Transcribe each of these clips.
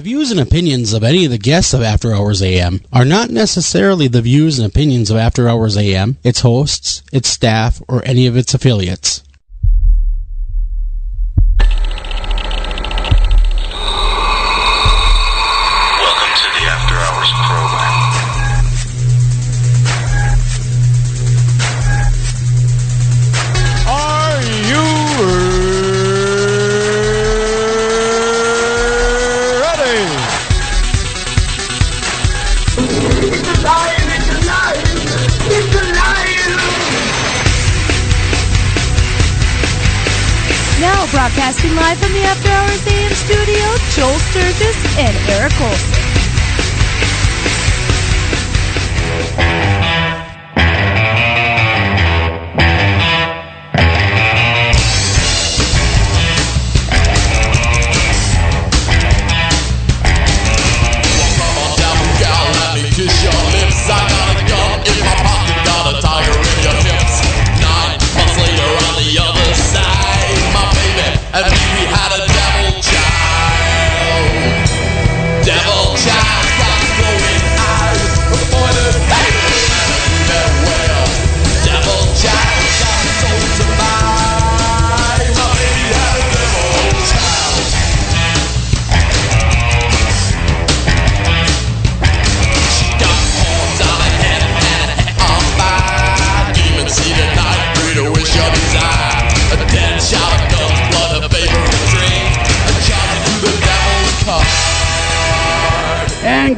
The views and opinions of any of the guests of After Hours AM are not necessarily the views and opinions of After Hours AM, its hosts, its staff, or any of its affiliates. Live from the After Hours AM studio, Joel Sturgis and Eric Olsen.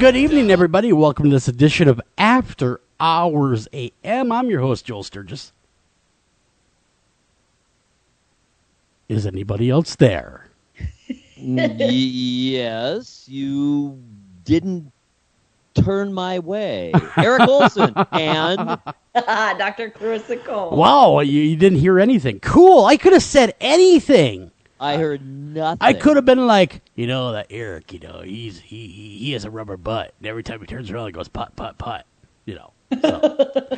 Good evening, everybody. Welcome to this edition of After Hours AM. I'm your host, Joel Sturgis. Is anybody else there? yes, you didn't turn my way. Eric Olsen and Dr. Clarissa Cole. Wow, you, you didn't hear anything. Cool. I could have said anything. I heard nothing. I could have been like, you know, that Eric, you know, he's he he, he has a rubber butt, and every time he turns around, he goes putt putt putt. You know. So.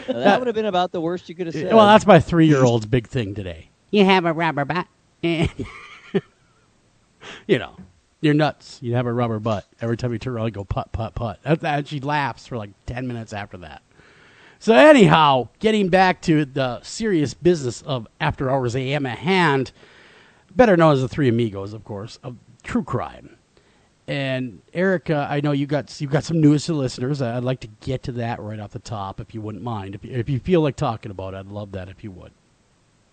That would have been about the worst you could have said. well, that's my three-year-old's big thing today. You have a rubber butt. you know, you're nuts. You have a rubber butt. Every time you turn around, you go putt putt putt. That, that, she laughs for like ten minutes after that. So anyhow, getting back to the serious business of After Hours AM at hand, better known as the Three Amigos, of course, of true crime. And Erica, I know you got you got some news to listeners. I'd like to get to that right off the top, if you wouldn't mind. If you, if you feel like talking about it, I'd love that if you would.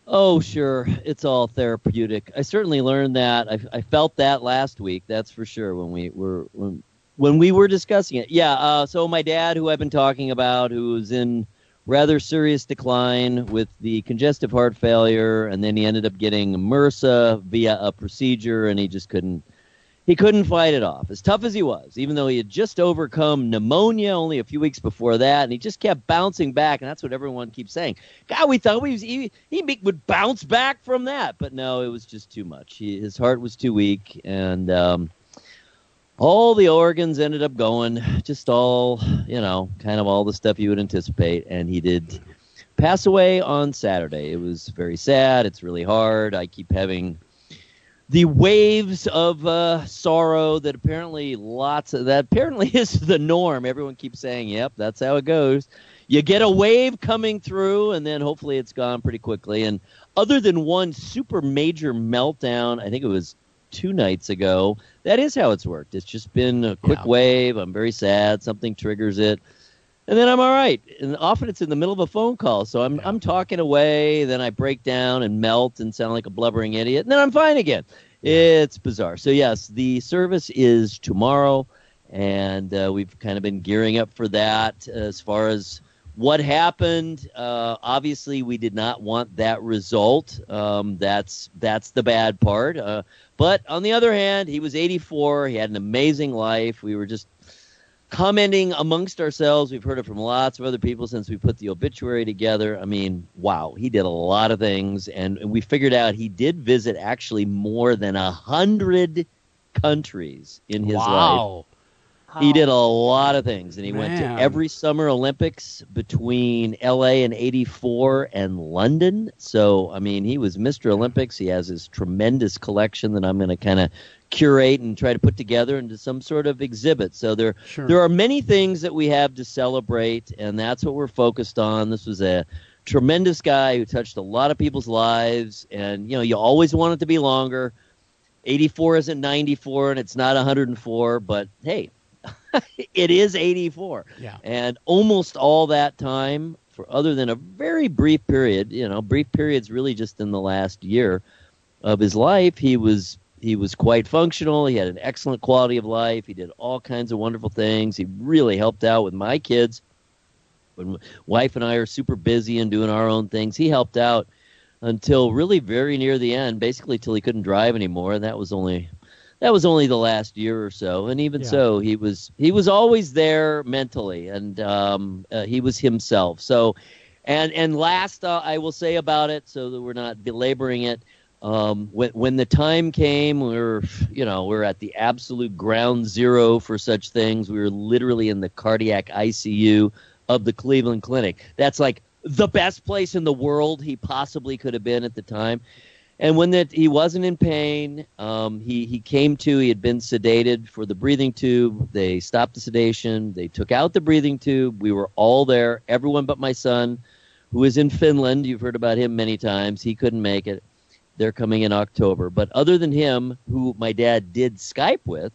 Oh, sure. It's all therapeutic. I certainly learned that. I, I felt that last week. That's for sure. When we were when when we were discussing it. Yeah. Uh, so my dad, who I've been talking about, who was in rather serious decline with the congestive heart failure, and then he ended up getting MRSA via a procedure, and he just couldn't. He couldn't fight it off. As tough as he was, even though he had just overcome pneumonia only a few weeks before that, and he just kept bouncing back, and that's what everyone keeps saying. God, we thought we was, he, he would bounce back from that, but no, it was just too much. He, his heart was too weak, and um, all the organs ended up going, just all, you know, kind of all the stuff you would anticipate, and he did pass away on Saturday. It was very sad. It's really hard. I keep having the waves of uh, sorrow that apparently lots of that apparently is the norm. Everyone keeps saying, "Yep, that's how it goes." You get a wave coming through, and then hopefully it's gone pretty quickly. And other than one super major meltdown, I think it was two nights ago. That is how it's worked. It's just been a quick Yeah. wave. I'm very sad. Something triggers it. And then I'm all right. And often it's in the middle of a phone call. So I'm, I'm talking away. Then I break down and melt and sound like a blubbering idiot. And then I'm fine again. It's bizarre. So, yes, the service is tomorrow. And uh, we've kind of been gearing up for that as far as what happened. Uh, obviously, we did not want that result. Um, that's that's the bad part. Uh, but on the other hand, he was 84. He had an amazing life. We were just commenting amongst ourselves. We've heard it from lots of other people since we put the obituary together. I mean, wow, he did a lot of things, and we figured out he did visit actually more than a hundred countries in his life. Wow. He did a oh, lot of things, and he went to every Summer Olympics between L.A. and '84 and London. So, I mean, he was Mr. Olympics. He has his tremendous collection that I'm going to kind of curate and try to put together into some sort of exhibit. So there Sure. there are many things that we have to celebrate, and that's what we're focused on. This was a tremendous guy who touched a lot of people's lives, and you know you always want it to be longer. 84 isn't 94 and it's not 104, but hey, it is 84. Yeah. And almost all that time, for other than a very brief period, you know, brief periods really just in the last year of his life, he was he was quite functional. He had an excellent quality of life. He did all kinds of wonderful things. He really helped out with my kids. When my wife and I are super busy and doing our own things, he helped out until really very near the end, basically till he couldn't drive anymore. And that was only that was only the last year or so. And even Yeah. so, he was he was always there mentally, and um, uh, he was himself. So, and and last uh, I will say about it, so that we're not belaboring it. Um, when when the time came, we were you know we're at the absolute ground zero for such things. We were literally in the cardiac ICU of the Cleveland Clinic. That's like the best place in the world he possibly could have been at the time. And when that he wasn't in pain, um, he he came to. He had been sedated for the breathing tube. They stopped the sedation. They took out the breathing tube. We were all there, everyone but my son, who is in Finland. You've heard about him many times. He couldn't make it. They're coming in October. But other than him, who my dad did Skype with,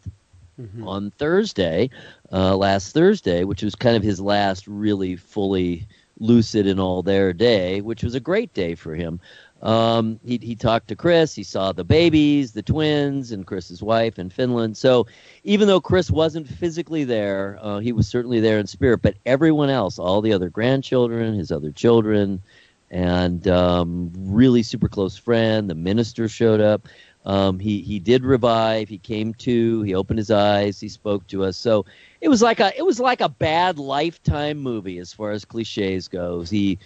Mhm. on Thursday, uh, last Thursday, which was kind of his last really fully lucid and all there day, which was a great day for him. Um, he, he talked to Chris. He saw the babies, the twins, and Chris's wife in Finland. So even though Chris wasn't physically there, uh, he was certainly there in spirit. But everyone else, all the other grandchildren, his other children, and um, really super close friend, the minister showed up. Um, he he did revive. He came to. He opened his eyes. He spoke to us. So it was like a it was like a bad lifetime movie as far as cliches goes. He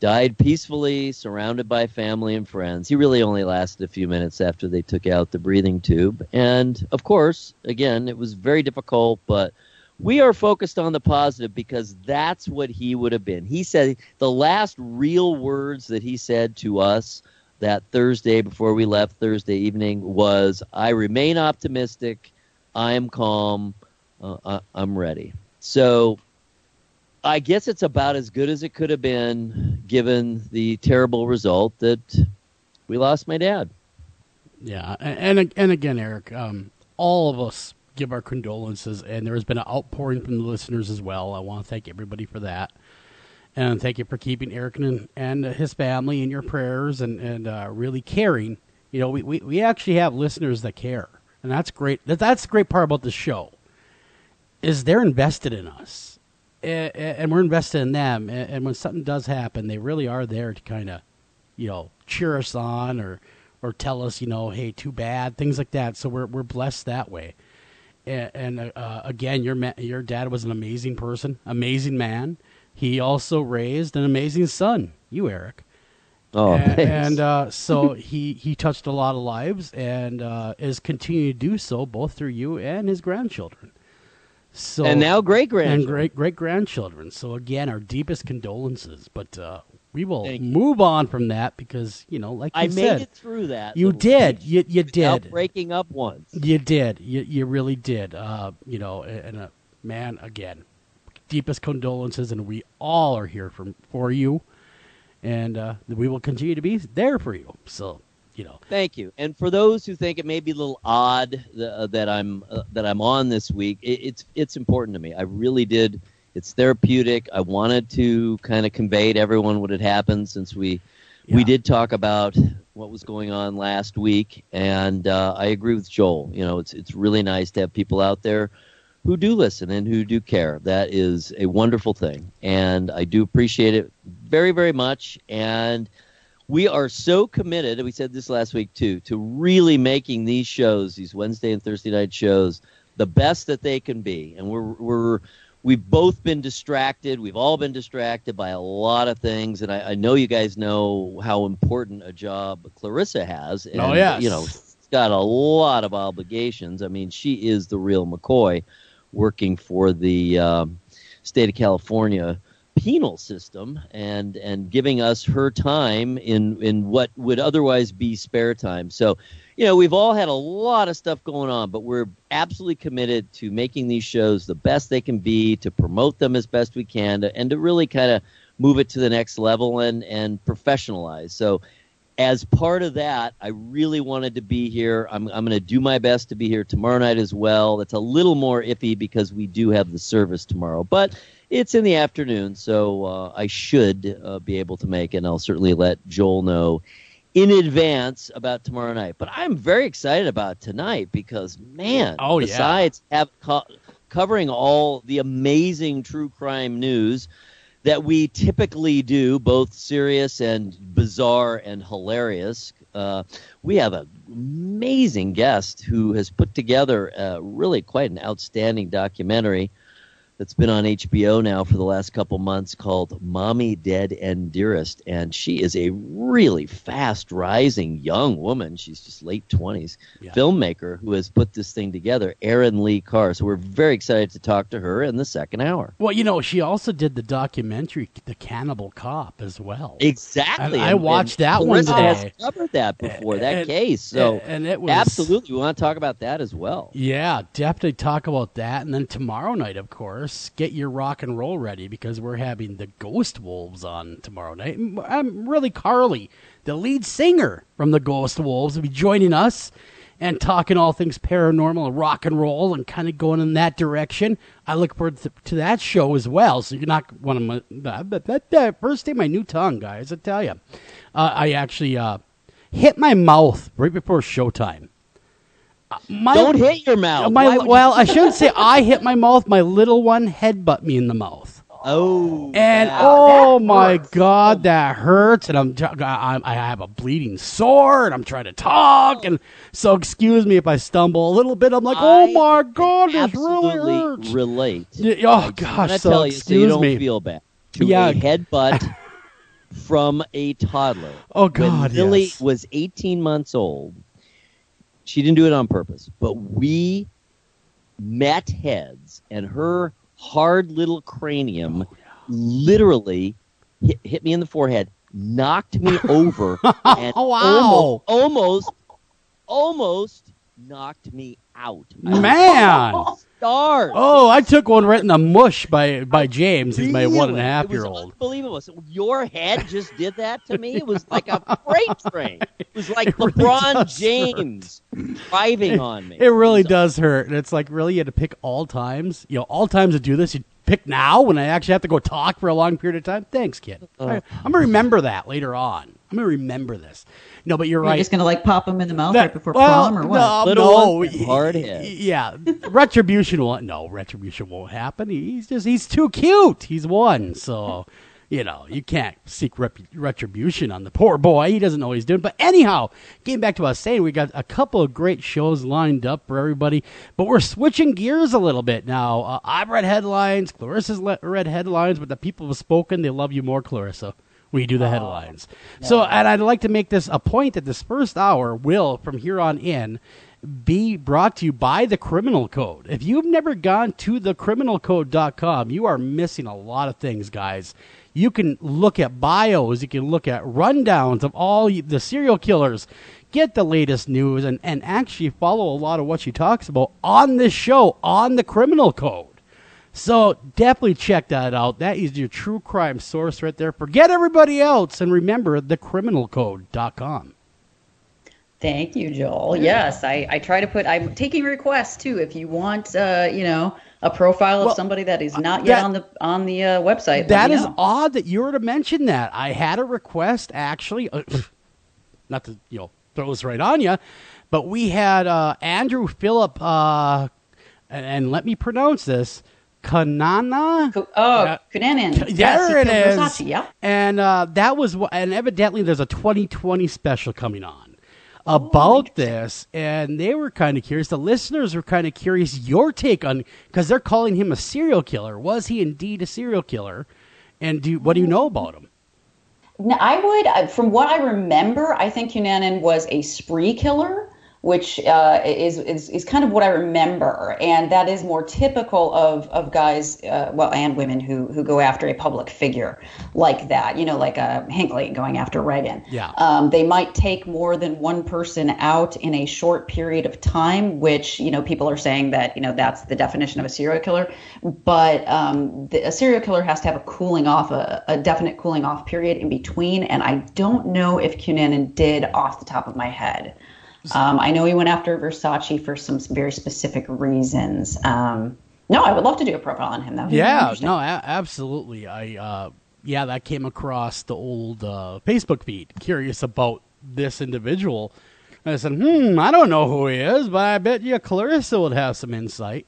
died peacefully, surrounded by family and friends. He really only lasted a few minutes after they took out the breathing tube. And of course, again, it was very difficult, but we are focused on the positive because that's what he would have been. He said the last real words that he said to us that Thursday before we left Thursday evening was, I remain optimistic. I am calm. Uh, I, I'm ready. So I guess it's about as good as it could have been given the terrible result that we lost my dad. Yeah, and and, again, Eric, um, all of us give our condolences, and there has been an outpouring from the listeners as well. I want to thank everybody for that, and thank you for keeping Eric and, and his family in your prayers and and uh, really caring. You know, we, we we actually have listeners that care, and that's great. That, that's the great part about the show is they're invested in us, and, and we're invested in them. And, and when something does happen, they really are there to kind of, you know, cheer us on or or tell us, you know, hey, too bad, things like that. So we're we're blessed that way. And, and uh, again, your ma- your dad was an amazing person, amazing man. He also raised an amazing son, you Eric. Oh, and, and uh, so he he touched a lot of lives and uh, is continuing to do so both through you and his grandchildren. So and now great grand and great great grandchildren. So again, our deepest condolences. But uh, we will Thank you. move on from that because you know, like you I said, made it through that. you did. You you did. breaking up once. You did. You you really did. Uh, you know, and uh, man, again, deepest condolences, and we all are here for for you, and uh, we will continue to be there for you. So you know, Thank you. And for those who think it may be a little odd uh, that I'm uh, that I'm on this week, it, it's it's important to me. I really did. It's therapeutic. I wanted to kind of convey to everyone what had happened since we Yeah. we did talk about what was going on last week, and uh, I agree with Joel. You know, it's it's really nice to have people out there who do listen and who do care. That is a wonderful thing, and I do appreciate it very very much. And we are so committed, and we said this last week too, to really making these shows, these Wednesday and Thursday night shows, the best that they can be. And we're we're we've both been distracted. We've all been distracted by a lot of things, and I, I know you guys know how important a job Clarissa has. And, Oh, yes. you know, she's got a lot of obligations. I mean, she is the real McCoy, working for the um, state of California penal system and and giving us her time in in what would otherwise be spare time. So you know, we've all had a lot of stuff going on, but we're absolutely committed to making these shows the best they can be, to promote them as best we can, to, and to really kind of move it to the next level and and professionalize. So, as part of that, I really wanted to be here. I'm I'm going to do my best to be here tomorrow night as well. That's a little more iffy because we do have the service tomorrow, but it's in the afternoon, so uh, I should uh, be able to make it. And I'll certainly let Joel know in advance about tomorrow night. But I'm very excited about tonight because, man, Oh, yeah. besides have co- covering all the amazing true crime news that we typically do, both serious and bizarre and hilarious. Uh, we have an amazing guest who has put together uh, really quite an outstanding documentary that's been on HBO now for the last couple months called Mommy Dead and Dearest. And she is a really fast rising young woman. She's just late 20s Yeah. filmmaker who has put this thing together, Erin Lee Carr. So we're very excited to talk to her in the second hour. Well, you know, she also did the documentary, The Cannibal Cop, as well. Exactly. And I watched that one Clarissa has covered that before, that And- case. So and it was absolutely, we want to talk about that as well. Yeah, definitely talk about that. And then tomorrow night, of course, get your rock and roll ready because we're having the Ghost Wolves on tomorrow night. I'm really Carly, the lead singer from the Ghost Wolves, will be joining us and talking all things paranormal and rock and roll and kind of going in that direction. I look forward to, that show as well. So you're not one of my that, that first day my new tongue, guys. I tell you, uh, I actually uh, hit my mouth right before showtime. My, Don't hit your mouth. my, well, I shouldn't say I hit my mouth. My little one headbutt me in the mouth, oh, and wow. oh my god, that hurts! And I'm, I have a bleeding sore, and I'm trying to talk, and so excuse me if I stumble a little bit. I'm like, oh my god, this really hurts. relate. Yeah, oh I gosh, so tell you so you don't me. feel bad. To Yeah. a headbutt from a toddler. Oh god, when Lily yes. was 18 months old, she didn't do it on purpose, but we met heads, and her hard little cranium Oh, literally hit, hit me in the forehead, knocked me over, and Oh, wow. almost, almost, almost knocked me out. Man. Stars. Oh, I took one right in the mush by by James. He's my one and a Really? half year old. Unbelievable. So your head just did that to me. It was like a freight train. It was like It LeBron does James driving on me. It really was does hurt. And it's like, really, you had to pick all times? You know, all times to do this, you pick now when I actually have to go talk for a long period of time? Thanks, kid. Uh. I, I'm going to remember that later on. I'm going to remember this. No, but you're You're right. just gonna like pop them in the mouth That- right before well, prom or what? No, Little no, ones have hard y- heads. Yeah, retribution won't. No, retribution won't happen. He's just he's too cute. He's one, so you know you can't seek rep- retribution on the poor boy. He doesn't know what he's doing. But anyhow, getting back to what I was saying, we got a couple of great shows lined up for everybody, but we're switching gears a little bit now. Uh, I've read headlines. Clarissa's le- read headlines, but the people have spoken. They love you more, Clarissa. We do the oh. headlines. So, and I'd like to make this a point that this first hour will, from here on in, be brought to you by the Criminal Code. If you've never gone to thecriminalcode.com, you are missing a lot of things, guys. You can look at bios, you can look at rundowns of all the serial killers, get the latest news, and, and actually follow a lot of what she talks about on this show on the Criminal Code. So definitely check that out. That is your true crime source right there. Forget everybody else and remember thecriminalcode.com. Thank you, Joel. Yes, I, I try to put. I'm taking requests too. If you want, uh, you know, a profile of Well, somebody that is not yet that- on the on the uh, website. That is know. odd that you were to mention that. I had a request actually, uh, not to you know throw this right on you, but we had uh, Andrew Phillip, uh, and, and let me pronounce this, Kanana. Oh, Yeah. Cunanan. There yes, it. Versace, Yeah. And uh, that was, and evidently there's a 2020 special coming on about this, and they were kind of curious. The listeners were kind of curious your take on because they're calling him a serial killer. Was he indeed a serial killer? And do what do you know about him? No, I would, uh, from what I remember, I think Cunanan was a spree killer. Which uh, is, is is kind of what I remember, and that is more typical of of guys, uh, well, and women who who go after a public figure like that. You know, like a Hinckley going after Reagan. Yeah. Um, they might take more than one person out in a short period of time, which you know people are saying that you know that's the definition of a serial killer. But um, the, a serial killer has to have a cooling off, a, a definite cooling off period in between, and I don't know if Cunanan did off the top of my head. Um, I know he went after Versace for some very specific reasons. Um, no, I would love to do a profile on him. Would Yeah, no, a- absolutely. I uh, yeah, that came across the old uh, Facebook feed. Curious about this individual. And I said, hmm, I don't know who he is, but I bet you Clarissa would have some insight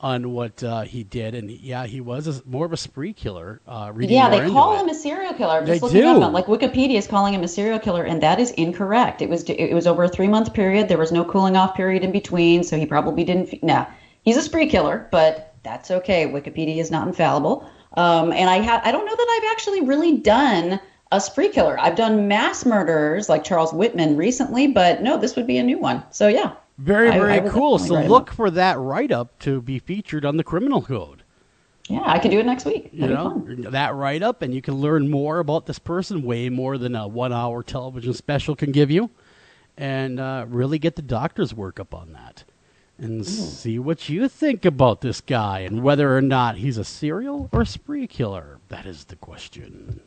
on what uh, he did. And yeah, he was a, more of a spree killer. Uh, reading Yeah, they call it. him a serial killer. I'm They just looking do. up, like Wikipedia is calling him a serial killer, and that is incorrect. It was it was over a three month period. There was no cooling off period in between, so he probably didn't. Nah, he's a spree killer, but that's okay. Wikipedia is not infallible. Um, and I ha- I don't know that I've actually really done a spree killer. I've done mass murders like Charles Whitman recently, but no, this would be a new one. So yeah, Very, very I would cool. So look for that write up to be featured on the Criminal Code. yeah, I could do it next week. You That'd know that write up, and you can learn more about this person, way more than a one hour television special can give you, and uh, really get the doctor's work up on that, and see what you think about this guy and whether or not he's a serial or a spree killer. That is the question.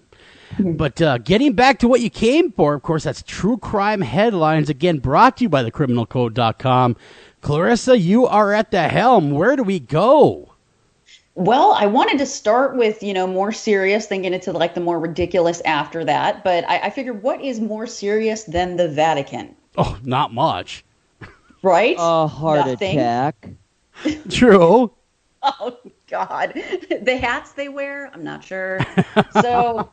But uh, getting back to what you came for, of course, that's true crime headlines. Again, brought to you by thecriminalcode.com. Clarissa, you are at the helm. Where do we go? Well, I wanted to start with, you know, more serious, then get into like the more ridiculous after that. But I, I figured what is more serious than the Vatican, Oh, not much. right? A heart Nothing. attack. True. Oh, God. The hats they wear, I'm not sure. So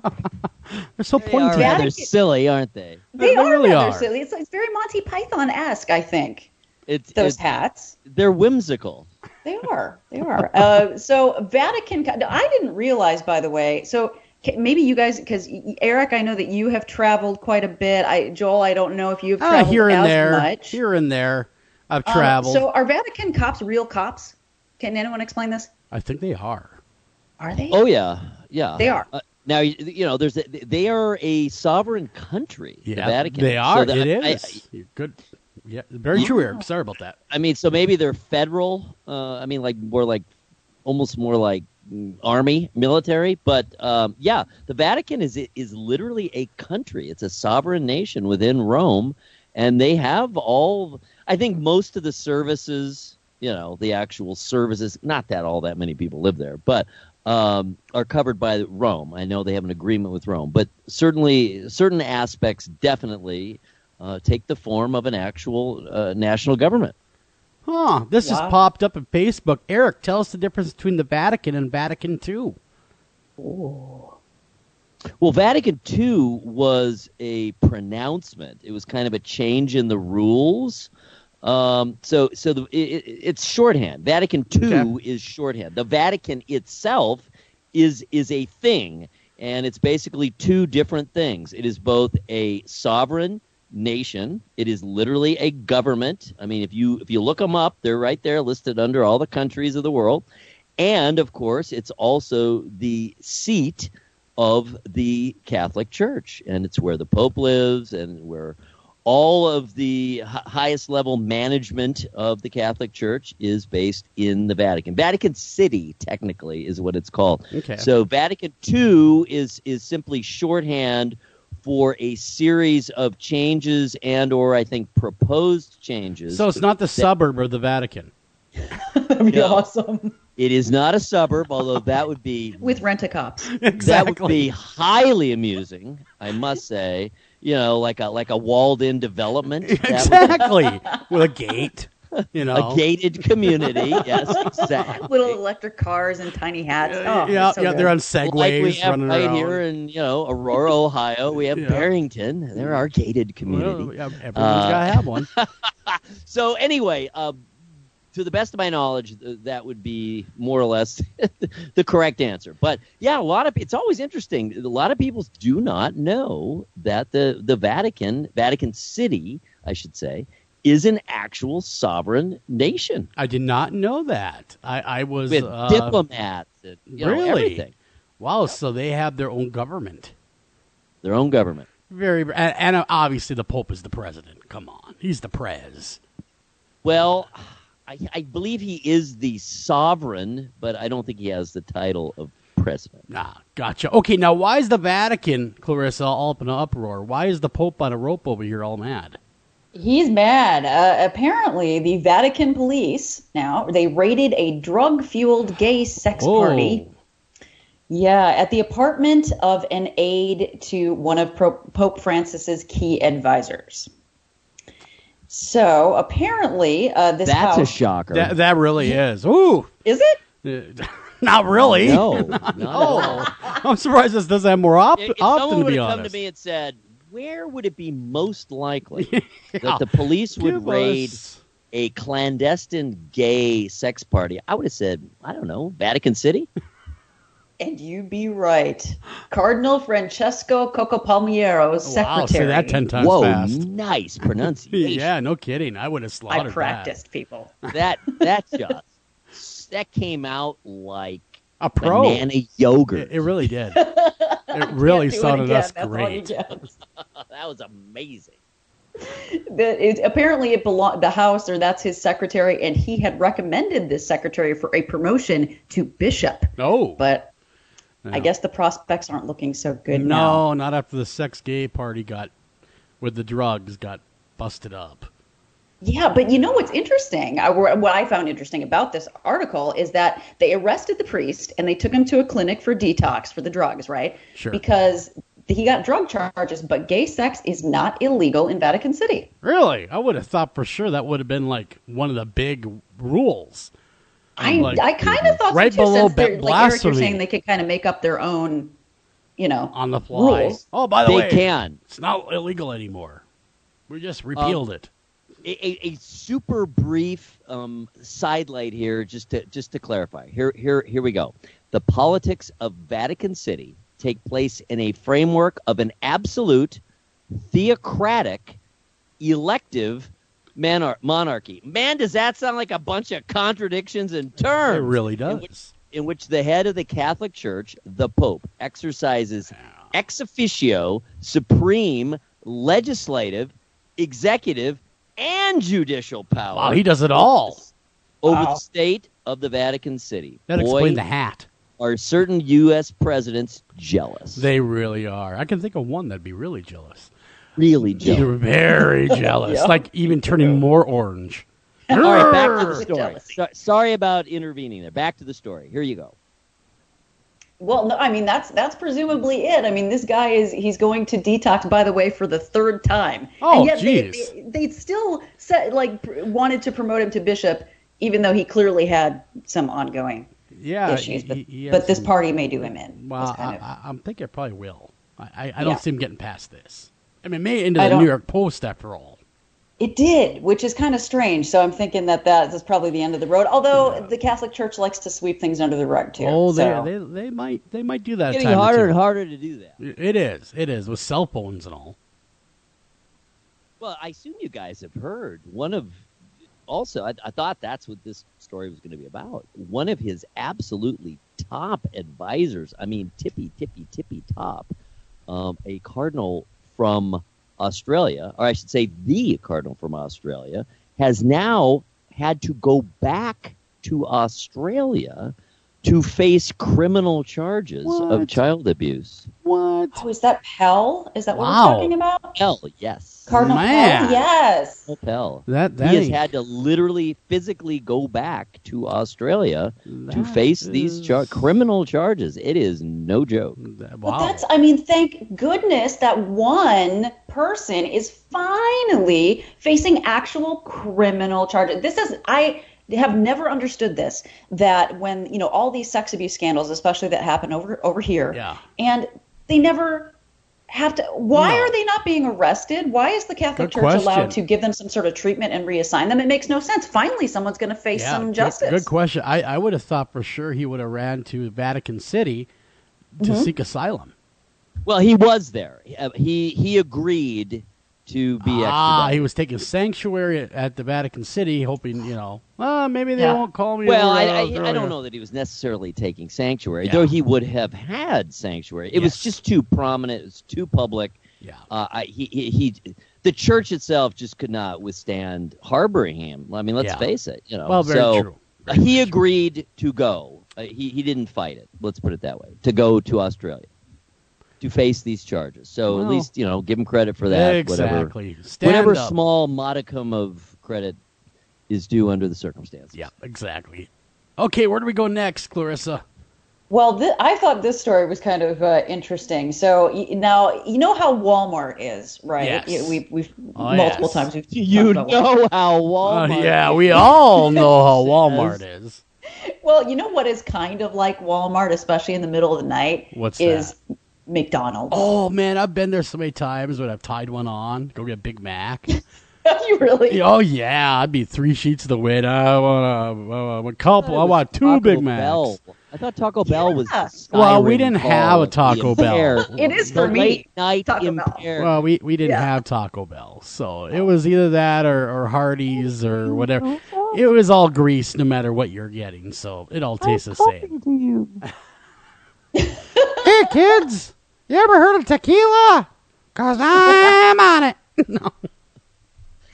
They're so pointy. They are pointy. rather Vatican- silly, aren't they? they, They are really rather are. silly. It's, it's very Monty Python esque, I think, It's, those it's hats. they're whimsical. They are. They are. uh, so Vatican. I didn't realize, by the way. So maybe you guys, because Eric, I know that you have traveled quite a bit. I Joel, I don't know if you've Ah, traveled here and as there. much. Here and there. I've Um, traveled. so are Vatican cops real cops? Can anyone explain this? I think they are. Are they? Oh yeah, yeah. They are. Uh, now you you know there's a, they are a sovereign country. the Yeah, Vatican. they So are. that- it I- is. You're good. Yeah, very true, Eric. Sorry about that. I mean, so maybe they're federal. Uh, I mean, like more like almost more like mm, army, military. But um, yeah, the Vatican is is literally a country. It's a sovereign nation within Rome, and they have all. I think most of the services, you know, the actual services. Not that all that many people live there, but. Um, are covered by Rome. I know they have an agreement with Rome, but certainly certain aspects definitely uh, take the form of an actual uh, national government. Huh. This just Wow. popped up on Facebook. Eric, tell us the difference between the Vatican and Vatican II. Well, Vatican II was a pronouncement. It was kind of a change in the rules. Um, so, so the, it, it- it's shorthand. Vatican II Okay. is shorthand. The Vatican itself is is a thing, and it's basically two different things. It is both a sovereign nation. It is literally a government. I mean, if you if you look them up, they're right there listed under all the countries of the world. And of course, it's also the seat of the Catholic Church, and it's where the Pope lives, and where all of the hi- highest level management of the Catholic Church is based in the Vatican. Vatican City, technically, is what it's called. Okay. So Vatican II is is simply shorthand for a series of changes and or I think proposed changes. So it's not the suburb of the Vatican. That'd be Yeah. awesome. it is not a suburb, although that would be With rent a cops. Exactly. that would be highly amusing, I must say. You know, like a like a walled in development. Exactly. With a gate. You know. a gated community. yes, exactly. Little electric cars and tiny hats. Oh, yeah, so yeah, good. they're on segways like we have running right around. here in you know Aurora, Ohio, we have Yeah. Barrington. They're our gated community. Well, yeah, everyone's Uh, got to have one. So anyway, um, to the best of my knowledge, th- that would be more or less the correct answer. But yeah, a lot of it's always interesting. A lot of people do not know that the the Vatican, Vatican City, I should say, is an actual sovereign nation I did not know that. I, I was with uh, diplomats and you know, really? everything. Wow, so they have their own government. Their own government. Very, and, and obviously the Pope is the president. Come on, he's the prez. Well, I, I believe he is the sovereign, but I don't think he has the title of president. Ah, gotcha. Okay, now why is the Vatican, Clarissa, all up in an uproar? Why is the Pope on a rope over here, all mad? He's mad. Uh, apparently, the Vatican police now they raided a drug-fueled gay sex Oh. party. Yeah, at the apartment of an aide to one of Pro- Pope Francis's key advisors. So apparently, uh, this That's a shocker. That that really is. Ooh, is it? Uh, not really. no, not at all. Oh, I'm surprised this doesn't have more op- If, if often. someone would have come honest, to me and said, "Where would it be most likely Yeah. that the police would Give raid us- a clandestine gay sex party?" I would have said, "I don't know, Vatican City." And you be right. Cardinal Francesco Coccopalmerio's oh, Wow, say that ten times Whoa, fast. nice pronunciation. Yeah, no kidding. I would have slaughtered I practiced, people. that that just that came out like. A pro. banana yogurt. It, it really did. It really Can't do it sounded us That's all you great. that was amazing. that it, apparently it belonged the house or that's his secretary and he had recommended this secretary for a promotion to bishop No, but I guess the prospects aren't looking so good now no, not after the sex gay party got with the drugs got busted up. yeah but you know what's interesting I, what i found interesting about this article is that they arrested the priest and they took him to a clinic for detox for the drugs right Sure. because he got drug charges but gay sex is not illegal in vatican city Really, I would have thought for sure that would have been like one of the big rules. I Like, I kind of thought right so too. below Since they're, like Eric, you're saying they could kind of make up their own, you know, on the fly. Rules. Oh, by the They way, can. it's not illegal anymore. We just repealed it. a, a, a super brief um, sidelight here, just to just to clarify. Here, here, here we go. The politics of Vatican City take place in a framework of an absolute, theocratic, elective monar- monarchy. Man, does that sound like a bunch of contradictions in terms? It really In does. which, in which the head of the Catholic Church, the Pope, exercises ex officio supreme legislative, executive, and judicial power. Wow, he does it all. over Wow. the state of the Vatican City. That Boy, explained the hat. are certain U.S. presidents jealous? They really are. I can think of one that'd be really jealous. Really jealous. They're very jealous. Like even turning more orange. All right, back to the story. So- sorry about intervening there. Back to the story. Here you go. well, no, I mean that's that's presumably it. I mean, this guy is he's going to detox, by the way, for the third time. Oh, and yet they, they, they still said like wanted to promote him to bishop, even though he clearly had some ongoing Yeah, issues. he- But, he- he but this some- party may do him in. Well, kind I, of- I, I'm thinking it probably will. I, I, I don't Yeah. see him getting past this. I mean, maybe into I the New York Post after all. It did, which is kind of strange. So I'm thinking that that is probably the end of the road. Although the Catholic Church likes to sweep things under the rug too. Oh, they, so. they they might they might do that. a Getting time harder and harder to do that. It is. It is with cell phones and all. Well, I assume you guys have heard one of. Also, I, I thought that's what this story was going to be about. One of his absolutely top advisors. I mean, tippy, tippy, tippy top. Um, a cardinal from Australia, or I should say, the cardinal from Australia, has now had to go back to Australia to face criminal charges What? of child abuse. What? Oh, is that Pell? Is that what Wow. we're talking about? Pell, yes. Cardinal Man. Pell? Yes. Pell. That that he has had to literally physically go back to Australia to that face these char- criminal charges. It is no joke. that- But that's, I mean, thank goodness that one person is finally facing actual criminal charges. This is, I have never understood this, that when, you know, all these sex abuse scandals, especially that happen over, over here, Yeah. and they never have to, why No. are they not being arrested? Why is the Catholic Good Church question. allowed to give them some sort of treatment and reassign them? It makes no sense. Finally, someone's going to face Yeah, some good- justice. Good, question. I, I would have thought for sure he would have ran to Vatican City to Mm-hmm. seek asylum. Well, he was there. He he agreed to be Ah, extradited. he was taking sanctuary at, at the Vatican City, hoping you know, well, maybe they Yeah. won't call me. Well, I, I, I don't know that he was necessarily taking sanctuary, Yeah. though he would have had sanctuary. It was just too prominent. It was too public. Yeah, Uh, I, he, he, he, the church itself just could not withstand harboring him. I mean, let's Yeah. face it. You know, well, very so true. uh, he agreed to go. Uh, he he didn't fight it. Let's put it that way. To go to Australia to face these charges. So Well, at least you know, give him credit for that. Whatever, exactly. Stand whatever up. small modicum of credit is due under the circumstances. Yeah, exactly. Okay, where do we go next, Clarissa? Well, th- I thought this story was kind of uh, interesting. So y- now you know how Walmart is, right? Yes. We, we've Oh, multiple yes. times we've You talked about Walmart. know how Uh, Walmart. yeah, is. we all know how Walmart is. Well, you know what is kind of like Walmart, especially in the middle of the night. What's is McDonald's? Oh man, I've been there so many times when I've tied one on. Go get a Big Mac. you really? oh yeah, I'd be three sheets of the wind. I want a, a, a couple. I, thought it want two Taco Big Macs. Bell. I thought Taco Bell was. Yeah. the Well, we didn't have a Taco Bell. impaired. It is The for me. late night Taco Bell. Well, we, we didn't Yeah. have Taco Bell, so it was either that or, or Hardee's or whatever. It was all grease, no matter what you're getting, so it all tastes the same. hey kids, you ever heard of tequila? Cause I'm on it. no.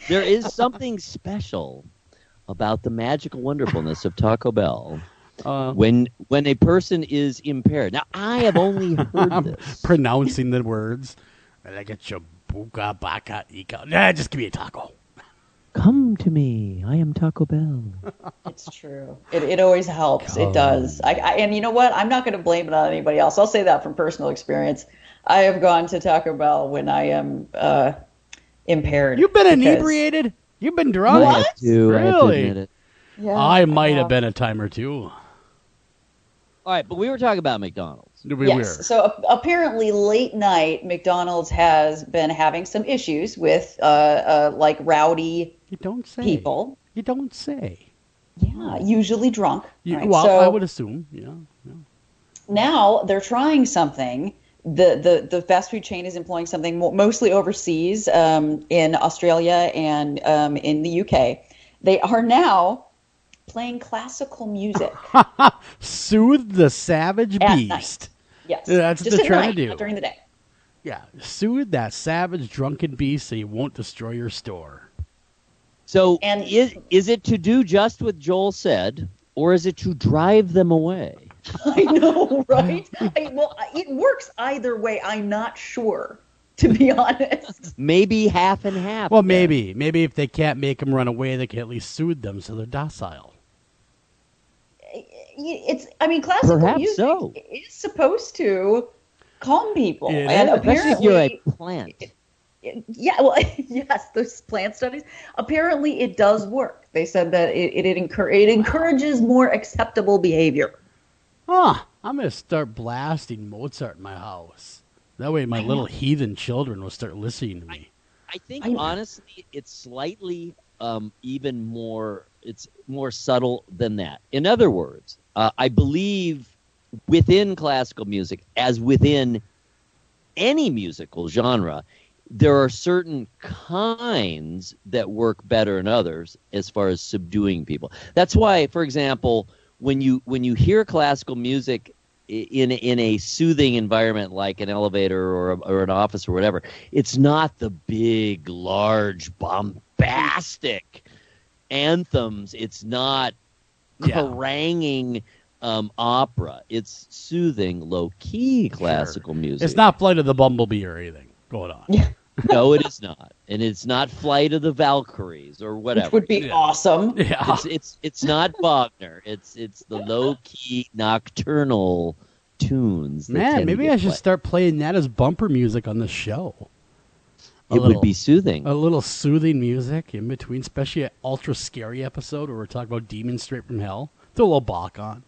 There is something special about the magical wonderfulness of Taco Bell Uh, when when a person is impaired. Now, I have only heard I'm this. pronouncing the words. I get your buka baka ika. Nah, just give me a taco. Come to me. I am Taco Bell. It's true. It, it always helps. It does. I, I, and you know what? I'm not going to blame it on anybody else. I'll say that from personal experience. I have gone to Taco Bell when I am uh, impaired. You've been because- inebriated. You've been drunk. I have to, I have Really? admit it. Yeah, I might know. have been a time or two. All right, but we were talking about McDonald's. We yes. were. So apparently, late night, McDonald's has been having some issues with uh, uh, like rowdy You don't say. people. You don't say. Yeah, usually drunk. You, right? well, so I would assume. Yeah. yeah. now they're trying something. The, the, the fast food chain is employing something mostly overseas um, in Australia and um, in the UK. They are now playing classical music. Soothe the savage At beast. night. Yes, That's what just they're trying to do. during the day. Yeah. Soothe that savage drunken beast so he won't destroy your store. So, And- is is it to do just what Joel said, or is it to drive them away? I know, right? I, well, it works either way. I'm not sure, to be honest. Maybe half and half. Well, then. maybe. Maybe if they can't make them run away, they can at least soothe them so they're docile. It's, I mean, classical Perhaps music so. is supposed to calm people, It and is. Especially if you're a apparently, plant. Yeah, well, yes, those plant studies. Apparently, it does work. They said that it it, it, encour- it encourages more acceptable behavior. Huh. I'm going to start blasting Mozart in my house. That way my little heathen children will start listening to me. I think I- honestly, it's slightly um, even more. It's more subtle than that. In other words, uh, I believe within classical music, as within any musical genre, there are certain kinds that work better than others as far as subduing people. That's why, for example, when you when you hear classical music in in a soothing environment like an elevator or a, or an office or whatever, it's not the big, large, bombastic anthems. It's not Yeah. haranguing um, opera. It's soothing, low key classical music. It's not Flight of the Bumblebee or anything going on. No, it is not, and it's not Flight of the Valkyries or whatever. Which would be Yeah. awesome. Yeah. It's it's it's not Wagner. It's it's the low key nocturnal tunes. Man, maybe I should played. start playing that as bumper music on the show. A It little- would be soothing. a little soothing music in between, especially an ultra scary episode where we're talking about demons straight from hell. Throw a little Bach on.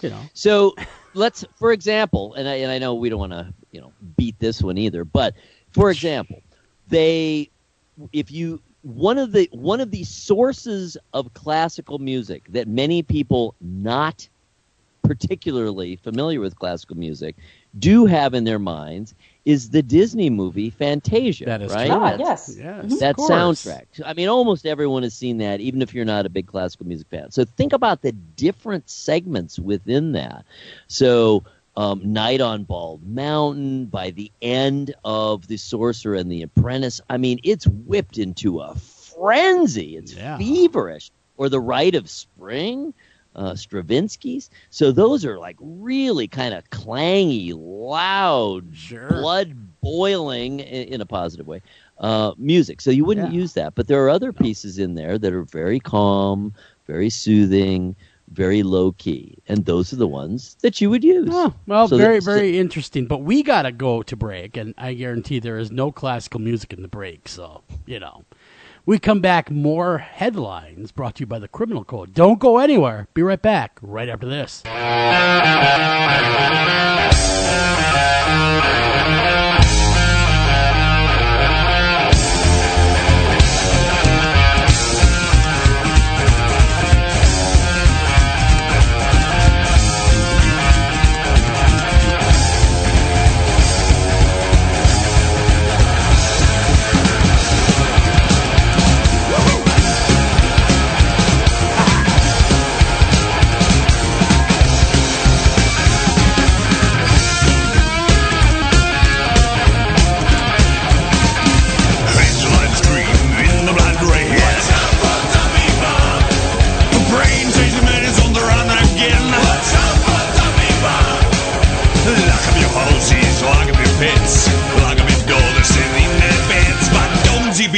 You know. So let's, for example, and I, and I know we don't want to, you know, beat this one either, but for example, they, if you one of the one of the sources of classical music that many people not particularly familiar with classical music do have in their minds is the Disney movie Fantasia. That is right? true. Ah, yes. Yes, that of soundtrack. I mean, almost everyone has seen that, even if you're not a big classical music fan. So think about the different segments within that. So, um, Night on Bald Mountain, by the end of The Sorcerer and the Apprentice, I mean, it's whipped into a frenzy. It's Yeah. feverish. Or The Rite of Spring. Uh, Stravinsky's. So those are like really kind of clangy, loud, Sure. blood boiling in, in a positive way uh, music. So you wouldn't Yeah. use that. But there are other pieces in there that are very calm, very soothing, very low key, and those are the ones that you would use. Oh, well, So very, that- so- very interesting. But we got to go to break, and I guarantee there is no classical music in the break. So, you know, we come back more headlines brought to you by the Criminal Code. Don't go anywhere. Be right back right after this.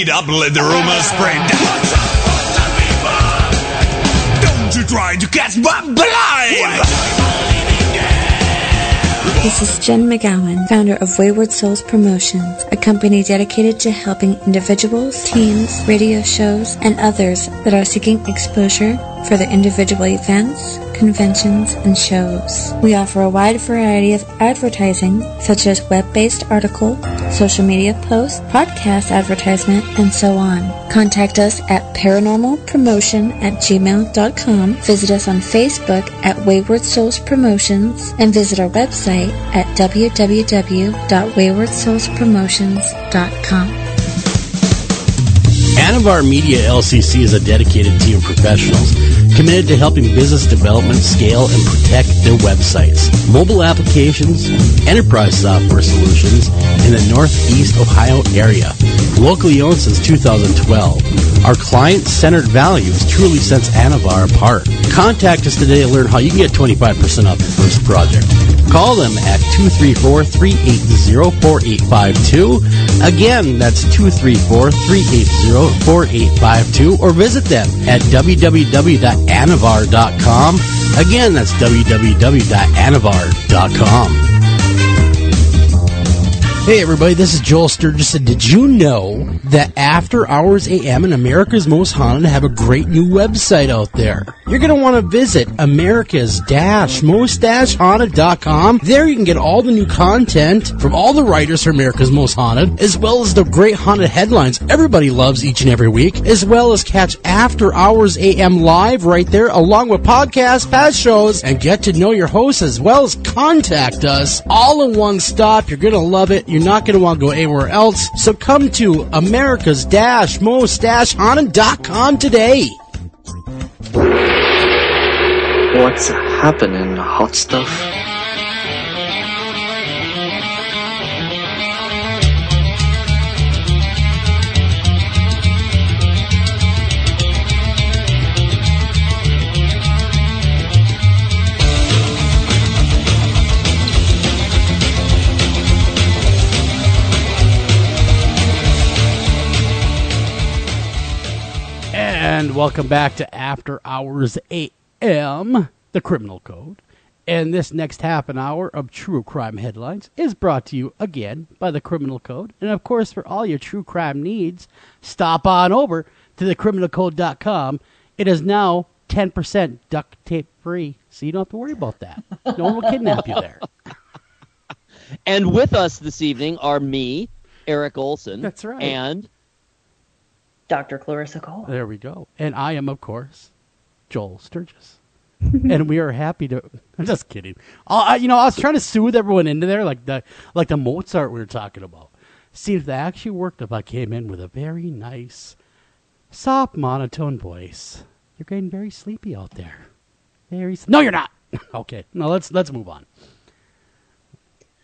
Up, let the rumors spread. Don't you try to catch my blind! This is Jen McGowan, founder of Wayward Souls Promotions, a company dedicated to helping individuals, teams, radio shows, and others that are seeking exposure for their individual events, conventions, and shows. We offer a wide variety of advertising, such as web-based article, social media posts, podcast advertisement, and so on. Contact us at paranormalpromotion at gmail.com, visit us on Facebook at Wayward Souls Promotions, and visit our website at www.waywardsoulspromotions.com. Anavar Media LCC is a dedicated team of professionals committed to helping business development scale and protect their websites, mobile applications, enterprise software solutions in the Northeast Ohio area. Locally owned since 2012, our client-centered values truly sets Anavar apart. Contact us today to learn how you can get 25% off your first project. Call them at 234-380-4852. Again, that's 234-380-4852 or visit them at www.anavar.com. Again, that's www.anavar.com. Hey everybody, this is Joel Sturgis, did you know that After Hours AM and America's Most Haunted have a great new website out there? You're going to want to visit America's-Most-Haunted.com. There you can get all the new content from all the writers for America's Most Haunted, as well as the great haunted headlines everybody loves each and every week, as well as catch After Hours AM live right there, along with podcasts, past shows, and get to know your hosts as well as contact us all in one stop. You're going to love it. You're not going to want to go anywhere else. So come to America's-Most-Haunted.com today. What's happening, hot stuff? And welcome back to After Hours AM, the Criminal Code. And this next half an hour of true crime headlines is brought to you again by the Criminal Code. And of course, for all your true crime needs, stop on over to thecriminalcode.com. It is now 10% duct tape free, so you don't have to worry about that. No one will kidnap you there. And with us this evening are me, Eric Olsen. That's right. And Dr. Clarissa Cole. There we go. And I am, of course, Joel Sturgis. and we are happy to I'm just kidding. Uh, I, you know, I was trying to soothe everyone into there, like the like the Mozart we were talking about. See if that actually worked. If I came in with a very nice, soft monotone voice, you're getting very sleepy out there. Very. s- No, you're not. okay, no, let's let's move on.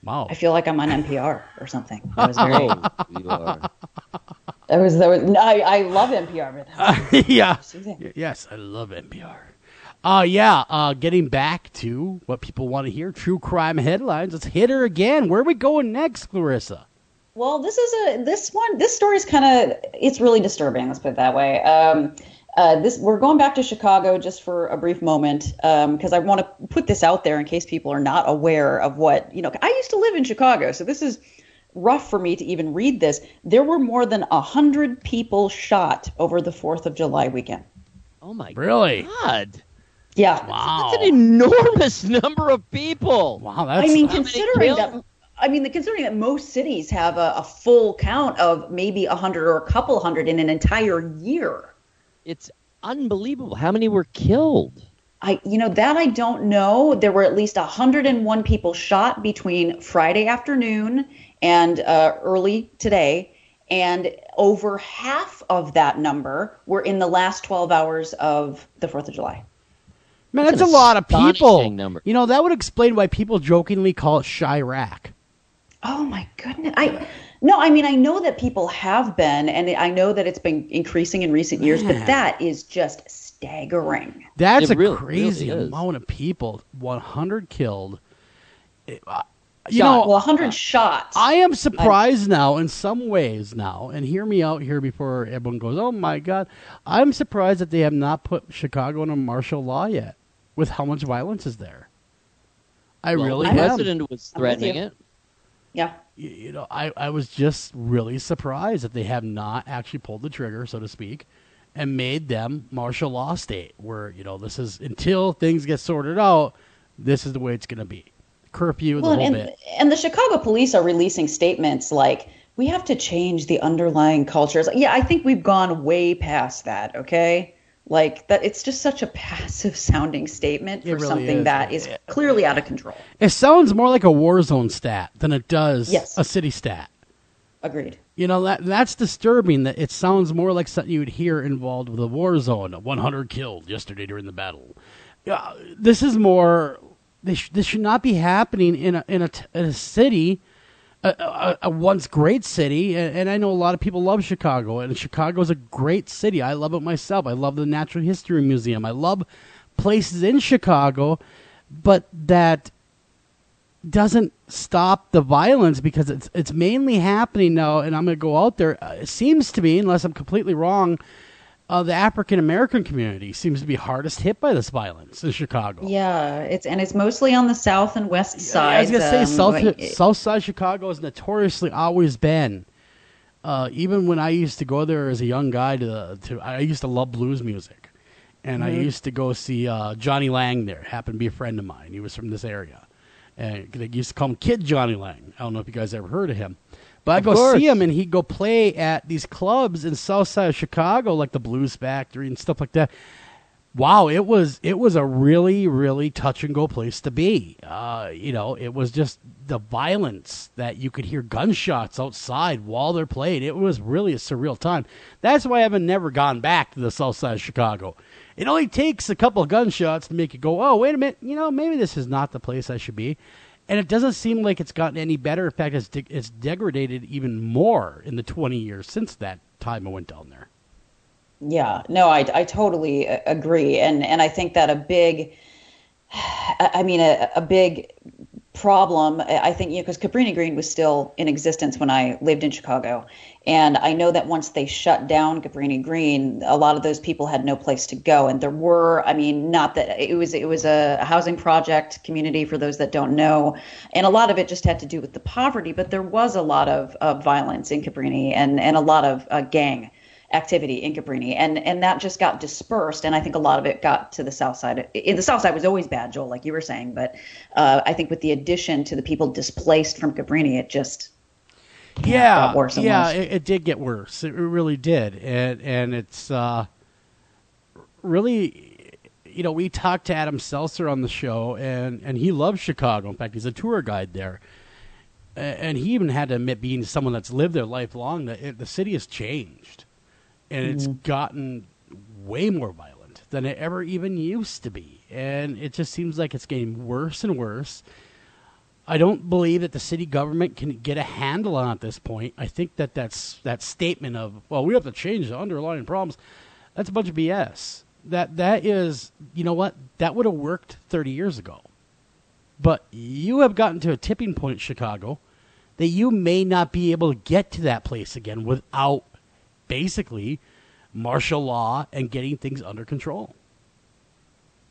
Wow. I feel like I'm on NPR or something. That was very. You are. That was that was. no, I I love NPR, but that was yeah. Yes, I love NPR. Uh yeah, uh getting back to what people want to hear, true crime headlines. Let's hit her again. Where are we going next, Clarissa? Well, this is a this one. This story is kind of it's really disturbing. Let's put it that way. Um, uh, this we're going back to Chicago just for a brief moment because I want to put this out there in case people are not aware of what you know. I used to live in Chicago, so this is rough for me to even read this. There were more than a hundred people shot over the Fourth of July weekend. Oh my Really? God. Yeah, Wow. That's an enormous number of people. Wow, that's I mean, considering that, I mean, the- considering that most cities have a, a full count of maybe a hundred or a couple hundred in an entire year. It's unbelievable. How many were killed? I, you know, that I don't know. There were at least 101 people shot between Friday afternoon and uh, early today, and over half of that number were in the last 12 hours of the Fourth of July. Man, That's that's, a lot of people. number. You know, that would explain why people jokingly call it Chiraq. Oh my goodness! I no, I mean I know that people have been, and I know that it's been increasing in recent years, but that is just staggering. That's It a really- crazy really amount of people. 100 killed. It- uh, you Shot. know, Well, 100 shots. I am surprised now in some ways now, and hear me out here before everyone goes, "Oh my God!" I'm surprised that they have not put Chicago under martial law yet, with how much violence is there. I Well, really the am. president was threatening it. yeah. Y- you know, I, I was just really surprised that they have not actually pulled the trigger, so to speak, and made them martial law state, where you know this is until things get sorted out, this is the way it's going to be. Curfew, Well, the whole and, bit. and the Chicago police are releasing statements like, we have to change the underlying cultures. Yeah, I think we've gone way past that, okay? Like that it's just such a passive sounding statement for really something is. that is clearly out of control. It sounds more like a war zone stat than it does Yes. a city stat. Agreed. You know that that's disturbing. That it sounds more like something you would hear involved with a war zone. 100 killed yesterday during the battle. Yeah, this is more. This sh- this should not be happening in a in a, in a city, a, a, a once great city. And, and I know a lot of people love Chicago, and Chicago is a great city. I love it myself. I love the Natural History Museum. I love places in Chicago, but that doesn't stop the violence because it's it's mainly happening now. And I'm going to go out there. Uh, it seems to me, unless I'm completely wrong, uh, the African American community seems to be hardest hit by this violence in Chicago. Yeah, it's and it's mostly on the south and west side. I was gonna say um, South like- South Side Chicago has notoriously always been. Uh, even when I used to go there as a young guy, to to I used to love blues music, and I used to go see uh, Jonny Lang there. Happened to be a friend of mine. He was from this area, and they used to call him Kid Jonny Lang. I don't know if you guys ever heard of him, but I go course. see him, and he'd go play at these clubs in South Side of Chicago, like the Blues Factory and stuff like that wow, it was it was a really really touch and go place to be. Uh, you know, it was just the violence that you could hear gunshots outside while they're playing. It was really a surreal time. That's why I haven't never gone back to the south side of Chicago. It only takes a couple of gunshots to make you go, "Oh, wait a minute, you know, maybe this is not the place I should be." And it doesn't seem like it's gotten any better. In fact, it's, de- it's degraded even more in the 20 years since that time I went down there. Yeah, no, I, I totally uh, agree, and and I think that a big, I I mean, a, a big problem. I think you know because Cabrini Green was still in existence when I lived in Chicago, and I know that once they shut down Cabrini Green, a lot of those people had no place to go, and there were, I mean, not that it was it was a housing project community for those that don't know, and a lot of it just had to do with the poverty, but there was a lot of, of violence in Cabrini and and a lot of uh, gang activity in Cabrini, and and that just got dispersed. And I think a lot of it got to the south side. In the south side was always bad, Joel, like you were saying, but uh, I think with the addition to the people displaced from Cabrini, it just yeah, got worse yeah. It, it did get worse. It really did, and and it's uh, really, you know, we talked to Adam Seltzer on the show, and, and he loves Chicago. In fact, he's a tour guide there. And he even had to admit, being someone that's lived there lifelong, that it, the city has changed. And it's mm-hmm. gotten way more violent than it ever even used to be. And it just seems like it's getting worse and worse. I don't believe that the city government can get a handle on it at this point. I think that that's that statement of well, we have to change the underlying problems. That's a bunch of BS. That that is, you know what? That would have worked 30 years ago. But you have gotten to a tipping point, Chicago, that you may not be able to get to that place again without basically martial law and getting things under control.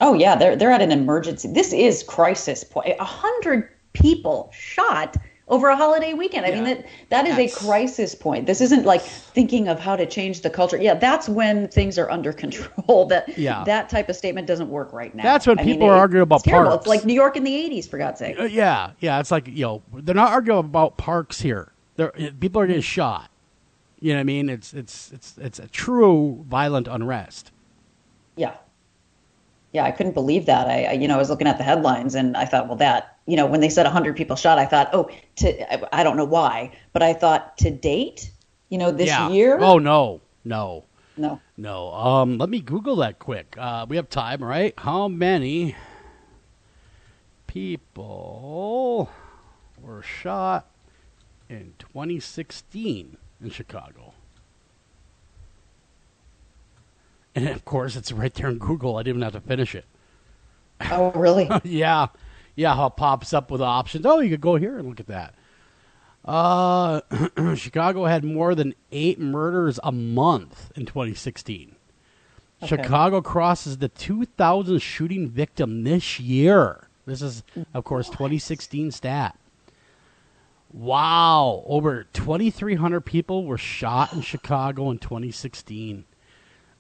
Oh yeah, they're they're at an emergency. This is crisis point. A hundred people shot over a holiday weekend. I mean that that is That's- a crisis point. This isn't like thinking of how to change the culture. Yeah, that's when things are under control. That Yeah. that type of statement doesn't work right now. That's when I mean, people are it- arguing about it's terrible. parks. It's like New York in the '80s, for God's sake. Uh, yeah, yeah. It's like you know they're not arguing about parks here. They're, people are getting shot. You know what I mean? It's it's it's it's a true violent unrest. Yeah. Yeah, I couldn't believe that. I, I, you know, I was looking at the headlines and I thought, well, that, you know, when they said 100 people shot, I thought, oh, to, I, I don't know why, but I thought to date, you know, this yeah. year, Oh no, no, no, no. Um, let me Google that quick. Uh, we have time, right? How many people were shot in 2016 in Chicago? And of course, it's right there in Google. I didn't even have to finish it. oh, really? yeah, yeah. How it pops up with options. Oh, you could go here and look at that. Uh, Chicago had more than eight murders a month in 2016. Okay. Chicago crosses the 2,000 shooting victim this year. This is, of course, 2016 stat. Wow, over 2,300 people were shot in Chicago in 2016.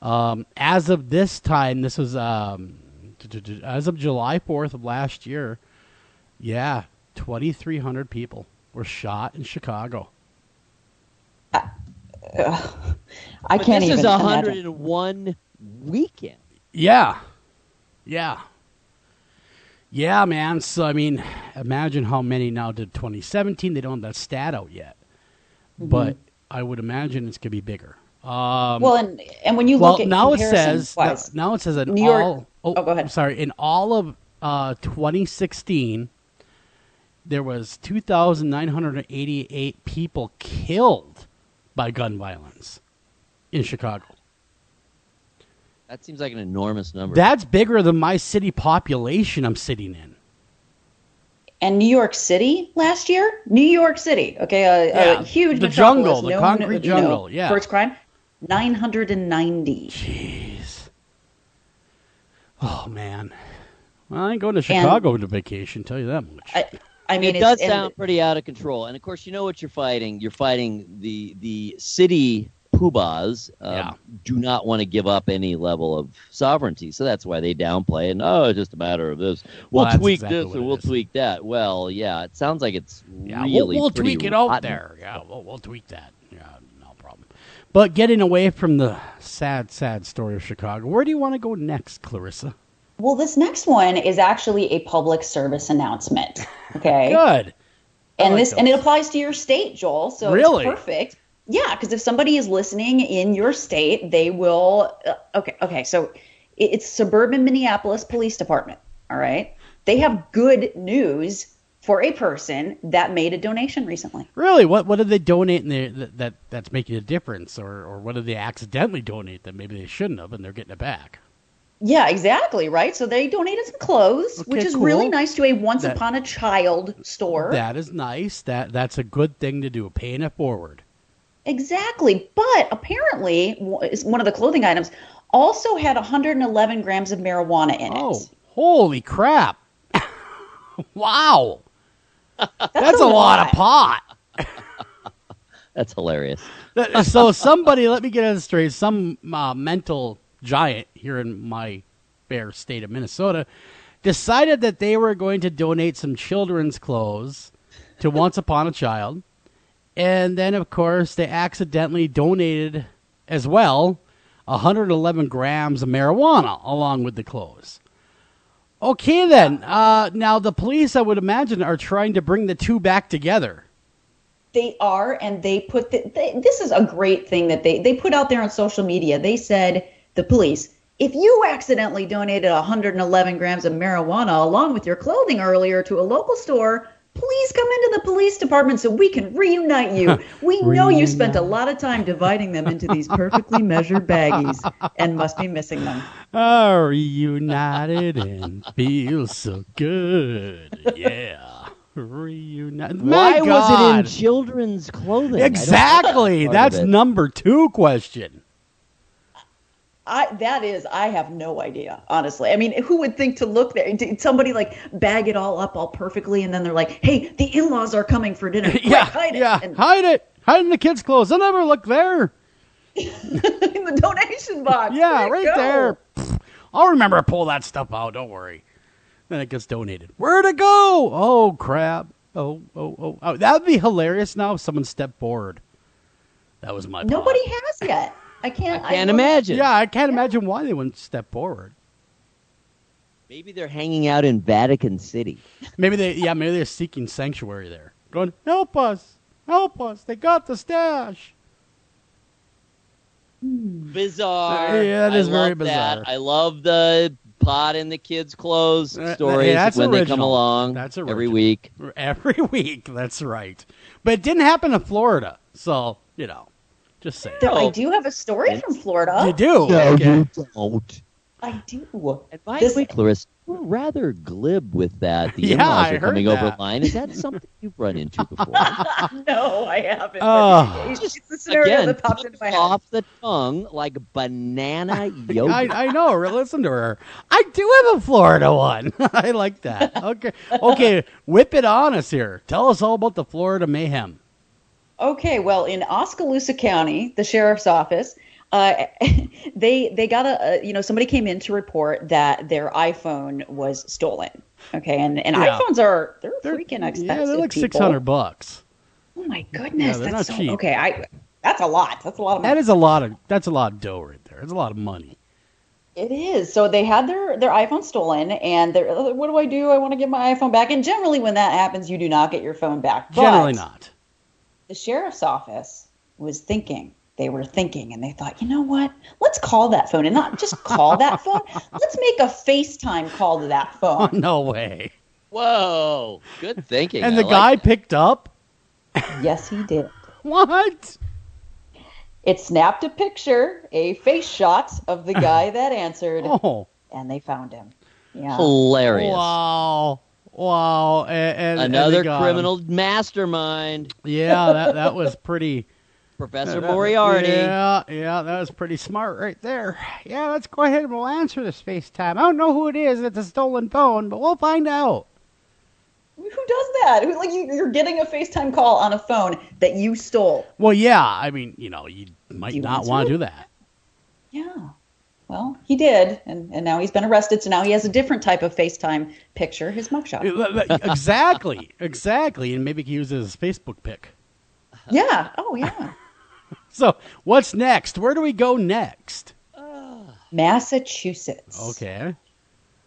Um, as of this time, this was um, as of July 4th of last year. Yeah, 2,300 people were shot in Chicago. I But can't this even is imagine. 101 weekend. Yeah, yeah, yeah, man. So I mean, imagine how many now did 2017. They don't have that stat out yet, but I would imagine it's gonna be bigger. Um, well, and and when you well, look at now it says wise, now it says in New York- all. Oh, oh, go ahead. I'm sorry. In all of uh, 2016, there was 2,988 people killed by gun violence in Chicago. That seems like an enormous number. That's bigger than my city population I'm sitting in. and New York City last year, New York City, okay, a, Yeah, a huge the metropolis, jungle, the known, concrete you know, jungle, yeah. for its crime, 990. Jeez. Oh man. Well, I ain't going to Chicago to vacation. Tell you that much. I, I mean, it does sound pretty out of control. And of course, you know what you're fighting. You're fighting the the city poobahs. Um, Yeah. Do not want to give up any level of sovereignty, so that's why they downplay. And oh, it's just a matter of this. We'll Well, tweak exactly this what and we'll is. tweak that. Well, yeah, it sounds like it's yeah, really we'll, we'll tweak it out there. Yeah, we'll, we'll tweak that. Yeah, no problem. But getting away from the sad, sad story of Chicago, where do you want to go next, Clarissa? Well, this next one is actually a public service announcement. Okay. Good. And like this and it applies to your state, Joel. So Really? it's perfect. Yeah, because if somebody is listening in your state, they will. Uh, okay, okay. So it's suburban Minneapolis Police Department. All right, they have good news for a person that made a donation recently. Really, what what did they donate in there that, that that's making a difference, or or what did they accidentally donate that maybe they shouldn't have, and they're getting it back? Yeah, exactly. Right. So they donated some clothes, which Okay, is really nice to a Once That- Upon a Child store. That is nice. That that's a good thing to do. Paying it forward. Exactly. But apparently, is- one of the clothing items also had 111 grams of marijuana in it. Oh, holy crap! wow, that's, that's a lot of pot. That's hilarious. So somebody, let me get it straight. Some uh, mental giant here in my fair state of Minnesota decided that they were going to donate some children's clothes to Once Upon a Child, and then of course they accidentally donated as well 111 grams of marijuana along with the clothes. Okay, then. Uh, now, the police, I would imagine, are trying to bring the two back together. They are, and they put the, they, this is a great thing that they they put out there on social media. They said the police, if you accidentally donated 111 grams of marijuana along with your clothing earlier to a local store, please come into the police department so we can reunite you. We know you spent a lot of time dividing them into these perfectly measured baggies and must be missing them. Are reunited and feel so good. Yeah. Reunited. Why My was it in children's clothing? I don't get Exactly. That's number two question. I that is I have no idea honestly. I mean, who would think to look there? Did somebody like bag it all up all perfectly, and then they're like, "Hey, the in-laws are coming for dinner. Quick, yeah. hide it." yeah. And Hide it. Hide in the kids' clothes. They'll never look there. in the donation box. Yeah, Where'd right there. I'll remember to pull that stuff out. Don't worry. Then it gets donated. Where'd it go? Oh, crap. Oh, oh, oh. oh. That would be hilarious now if someone stepped forward. That was my. Nobody has yet. I can't. I can't don't- imagine. Yeah, I can't imagine why they wouldn't step forward. Maybe they're hanging out in Vatican City. Maybe they, yeah, maybe they're seeking sanctuary there. Going, help us, help us. They got the stash. Bizarre. Yeah, that I very love that. bizarre. I love the pot in the kids' clothes Uh, stories hey, that's when they come along That's original. every original. week. Every week, that's right. But it didn't happen in Florida, so you know, just saying. I do have a story from Florida. You do? No, Okay. don't. I do. And by This- the way, Clarissa, you're rather glib with that. The Yeah, in-laws I are heard coming over line. Is that something you've run into before? no, I haven't. Oh. but it's just the scenario Again, that popped into my head. off the tongue like banana yogurt. I, I know. Listen to her. I do have a Florida one. I like that. Okay. Okay. Whip it on us here. Tell us all about the Florida mayhem. Okay, well, in Okaloosa County, the sheriff's office, uh, they they got a, a you know somebody came in to report that their iPhone was stolen. Okay, and and Yeah. iPhones are they're, freaking expensive. Yeah, they're like six hundred bucks. Oh my goodness, Yeah, they're that's not so cheap. okay. I that's a lot. That's a lot of money. That is a lot of. That's a lot of dough right there. It's a lot of money. It is. So they had their their iPhone stolen, and they're "Uh, what do I do? I want to get my iPhone back. And generally, when that happens, you do not get your phone back. But Generally not. The sheriff's office was thinking. They were thinking, and they thought, you know what? Let's call that phone, and not just call that phone. Let's make a FaceTime call to that Oh, phone. no way. Whoa, good thinking. And I the like guy that. picked up. yes, he did. What? It snapped a picture, a face shot of the guy that answered, Oh, and they found him. Yeah. hilarious. wow, wow. And, and- and they Another him. criminal mastermind, Yeah, that that was pretty. Professor that- Moriarty. Yeah, yeah, that was pretty smart right there. Yeah, let's go ahead and we'll answer this FaceTime. I don't know who it is. It's a stolen phone, but we'll find out. Who does that? Who, like you, you're getting a FaceTime call on a phone that you stole. Well, yeah, I mean, you know, you might you not answer want to do that. Yeah. Well, he did, and, and now he's been arrested. So now he has a different type of FaceTime picture, his mugshot. exactly, exactly, and maybe he uses his Facebook pic. Yeah. Oh, yeah. So, what's next? Where do we go next? Massachusetts. Okay,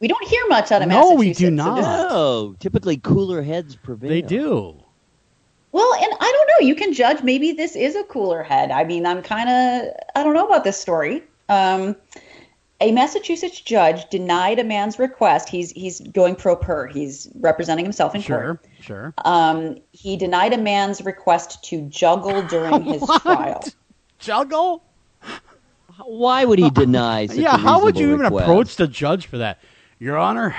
We don't hear much out of Massachusetts. No, we Massachusetts. do so not. this- No, typically cooler heads prevail. they do. well, and I don't know. You can judge. Maybe this is a cooler head. I mean, I'm kind of. I don't know about this story. Um, a Massachusetts judge denied a man's request. He's he's going pro per. He's representing himself in Sure, court. sure. Um, he denied a man's request to juggle during his trial. Juggle? Why would he deny such yeah, a how would you reasonable even approach the judge for that? Your Honor,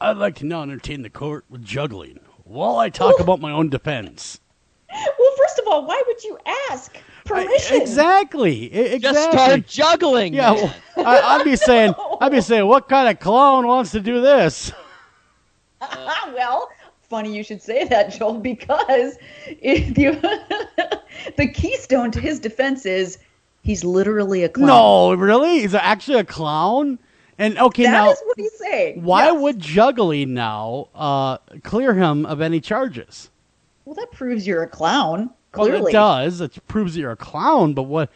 I'd like to now entertain the court with juggling while I talk about my own defense. Well, first of all, why would you ask permission? Exactly. e- Exactly. Just start juggling. Yeah, well, I, I'd be saying, I'd be saying, what kind of clown wants to do this? well, funny you should say that, Joel, because if you, the keystone to his defense is he's literally a clown. No, really? He's actually a clown? And okay, that now is what he's saying. why Yes. would juggling now uh, clear him of any charges? Well, that proves you're a clown. Well, it does. It proves that you're a clown. But what?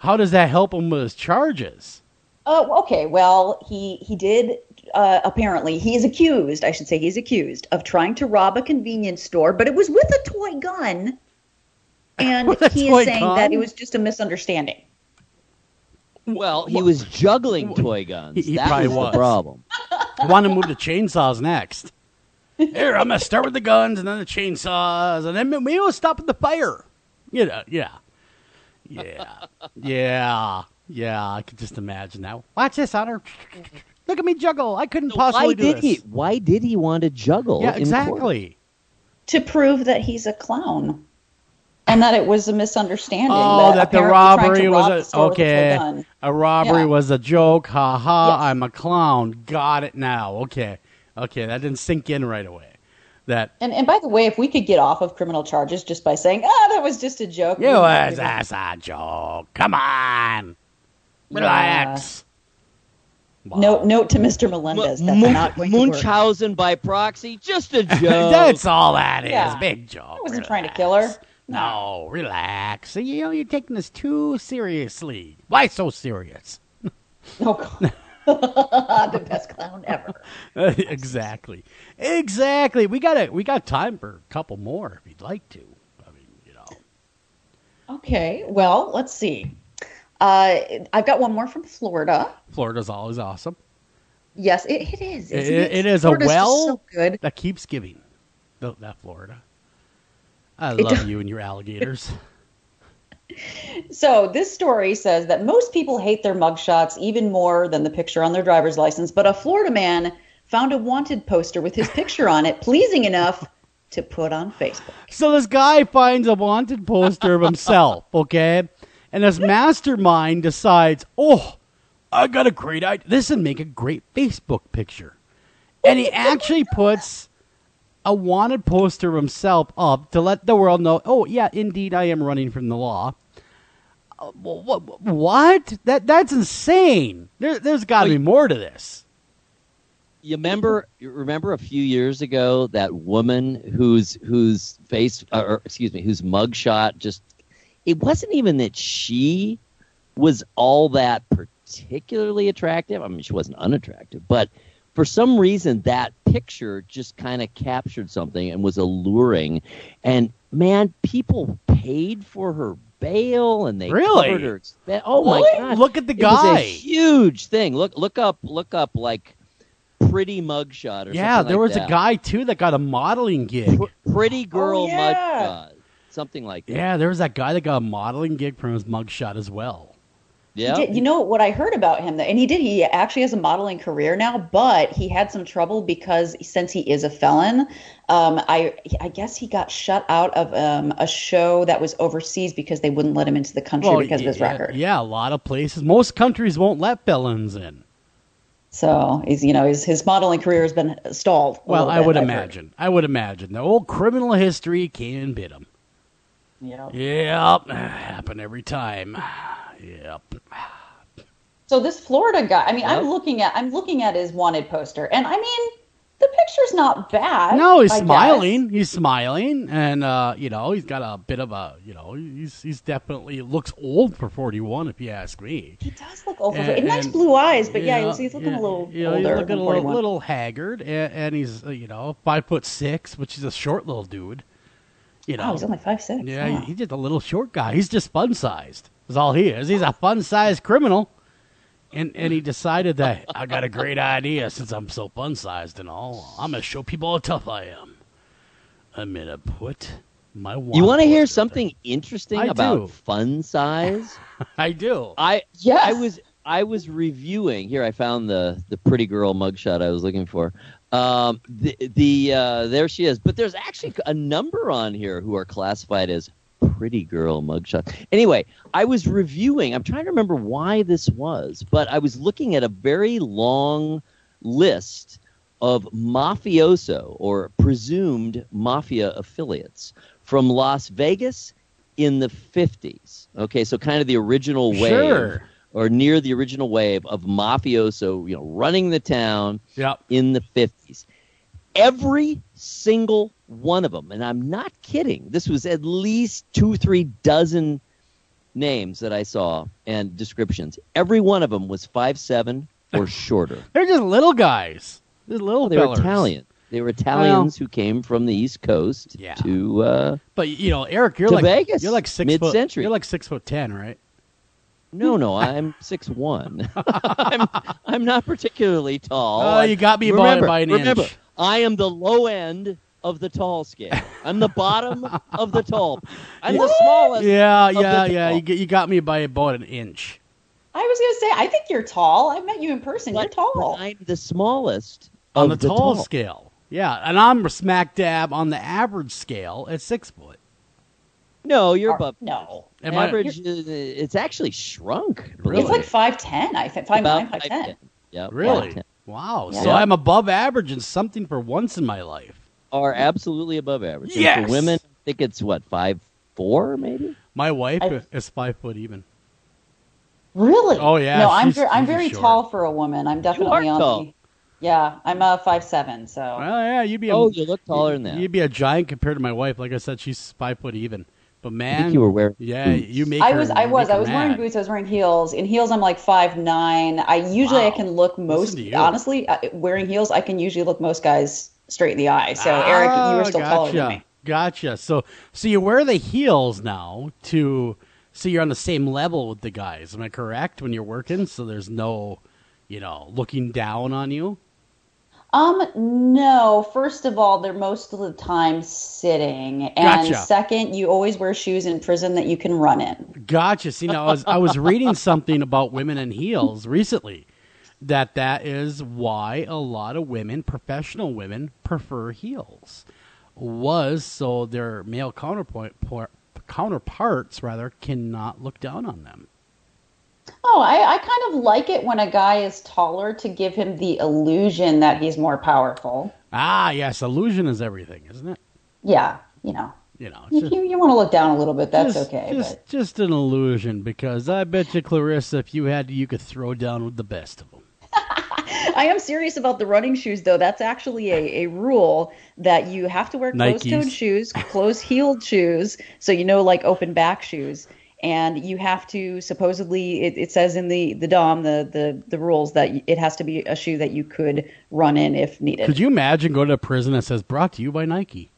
how does that help him with his charges? Oh, okay. Well, he he did uh, apparently he is accused. I should say he's accused of trying to rob a convenience store, but it was with a toy gun, and he is saying that it was just a misunderstanding. Well, he was juggling toy guns. He- he that probably was, was. the problem. I want to move to chainsaws next. Here, I'm gonna start with the guns and then the chainsaws, and then maybe we'll stop at the fire. You know, yeah, yeah, yeah, yeah. I could just imagine that. Watch this, Honor. Look at me juggle. I couldn't possibly Why do did this. he? Why did he want to juggle? Yeah, exactly. to prove that he's a clown and that it was a misunderstanding. Oh, that the apparently trying to robbery rob was store a with a okay. A robbery Yeah. was a joke. Ha ha! Yes. I'm a clown. Got it now. Okay, okay. That didn't sink in right away. That And and by the way, if we could get off of criminal charges just by saying, "Ah, that was just a joke," you we would was be- that's a joke. Come on, relax. Note note to Mr. Melendez that's Mun- not going to work. Munchausen by proxy, just a joke. That's all that is. Yeah. Big joke. I wasn't trying to kill her. No, relax. You know, you're taking this too seriously. Why so serious? Oh, God. the best clown ever. exactly. Exactly. We got it. We got time for a couple more if you'd like to. I mean, you know, Okay, well, let's see. Uh, I've got one more from Florida. Florida's always awesome. Yes, it, it is. It, it, it is a Florida's just well so good. that keeps giving. Th- That Florida. I love you and your alligators. So this story says that most people hate their mugshots even more than the picture on their driver's license, but a Florida man found a wanted poster with his picture on it pleasing enough to put on Facebook. So this guy finds a wanted poster of himself, okay? And this mastermind decides, oh, I got a great idea. This would make a great Facebook picture. And he actually puts a wanted poster of himself up to let the world know, oh, yeah, indeed, I am running from the law. Uh, wh- wh- What? That That's insane. There, there's got to be more to this. You remember? You remember a few years ago that woman whose whose face, or excuse me, whose mugshot just. It wasn't even that she was all that particularly attractive. I mean, she wasn't unattractive, but for some reason that picture just kind of captured something and was alluring. And man, people paid for her bail and they Really? covered her expense. Oh my What? god! Look at the It was guy. a huge thing. Look, look up, look up like pretty mugshot or Yeah, something there like was that. a guy, too, that got a modeling gig. Pr- pretty oh, girl Oh, yeah. mugshot, something like that. Yeah, there was that guy that got a modeling gig from his mugshot as well. Yeah. Did- you know what I heard about him, though, and he did. He actually has a modeling career now, but he had some trouble because since he is a felon, um, I I guess he got shut out of um, a show that was overseas because they wouldn't let him into the country because of his yeah, record. Yeah, a lot of places. Most countries won't let felons in. So he's you know his his modeling career has been stalled. Well, I bit, would I've heard. imagine. I would imagine. The old criminal history can bit him. Yeah. Yep, happen every time. Yep. So this Florida guy, I mean, I'm looking at I'm looking at his wanted poster, and I mean, the picture's not bad. No, he's I guess. smiling. He's smiling, and uh, you know he's got a bit of a, you know, he's he's definitely looks old for forty one, if you ask me. He does look old. And- and nice blue eyes, but yeah, know, he's looking yeah, a little you know, older He's looking a little, little haggard, and, and he's uh, you know five foot six, which is a short little dude. You know, Oh, he's only five six. yeah, he- he's just a little short guy. He's just fun sized. Is all he is. He's a fun sized criminal. And and he decided that I got a great idea since I'm so fun sized and all. I'm gonna show people how tough I am. I'm gonna put my You want to hear something interesting I about do. fun size? I do. I Yes. I was I was reviewing here. I found the the pretty girl mugshot I was looking for. Um, the the uh, there she is. But there's actually a number on here who are classified as pretty girl mugshot. Anyway, I was reviewing. I'm trying to remember why this was, but I was looking at a very long list of mafioso or presumed mafia affiliates from Las Vegas in the 50s. Okay, so kind of the original wave Sure. or near the original wave of mafioso, you know, running the town Yep. in the 50s. Every single one of them, and I'm not kidding, this was at least two, three dozen names that I saw and descriptions, every one of them was five seven or shorter. They're just little guys. They're little they were. Italian. They were Italians who came from the East Coast Yeah. to. Uh, But you know, Eric, you're like Vegas, you're like six foot. mid-century. You're like six foot ten, right? no, no, I'm six one. I'm I'm not particularly tall. Oh, you got me by- remember, by an remember, inch. I am the low end of the tall scale. I'm the bottom of the tall. I'm the smallest. Yeah, of yeah, the yeah. tall. You, you got me by about an inch. I was gonna say, I think you're tall. I met you in person. You're tall. I'm the smallest on the of the tall, tall. scale. Yeah, and I'm smack dab on the average scale at six foot. No, you're above. no. Am I- average. uh, it's actually shrunk. Really? It's like five ten. I think five nine, About five ten. 5'10". Yep, Really? 5'10". Wow. Yeah. So I'm above average in something for once in my life. Are absolutely above average. And Yes! For women, I think it's what five four maybe. My wife I- is five foot even. Really? Oh, yeah, No, I'm ver- I'm very short. tall for a woman. I'm definitely are on tall. the. Yeah, I'm a five seven. So Well, yeah, you'd be. A, Oh, you look taller than that. You'd be a giant compared to my wife. Like I said, she's five foot even. But I man, think you were wearing. yeah, boots. you make. I her- was I was I her was wearing boots. I was wearing heels. In heels, I'm like five nine. I usually I can look most honestly uh, wearing heels. I can usually look most guys straight in the eye. So Eric, you were Ah, still gotcha. taller than me. Gotcha. So, so you wear the heels now to, so you're on the same level with the guys. Am I correct when you're working? So there's no, you know, looking down on you. Um, no. First of all, they're most of the time sitting, and Gotcha. second, you always wear shoes in prison that you can run in. Gotcha. See, now I was I was reading something about women in heels recently. That that is why a lot of women, professional women, prefer heels. Was so their male counterpoint counterparts rather cannot look down on them. Oh, I, I kind of like it when a guy is taller to give him the illusion that he's more powerful. Ah, yes, illusion is everything, isn't it? Yeah, you know, You know, it's just- you, you want to look down a little bit, that's just, okay. Just, but just an illusion, because I bet you, Clarissa, if you had, to, you could throw down with the best of them. I am serious about the running shoes, though. That's actually a, a rule that you have to wear Nikes. closed-toed shoes, closed-heeled shoes, so you know, like open back shoes. And you have to supposedly, it, it says in the the DOM, the, the the rules that it has to be a shoe that you could run in if needed. Could you imagine going to a prison that says "Brought to you by Nike"?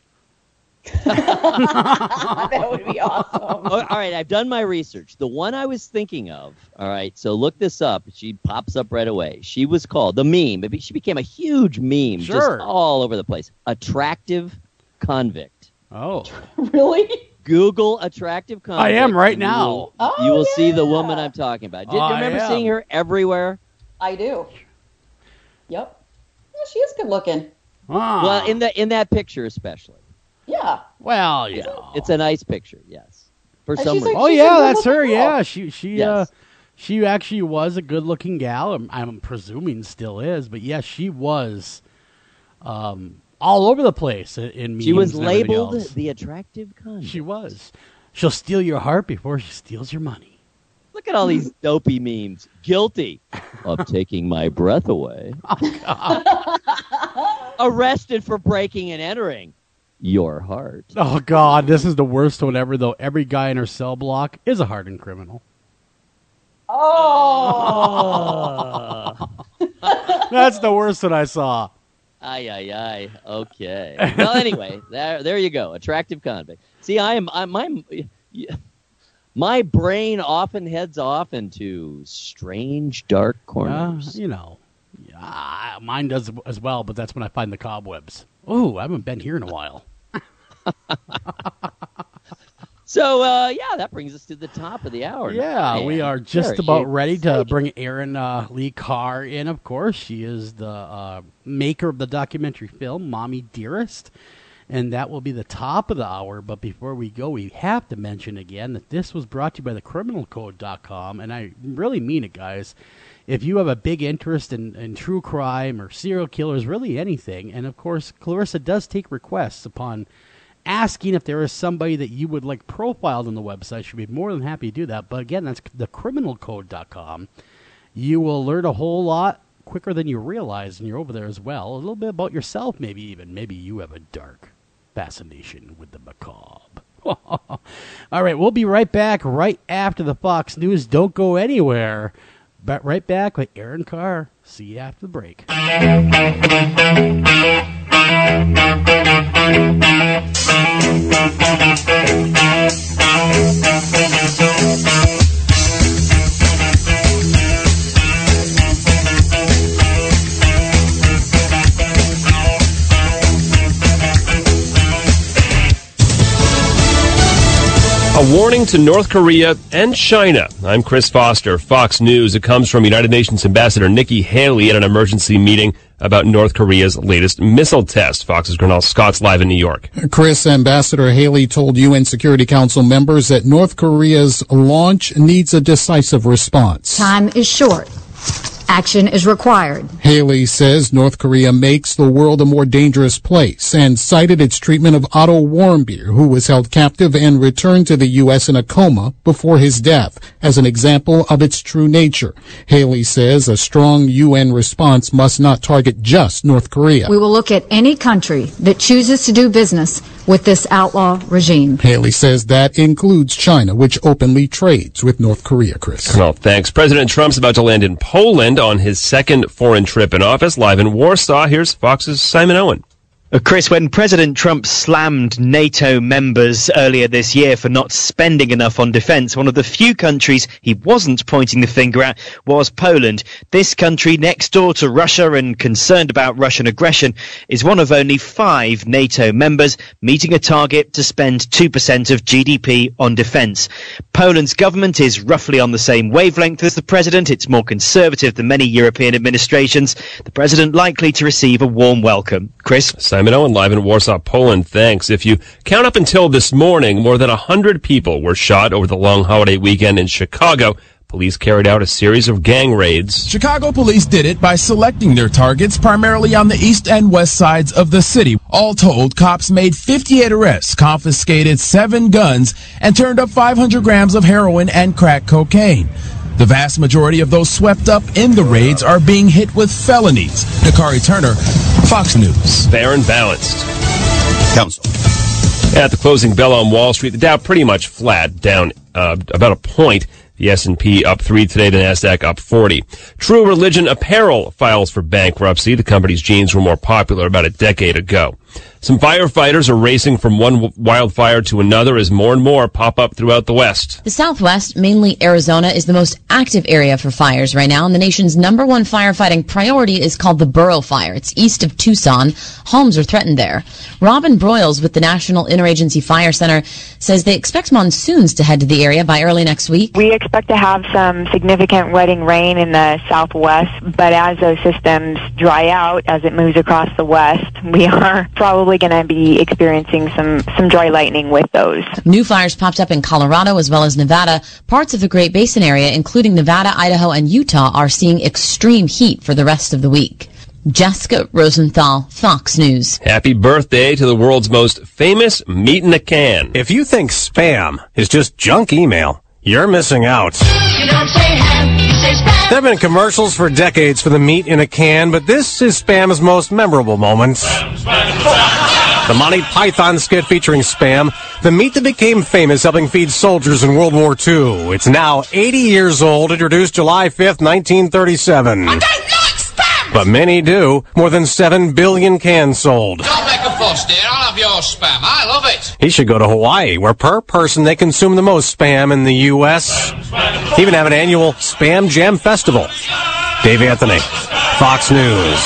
that would be awesome. All right, I've done my research. The one I was thinking of. All right, so look this up. She pops up right away. She was called the meme. Maybe She became a huge meme, Sure. just all over the place. Attractive convict. Oh, really? Google attractive convict. I am right and you now. will- Oh, you will see the woman I'm talking about. Did you I remember am. seeing her everywhere? I do. Yep. Yeah, she is good looking. ah. Well, in the in that picture especially. Yeah. well, you know, It's a nice picture. Yes. For And some reason. like- oh yeah, that's her. girl. Yeah, she she uh, she actually was a good-looking gal. I'm, I'm presuming still is, but yes, she was um, all over the place in, in she was and everything labeled else. the attractive convict. She was. She'll steal your heart before she steals your money. Look at all these dopey memes. Guilty of taking my breath away. Oh, Arrested for breaking and entering your heart. Oh God, this is the worst one ever. Though every guy in her cell block is a hardened criminal. Oh. That's the worst one I saw. Ay ay ay. Okay. Well, anyway, there there you go. Attractive convict. See, I am I my my brain often heads off into strange dark Uh, corners. you know, yeah, mine does as well, but that's when I find the cobwebs. Oh, I haven't been here in a while. So uh, yeah, that brings us to the top of the hour. Yeah, we are just very about ready to bring Erin uh, Lee Carr in. Of course, she is the uh, maker of the documentary film "Mommy Dearest," and that will be the top of the hour. But before we go, we have to mention again that this was brought to you by thecriminalcode.com, and I really mean it, guys. If you have a big interest in, in true crime or serial killers, really anything, and of course, Clarissa does take requests upon asking if there is somebody that you would like profiled on the website. She'd be more than happy to do that. But again, that's thecriminalcode.com. You will learn a whole lot quicker than you realize, and you're over there as well. A little bit about yourself, maybe even. Maybe you have a dark fascination with the macabre. All right, we'll be right back right after the Fox News. Don't go anywhere. But right back with Erin Carr. See you after the break. A warning to North Korea and China. I'm Chris Foster, Fox News. It comes from United Nations Ambassador Nikki Haley at an emergency meeting about North Korea's latest missile test. Fox's Gernal Scott's live in New York. Chris, Ambassador Haley told UN Security Council members that North Korea's launch needs a decisive response. Time is short. Action is required. Haley says North Korea makes the world a more dangerous place and cited its treatment of Otto Warmbier, who was held captive and returned to the U.S. in a coma before his death, as an example of its true nature. Haley says a strong UN response must not target just North Korea. We will look at any country that chooses to do business with this outlaw regime. Haley says that includes China, which openly trades with North Korea, Chris. Well, thanks. President Trump's about to land in Poland on his second foreign trip in office. Live in Warsaw, here's Fox's Simon Owen. Uh, Chris, when President Trump slammed NATO members earlier this year for not spending enough on defense, one of the few countries he wasn't pointing the finger at was Poland. This country, next door to Russia and concerned about Russian aggression, is one of only five NATO members meeting a target to spend 2% of GDP on defense. Poland's government is roughly on the same wavelength as the president. It's more conservative than many European administrations. The president likely to receive a warm welcome. Chris? Simon Owen live in Warsaw, Poland. Thanks. If you count up until this morning, more than 100 people were shot over the long holiday weekend in Chicago. Police carried out a series of gang raids. Chicago police did it by selecting their targets primarily on the east and west sides of the city. All told, cops made 58 arrests, confiscated seven guns, and turned up 500 grams of heroin and crack cocaine. The vast majority of those swept up in the raids are being hit with felonies. Dakari Turner, Fox News. Fair and balanced. Council. At the closing bell on Wall Street, the Dow pretty much flat, down uh, about a point. The S&P up 3 today, the Nasdaq up 40. True Religion Apparel files for bankruptcy. The company's jeans were more popular about a decade ago. Some firefighters are racing from one wildfire to another as more and more pop up throughout the West. The Southwest, mainly Arizona, is the most active area for fires right now, and the nation's number one firefighting priority is called the Burro Fire. It's east of Tucson. Homes are threatened there. Robyn Broyles with the National Interagency Fire Center says they expect monsoons to head to the area by early next week. We expect to have some significant wetting rain in the southwest, but as those systems dry out, as it moves across the west, we are probably going to be experiencing some, some dry lightning with those. New fires popped up in Colorado as well as Nevada. Parts of the Great Basin area, including Nevada, Idaho, and Utah, are seeing extreme heat for the rest of the week. Jessica Rosenthal, Fox News. Happy birthday to the world's most famous meat in a can. If you think spam is just junk email, you're missing out. You ham, you say spam. There have been commercials for decades for the meat in a can, but this is Spam's most memorable moment. The Monty Python skit featuring Spam, the meat that became famous helping feed soldiers in World War II. It's now 80 years old, introduced July 5th, 1937. But many do. More than 7 billion cans sold. Don't make a fuss, dear. I'll have your spam. I love it. He should go to Hawaii, where per person they consume the most spam in the U.S. Even have an annual Spam Jam Festival. Dave Anthony, Fox News.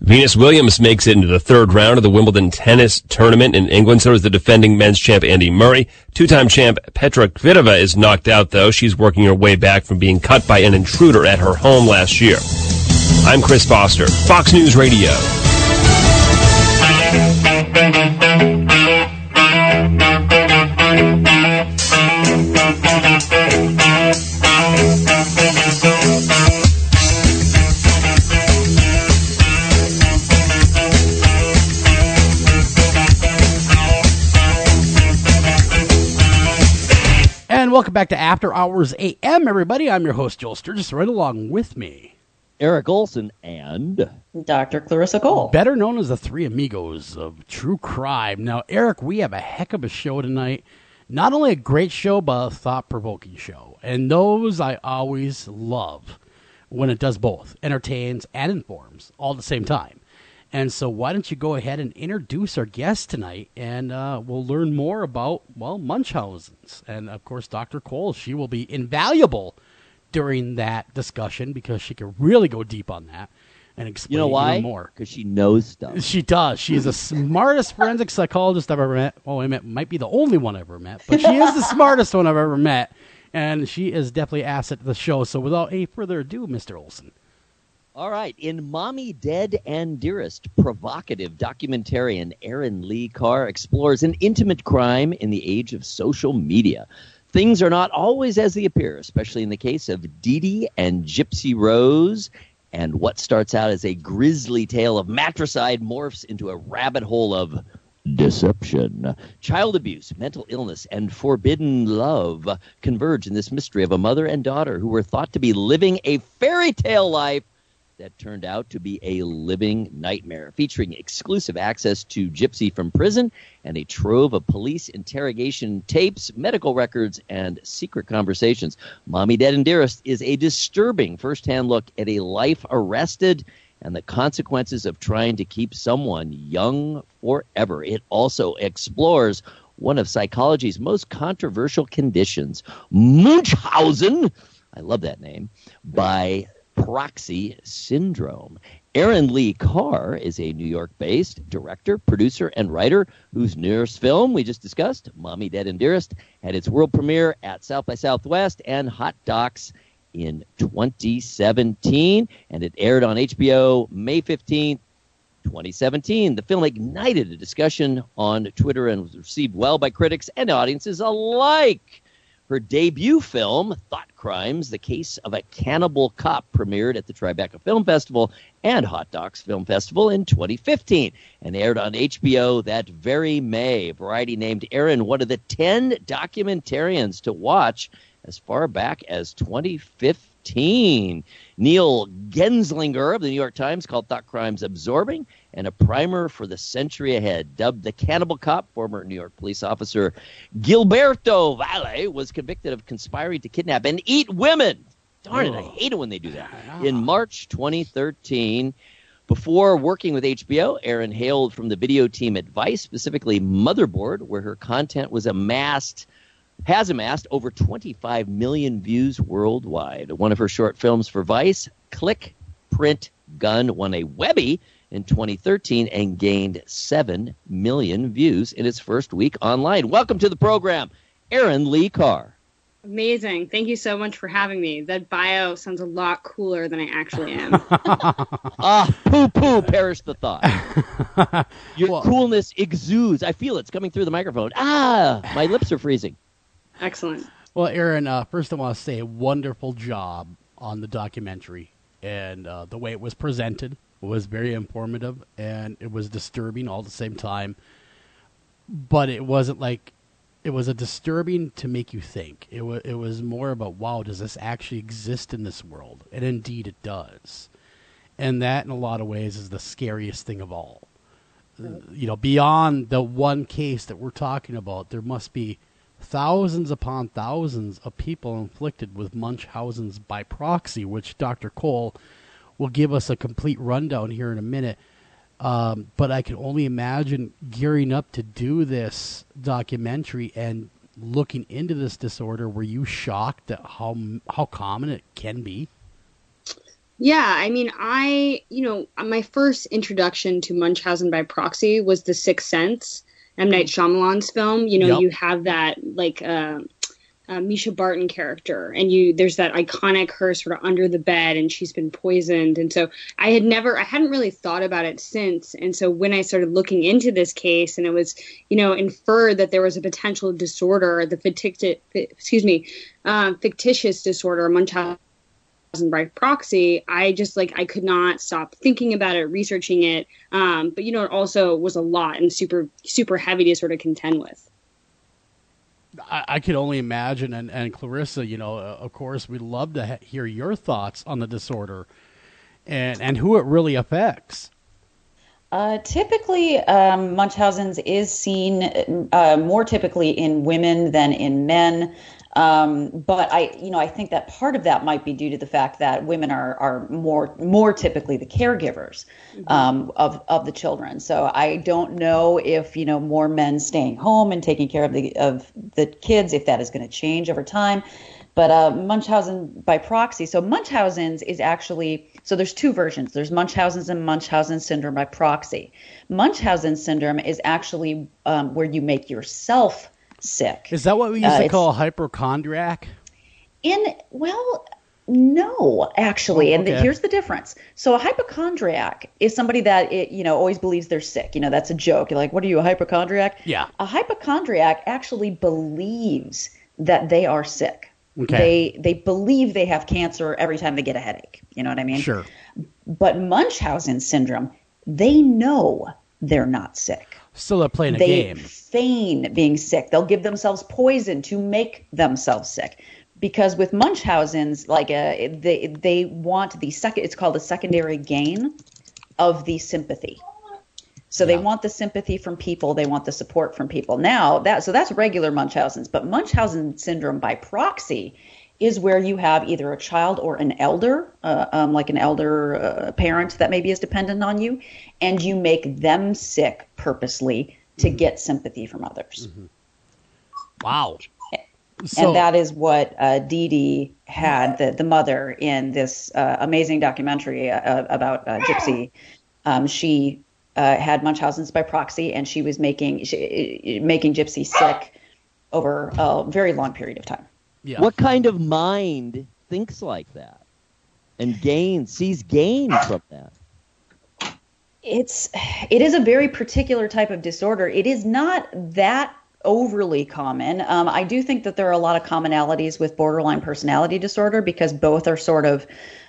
Venus Williams makes it into the third round of the Wimbledon tennis tournament in England. So is the defending men's champ Andy Murray. Two-time champ Petra Kvitova is knocked out though. She's working her way back from being cut by an intruder at her home last year. I'm Chris Foster, Fox News Radio. After Hours AM, everybody. I'm your host, Joel Sturgis. Right along with me, Eric Olsen and Dr. Clarissa Cole. better known as the Three Amigos of True Crime. Now, Eric, we have a heck of a show tonight. Not only a great show, but a thought provoking show. And those I always love when it does both entertains and informs all at the same time. And so, why don't you go ahead and introduce our guest tonight, and uh, we'll learn more about well Munchausen's, and of course, Dr. Cole. She will be invaluable during that discussion because she can really go deep on that and explain You know why? even more. Because she knows stuff. She does. She is the smartest forensic psychologist I've ever met. Oh, I mean, might be the only one I've ever met, but she is the smartest one I've ever met, and she is definitely asset to the show. So, without any further ado, Mr. Olsen. All right. In Mommy Dead and Dearest, provocative documentarian Erin Lee Carr explores an intimate crime in the age of social media. Things are not always as they appear, especially in the case of Dee Dee and Gypsy Rose. And what starts out as a grisly tale of matricide morphs into a rabbit hole of deception. Child abuse, mental illness, and forbidden love converge in this mystery of a mother and daughter who were thought to be living a fairy tale life that turned out to be a living nightmare, featuring exclusive access to Gypsy from prison and a trove of police interrogation tapes, medical records, and secret conversations. Mommy Dead and Dearest is a disturbing firsthand look at a life arrested and the consequences of trying to keep someone young forever. It also explores one of psychology's most controversial conditions, Munchausen. I love that name. By proxy syndrome. Erin Lee Carr is a New York based director, producer, and writer whose newest film we just discussed, Mommy Dead and Dearest, had its world premiere at South by Southwest and Hot Docs in 2017. And it aired on HBO May 15th. 2017. The film ignited a discussion on Twitter and was received well by critics and audiences alike. Her debut film, Thought Crimes, The Case of a Cannibal Cop, premiered at the Tribeca Film Festival and Hot Docs Film Festival in 2015 and aired on HBO that very May. Variety named Erin one of the 10 documentarians to watch as far back as 2015. Neil Genzlinger of the New York Times called Thought Crimes absorbing and a primer for the century ahead. Dubbed the Cannibal Cop, former New York police officer Gilberto Valle was convicted of conspiring to kidnap and eat women. Darn it, I hate it when they do that. In March 2013, before working with HBO, Erin hailed from the video team at Vice, specifically Motherboard, where her content was amassed has amassed over 25 million views worldwide. One of her short films for Vice, Click, Print, Gun, won a Webby in 2013 and gained 7 million views in its first week online. Welcome to the program, Erin Lee Carr. Amazing. Thank you so much for having me. That bio sounds a lot cooler than I actually am. ah, poo poo, perish the thought. Your coolness exudes. I feel it's coming through the microphone. Ah, my lips are freezing. Excellent. Well, Erin, uh, first I want to say a wonderful job on the documentary, and uh, the way it was presented was very informative, and it was disturbing all at the same time. But it wasn't like it was a disturbing to make you think. It was it was more about wow, does this actually exist in this world? And indeed, it does. And that, in a lot of ways, is the scariest thing of all. You know, beyond the one case that we're talking about, there must be thousands upon thousands of people inflicted with Munchausen's by proxy, which Dr. Cole will give us a complete rundown here in a minute. Um, but I can only imagine gearing up to do this documentary and looking into this disorder. Were you shocked at how how common it can be? Yeah, I mean, I, you know, my first introduction to Munchausen by proxy was The Sixth Sense, M. Night Shyamalan's film. You know, Yep. you have that, like, uh, uh, Mischa Barton character, and you there's that iconic her sort of under the bed, and she's been poisoned, and so I had never, I hadn't really thought about it since, and so when I started looking into this case, and it was, you know, inferred that there was a potential disorder, the fictitious, excuse me, um, fictitious disorder, Munchausen by proxy, I just like I could not stop thinking about it, researching it. Um, but you know, it also was a lot and super super heavy to sort of contend with. I, I could only imagine, and, and Clarissa, you know, uh, of course, we'd love to ha- hear your thoughts on the disorder and and who it really affects. Uh, typically, um, Munchausen's is seen uh, more typically in women than in men. Um, but I, you know, I think that part of that might be due to the fact that women are are more more typically the caregivers um, of of the children. So I don't know if you know more men staying home and taking care of the of the kids if that is going to change over time. But uh, Munchausen by proxy. So Munchausen's is actually so there's two versions. There's Munchausen's and Munchausen syndrome by proxy. Munchausen syndrome is actually um, where you make yourself sick. Is that what we used Uh, to call a hypochondriac? In well, no, actually, Oh, and okay. here's the difference. So a hypochondriac is somebody that it, you know always believes they're sick. You know that's a joke. You're like, what are you, a hypochondriac? Yeah. A hypochondriac actually believes that they are sick. Okay. They they believe they have cancer every time they get a headache. You know what I mean? Sure. But Munchausen syndrome, they know they're not sick. Still, they're playing a they game. feign being sick. They'll give themselves poison to make themselves sick. Because with Munchausen's, like uh, they they want the second. It's called a secondary gain of the sympathy. So they want the sympathy from people. They want the support from people. Now that so that's regular Munchausen's, but Munchausen syndrome by proxy is where you have either a child or an elder, uh, um, like an elder uh, parent that maybe is dependent on you, and you make them sick purposely to get sympathy from others. Wow. So- and that is what uh, Dee Dee had, the, the mother, in this uh, amazing documentary uh, about uh, Gypsy. Um, she uh, had Munchausen's by proxy, and she was making she, making Gypsy sick over a very long period of time. Yeah. What kind of mind thinks like that and gains sees gain from that? It's it is a very particular type of disorder. It is not that overly common. Um, I do think that there are a lot of commonalities with borderline personality disorder because both are sort of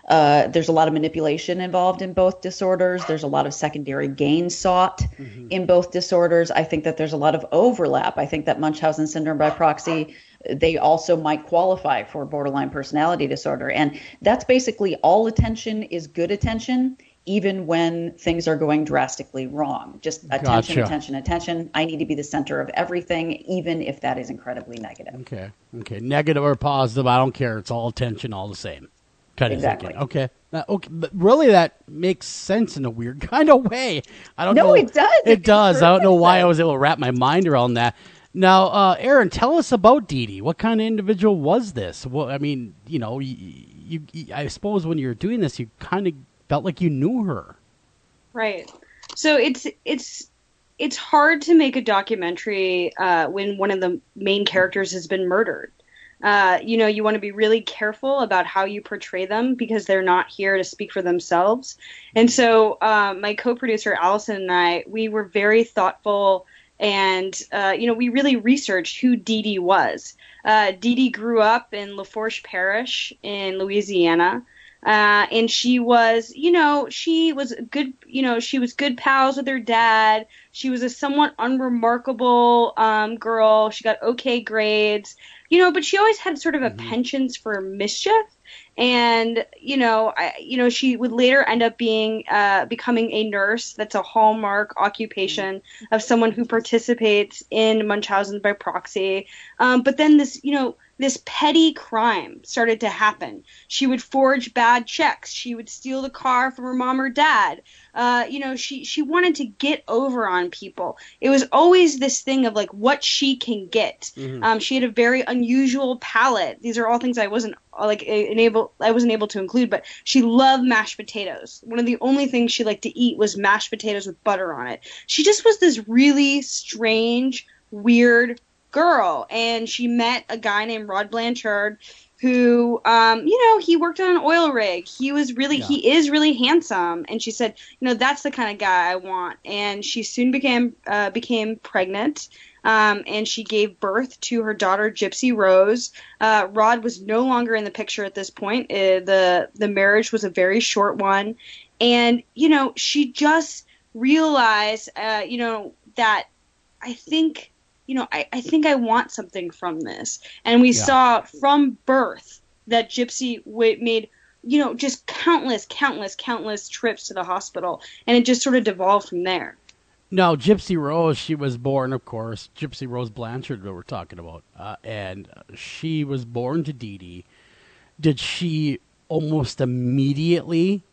uh, there's a lot of manipulation involved in both disorders. There's a lot of secondary gain sought in both disorders. I think that there's a lot of overlap. I think that Munchausen syndrome by proxy, they also might qualify for borderline personality disorder. And that's basically all attention is good attention, even when things are going drastically wrong. Just attention, Gotcha. attention, attention. I need to be the center of everything, even if that is incredibly negative. Okay. Okay. Negative or positive, I don't care. It's all attention, all the same. Kind of Exactly. thinking. Okay. Uh, okay. But really, that makes sense in a weird kind of way. I don't No, know. it does. It It does. I don't know why I was able to wrap my mind around that. Now, uh, Erin, tell us about Dee Dee. What kind of individual was this? Well, I mean, you know, you, you I suppose when you're doing this, you kind of felt like you knew her. Right. So it's it's it's hard to make a documentary uh, when one of the main characters has been murdered. Uh, you know, you want to be really careful about how you portray them because they're not here to speak for themselves. And so, uh, my co-producer Allison and I, we were very thoughtful, and uh, you know, we really researched who Dee Dee was. Uh, Dee Dee grew up in Lafourche Parish in Louisiana uh, and she was, you know, she was good, you know, she was good pals with her dad. She was a somewhat unremarkable um, girl. She got okay grades, you know, but she always had sort of a penchant for mischief. And you know, I, you know, she would later end up being uh, becoming a nurse. That's a hallmark occupation of someone who participates in Munchausen by proxy. Um, but then this, you know, this petty crime started to happen. She would forge bad checks. She would steal the car from her mom or dad. Uh, you know, she she wanted to get over on people. It was always this thing of like what she can get. Mhm. Um, she had a very unusual palate. These are all things I wasn't like a- I wasn't able to include. But she loved mashed potatoes. One of the only things she liked to eat was mashed potatoes with butter on it. She just was this really strange, weird girl and she met a guy named Rod Blanchard who um you know he worked on an oil rig he was really he is really handsome and she said you know that's the kind of guy I want and she soon became uh, became pregnant um, and she gave birth to her daughter Gypsy Rose. Uh, Rod was no longer in the picture at this point. Uh, the the marriage was a very short one, and you know she just realized, uh, you know, that I think, you know, I, I think I want something from this. And we Yeah. saw from birth that Gypsy w- made you know, just countless, countless, countless trips to the hospital, and it just sort of devolved from there. No, Gypsy Rose, she was born, of course, Gypsy Rose Blanchard, we're talking about. Uh, and she was born to Dee Dee. Did she almost immediately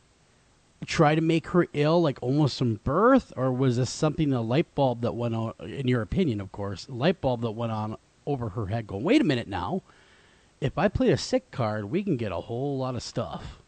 try to make her ill, like almost from birth? Or was this something, a light bulb that went on, in your opinion, of course, light bulb that went on over her head going, wait a minute now. If I play a sick card, we can get a whole lot of stuff.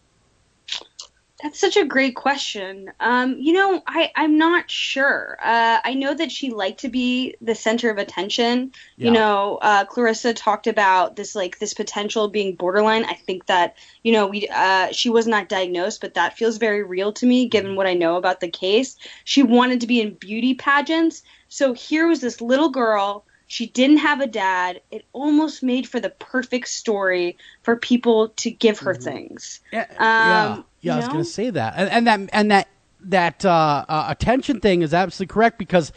That's such a great question. Um, you know, I, I'm not sure. Uh, I know that she liked to be the center of attention. Yeah. You know, uh, Clarissa talked about this like this potential being borderline. I think that you know we uh, she was not diagnosed, but that feels very real to me given what I know about the case. She wanted to be in beauty pageants, so here was this little girl. She didn't have a dad. It almost made for the perfect story for people to give her things. Yeah, Um, yeah, yeah. I was you going to say that, and, and that and that that uh, uh, attention thing is absolutely correct because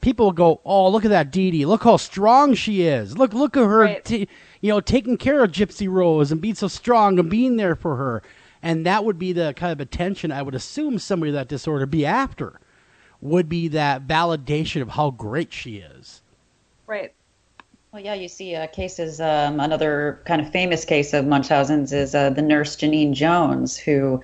people will go, "Oh, look at that Dee Dee! Look how strong she is! Look, look at her! T- you know, taking care of Gypsy Rose and being so strong and being there for her." And that would be the kind of attention I would assume somebody with that disorder be after, would be that validation of how great she is. Right. Well, yeah, you see uh, cases. Um, another kind of famous case of Munchausen's is uh, the nurse Genene Jones, who,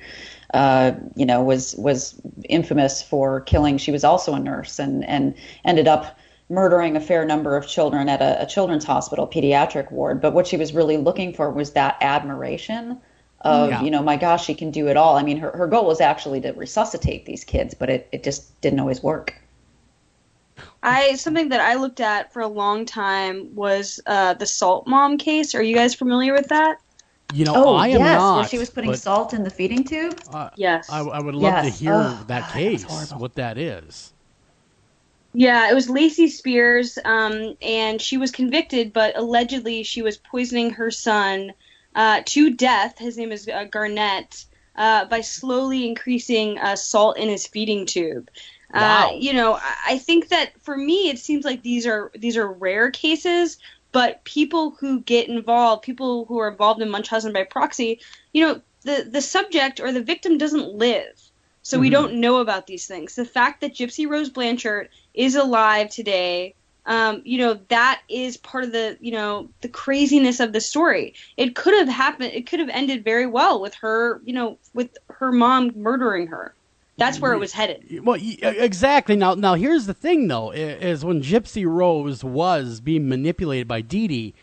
uh, you know, was was infamous for killing. She was also a nurse and and ended up murdering a fair number of children at a, a children's hospital pediatric ward. But what she was really looking for was that admiration of, Yeah. you know, my gosh, she can do it all. I mean, her, her goal was actually to resuscitate these kids, but it, it just didn't always work. I something that I looked at for a long time was uh, the Salt Mom case. Are you guys familiar with that? You know, oh, I am yes, not. where she was putting but, salt in the feeding tube. uh, yes, I, I would love Yes. to hear Oh, that case, what that is. Yeah, it was Lacey Spears, um, and she was convicted, but allegedly she was poisoning her son uh, to death. His name is uh, Garnett. Uh, by slowly increasing uh, salt in his feeding tube. Wow. Uh, you know, I- think that for me, it seems like these are these are rare cases, but people who get involved, people who are involved in Munchausen by proxy, you know, the the subject or the victim doesn't live. So we Mhm. don't know about these things. The fact that Gypsy Rose Blanchard is alive today, um, you know, that is part of the, you know, the craziness of the story. It could have happened. It could have ended very well with her, you know, with her mom murdering her. That's where it was headed. Well, exactly. Now, now here's the thing, though, is when Gypsy Rose was being manipulated by Dee Dee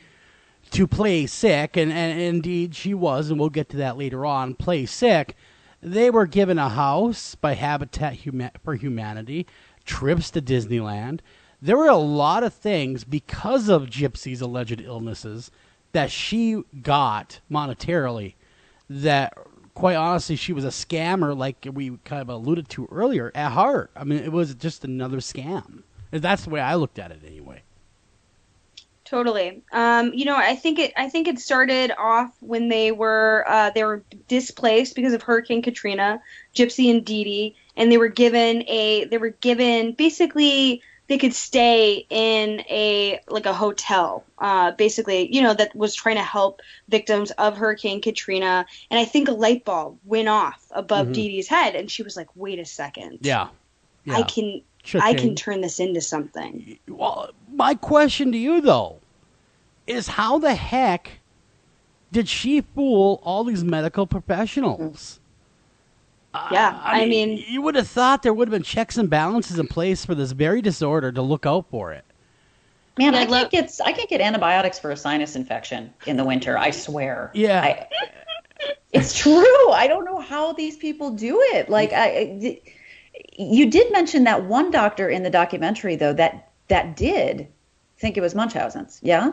to play sick, and, and indeed she was, and we'll get to that later on, play sick, they were given a house by Habitat for Humanity, trips to Disneyland. There were a lot of things because of Gypsy's alleged illnesses that she got monetarily that quite honestly she was a scammer like we kind of alluded to earlier at heart i mean it was just another scam that's the way i looked at it anyway Totally. Um, you know, I think it. I think it started off when they were uh, they were displaced because of Hurricane Katrina, Gypsy and Dee Dee, and they were given a. They were given basically they could stay in a like a hotel, uh, basically, you know, that was trying to help victims of Hurricane Katrina. And I think a light bulb went off above Mhm. Dee Dee's head, and she was like, "Wait a second, yeah, yeah. I can." I Cha-ching. can turn this into something. well my question to you though is how the heck did she fool all these medical professionals Yeah, I, mean, you would have thought there would have been checks and balances in place for this very disorder to look out for it Man, I can't get I can't get antibiotics for a sinus infection in the winter. I swear. Yeah. I, it's true. I don't know how these people do it. Like I, I- you did mention that one doctor in the documentary though that that did think it was Munchausen's. Yeah.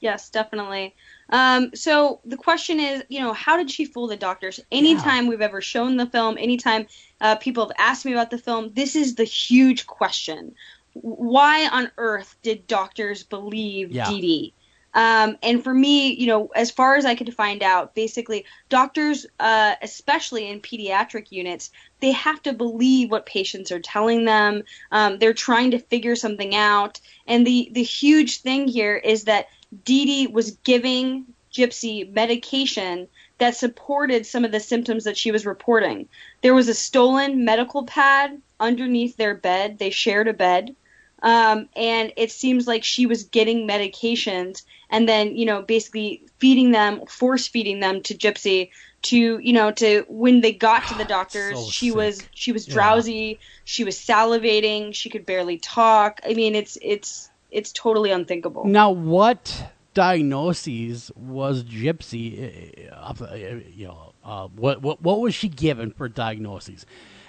Yes, definitely. Um, so the question is, you know, how did she fool the doctors? Anytime we've ever shown the film, anytime uh, people have asked me about the film, this is the huge question. Why on earth did doctors believe Yeah. Dee Dee? Um, and for me, you know, as far as I could find out, basically, doctors, uh, especially in pediatric units, they have to believe what patients are telling them. Um, they're trying to figure something out. And the, the huge thing here is that Dee Dee was giving Gypsy medication that supported some of the symptoms that she was reporting. There was a stolen medical pad underneath their bed. They shared a bed. Um, and it seems like she was getting medications and then, you know, basically feeding them, force feeding them to Gypsy to, you know, to when they got to the doctors, So she sick. was she was Yeah. drowsy, she was salivating, she could barely talk. I mean, it's it's it's totally unthinkable. Now, what diagnoses was Gypsy? uh, uh, You know, uh, what what what was she given for diagnoses?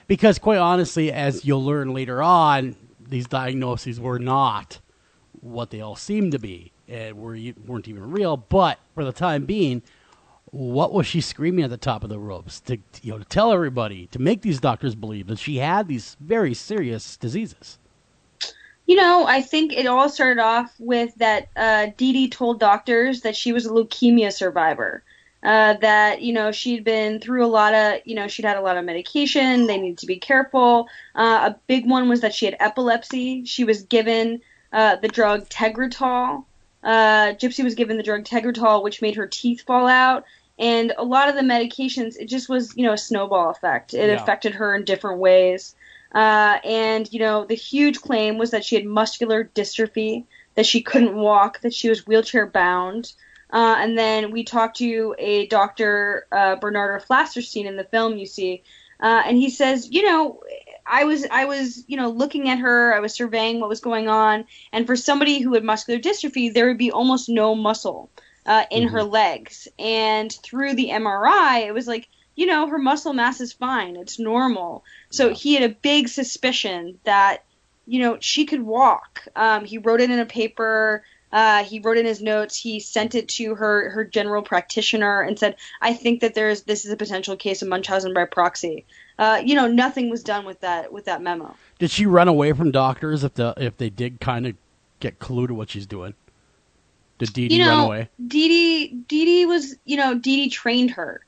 Because quite honestly, as you'll learn later on, these diagnoses were not what they all seemed to be, and were weren't even real. But for the time being, what was she screaming at the top of the ropes to you know to tell everybody to make these doctors believe that she had these very serious diseases? You know, I think it all started off with that uh, Dee Dee told doctors that she was a leukemia survivor. Uh, that you know she'd been through a lot of you know she'd had a lot of medication. They needed to be careful. Uh, a big one was that she had epilepsy. She was given uh, the drug Tegretol. Uh, Gypsy was given the drug Tegretol, which made her teeth fall out. And a lot of the medications, it just was you know a snowball effect. It Yeah. affected her in different ways. Uh, and you know, the huge claim was that she had muscular dystrophy, that she couldn't walk, that she was wheelchair bound. Uh, and then we talked to a doctor, uh, Bernardo Flasterstein, in the film you see, uh, and he says, you know, I was I was you know looking at her, I was surveying what was going on, and for somebody who had muscular dystrophy, there would be almost no muscle uh, in her legs, and through the MRI, it was like you know her muscle mass is fine, it's normal. So he had a big suspicion that you know she could walk. Um, he wrote it in a paper. Uh, he wrote in his notes. He sent it to her her general practitioner and said, "I think that there's this is a potential case of Munchausen by proxy." Uh, you know, nothing was done with that with that memo. Did she run away from doctors if the if they did kind of get clue to what she's doing? Did Dee Dee you know, run away? Dee Dee, Dee Dee was, you know, Dee Dee trained her.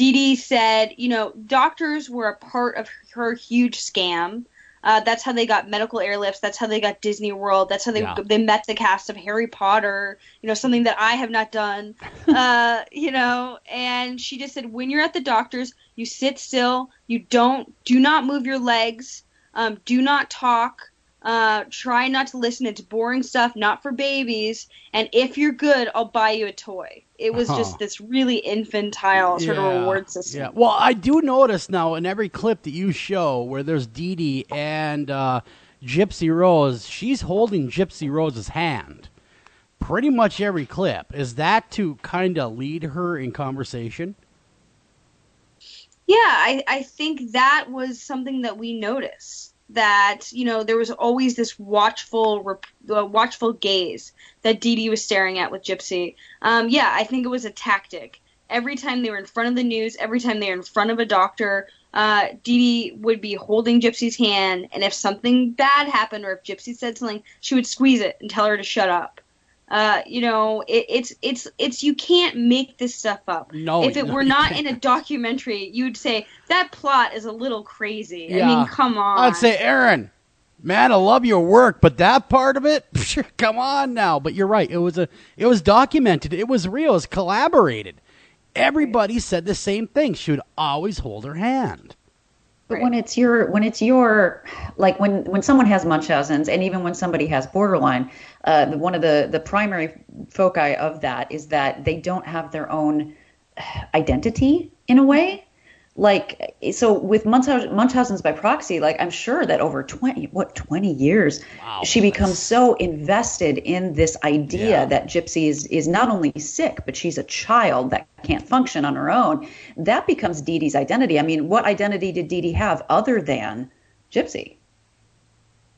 Dee Dee said, you know, doctors were a part of her huge scam. Uh, that's how they got medical airlifts. That's how they got Disney World. That's how they Yeah. they met the cast of Harry Potter. You know, something that I have not done. uh, you know, and she just said, when you're at the doctor's, you sit still. You don't, do not move your legs. Um, do not talk. Uh, try not to listen. It's boring stuff, not for babies. And if you're good, I'll buy you a toy. It was Huh. just this really infantile sort of reward system. Yeah. Well, I do notice now in every clip that you show where there's Dee Dee and uh, Gypsy Rose, she's holding Gypsy Rose's hand. Pretty much every clip. Is that to kind of lead her in conversation? Yeah, I, I think that was something that we noticed. That you know there was always this watchful, watchful gaze that Dee Dee was staring at with Gypsy. Um, yeah, I think it was a tactic. Every time they were in front of the news, every time they were in front of a doctor, uh, Dee Dee would be holding Gypsy's hand, and if something bad happened or if Gypsy said something, she would squeeze it and tell her to shut up. Uh, you know, it, it's it's it's you can't make this stuff up. No, if it no, were not in a documentary, you'd say that plot is a little crazy. Yeah. I mean, come on. I'd say, Erin, man, I love your work, but that part of it, come on now. But you're right. It was a, it was documented. It was real. It was collaborated. Everybody said the same thing. She would always hold her hand. But when it's your when it's your like when when someone has Munchausen's and even when somebody has borderline, uh, one of the the primary foci of that is that they don't have their own identity in a way. Like so with Munchausen, Munchausen's by proxy, like I'm sure that over twenty what twenty years, she becomes so invested in this idea that Gypsy is is not only sick, but she's a child that can't function on her own. That becomes Dee Dee's identity. I mean, what identity did Dee Dee have other than Gypsy?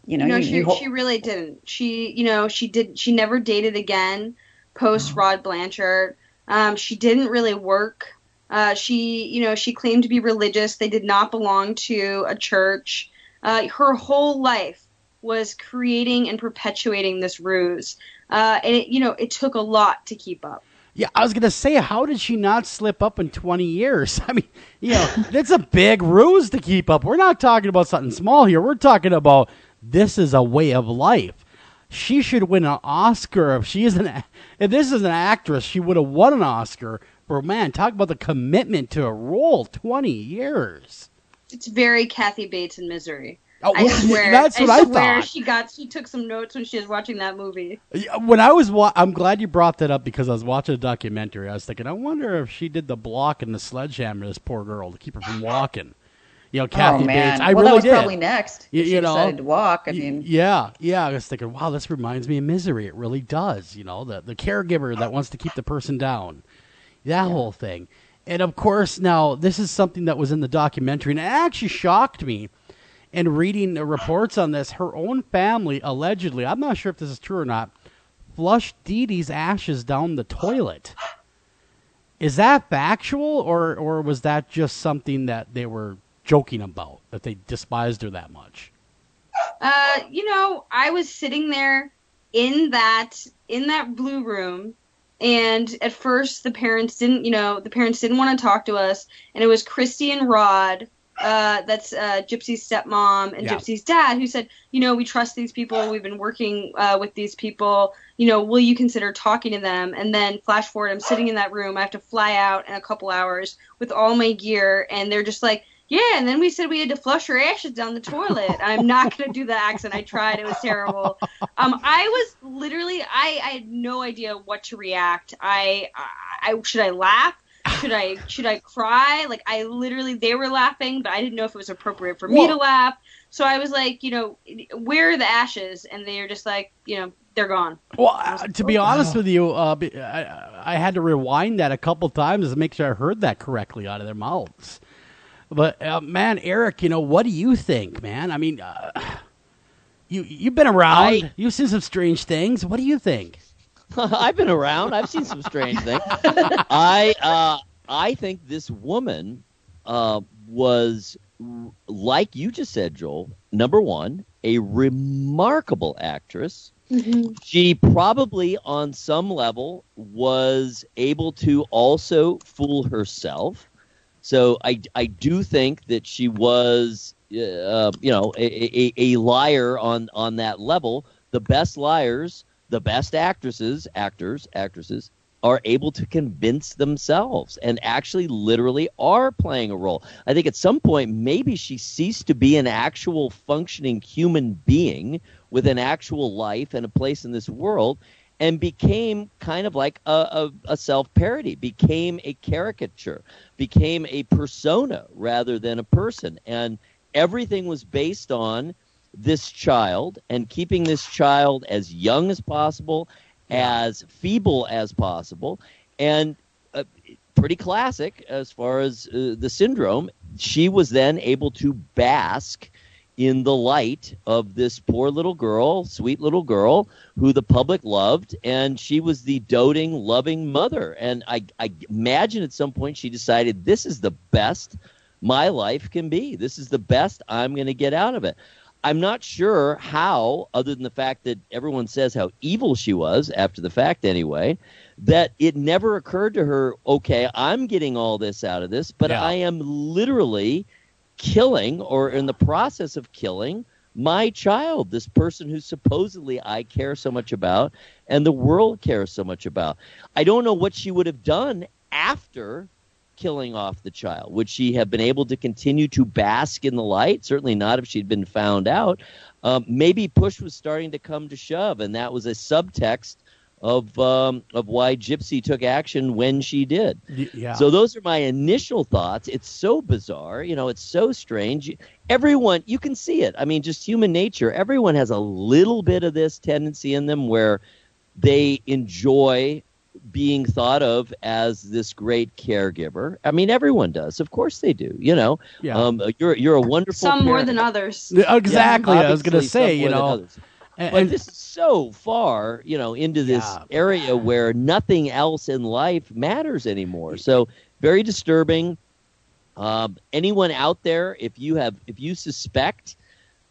You know, no, you, she you ho- she really didn't. She you know she did she never dated again post Rod Blanchard. Um, she didn't really work. Uh, she you know she claimed to be religious. They did not belong to a church. Uh, her whole life was creating and perpetuating this ruse, uh, and it, you know it took a lot to keep up. Yeah, I was gonna say, how did she not slip up in twenty years? I mean, you know, that's a big ruse to keep up. We're not talking about something small here. We're talking about this is a way of life. She should win an Oscar if she is an if this is an actress. She would have won an Oscar But man, talk about the commitment to a role. Twenty years. It's very Kathy Bates in Misery. Oh, I swear. that's what I swear thought. She got. She took some notes when she was watching that movie. When I was, wa- I'm glad you brought that up because I was watching a documentary. I was thinking, I wonder if she did the block and the sledgehammer to this poor girl to keep her from walking. You know, Kathy oh man, Bates. I well, really that was did. probably next. You, if you she know, decided to walk. I Y- mean, yeah, yeah. I was thinking, wow, this reminds me of Misery. It really does. You know, the the caregiver that wants to keep the person down, that whole thing. And of course, now this is something that was in the documentary, and it actually shocked me. And reading the reports on this, her own family allegedly, I'm not sure if this is true or not, flushed Dee Dee's ashes down the toilet. Is that factual, or or was that just something that they were joking about that they despised her that much? Uh, you know, I was sitting there in that in that blue room, and at first the parents didn't, you know, the parents didn't want to talk to us, and it was Christy and Rod. Uh, that's uh, Gypsy's stepmom and Yeah. Gypsy's dad who said, you know, we trust these people. We've been working uh, with these people. You know, will you consider talking to them? And then flash forward, I'm sitting in that room. I have to fly out in a couple hours with all my gear, and they're just like, yeah. And then we said we had to flush her ashes down the toilet. I'm not gonna do the accent. I tried. It was terrible. Um, I was literally, I, I had no idea what to react. I, I, I should I laugh? Should I should I cry? Like I literally they were laughing, but I didn't know if it was appropriate for me to laugh. So I was like, you know, where are the ashes? And they were just like, you know, they're gone. Well, uh, to be honest with you, uh, I, I had to rewind that a couple times to make sure I heard that correctly out of their mouths. But uh, man, Eric, you know what do you think, man? I mean, uh, you you've been around, you've seen some strange things. What do you think? I've been around. I've seen some strange things. I uh, I think this woman uh, was like you just said, Joel. Number one, a remarkable actress. She probably, on some level, was able to also fool herself. So I, I do think that she was, uh, you know, a, a, a liar on, on that level. The best liars, the best actresses, actors, actresses, are able to convince themselves and actually literally are playing a role. I think at some point maybe she ceased to be an actual functioning human being with an actual life and a place in this world and became kind of like a, a, a self parody, became a caricature, became a persona rather than a person. And everything was based on this child and keeping this child as young as possible, as feeble as possible, and uh, pretty classic as far as uh, the syndrome. She was then able to bask in the light of this poor little girl, sweet little girl who the public loved, and she was the doting, loving mother. And I, I imagine at some point she decided this is the best my life can be. This is the best I'm going to get out of it. I'm not sure how, other than the fact that everyone says how evil she was after the fact, anyway, that it never occurred to her, okay, I'm getting all this out of this, but I am literally killing or in the process of killing my child, this person who supposedly I care so much about and the world cares so much about. I don't know what she would have done after killing off the child. Would she have been able to continue to bask in the light? Certainly not if she'd been found out. Um, maybe push was starting to come to shove, and that was a subtext of um, of why Gypsy took action when she did. Yeah. So those are my initial thoughts. It's so bizarre, you know, it's so strange. Everyone, you can see it. I mean, just human nature. Everyone has a little bit of this tendency in them where they enjoy being thought of as this great caregiver. I mean, everyone does. Of course they do. You know, Yeah. um, you're you're a wonderful. Some more than others. Yeah, exactly. I was gonna say, you more than know, others. And- but this is so far, you know, into this area where nothing else in life matters anymore. So very disturbing. Um, anyone out there, if you have, if you suspect